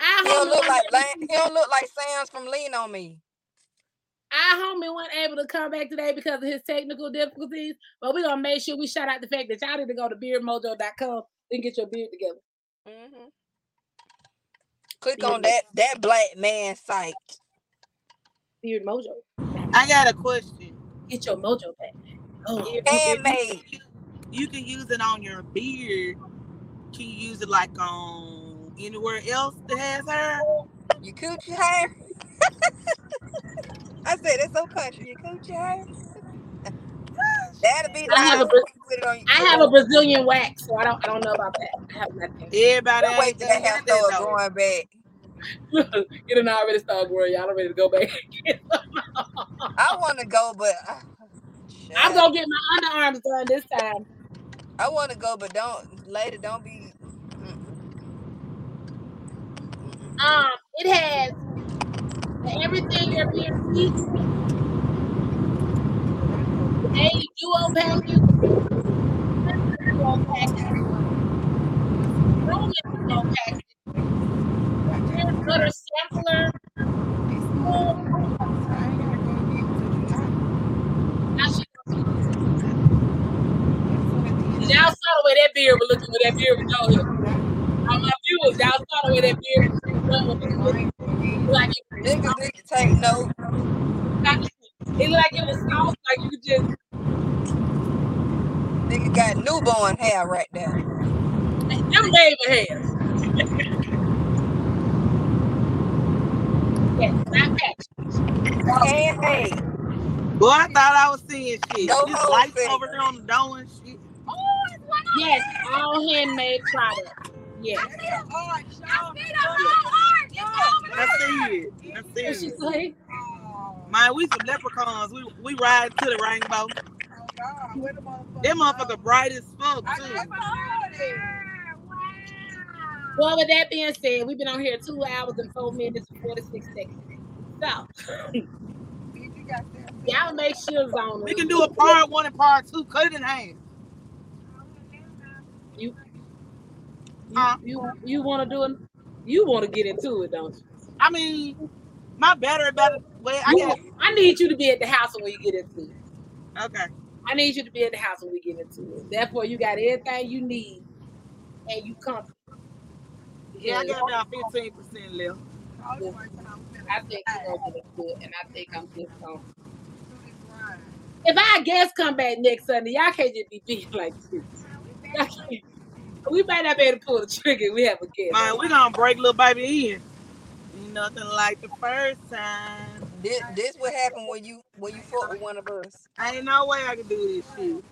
our He don't look like he don't look like Sam's from Lean on Me. Our homie wasn't able to come back today because of his technical difficulties. But we're gonna make sure we shout out the fact that y'all need to go to beardmojo.com and get your beard together. Mm-hmm. Click on that that black man site. Beard Mojo. I got a question. Get your mojo back. Oh, If- if Handmade. you, you can use it on your beard. Can you use it like on anywhere else that has hair? You coochie hair? I said that's so country. You coochie hair? That'll be the I have a house Bra- when you put it on I have a Brazilian wax, so I don't I don't know about that. I have nothing. Everybody Wait ain't till that hair got that start though. growing back. it done already started growing. Y'all ready to go back. I want to go, but uh, I'm gonna get my underarms done this time. I want to go, but don't later. Don't be. Um, it has everything your beard needs. A duo package. Duo. Roman duo package. Peanut butter sampler. Now saw the way that beard was looking with that beard was going. All my viewers, y'all saw the way that beard. Like it, Niggas need to take note. it like it was soft, like you just Nigga got newborn hair right there. them baby hairs. yes, not patch. Handmade. Boy, I thought I was seeing shit. No This lights over there on the door and shit. Oh, yes, all handmade products. Yes. I see it. I What see she it. say? Man, we some leprechauns. We we ride to the rainbow. That motherfucker bright as fuck too. Well, with that being said, we've been on here two hours and four minutes and 46 seconds. So, Y'all make sure on We can do a part one and part two. Cut it in half. You, You, you want to do it? You want to get into it, don't you? I mean, my better, better. Well, I guess. I need you to be at the house when you get into it. Okay. I need you to be at the house when we get into it. Therefore, you got everything you need, and you comfortable. Yeah, I got about fifteen percent left. I think you're gonna get it, and I think I'm just gonna. If our guests come back next Sunday, y'all can't just be being like this. Y'all can't- We might not be able to pull the trigger. We have a guest. Man, we gonna break little baby in. Ain't nothing like the first time. This this what happened when you when you fuck with one of us. Ain't no way I can do this shit.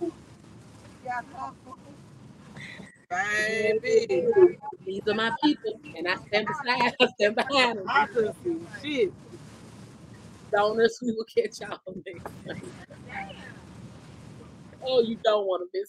Baby. These are my people, and I stand beside, I stand behind them. I couldn't shit. Donors, we will catch y'all next Sunday. Oh, you don't want to miss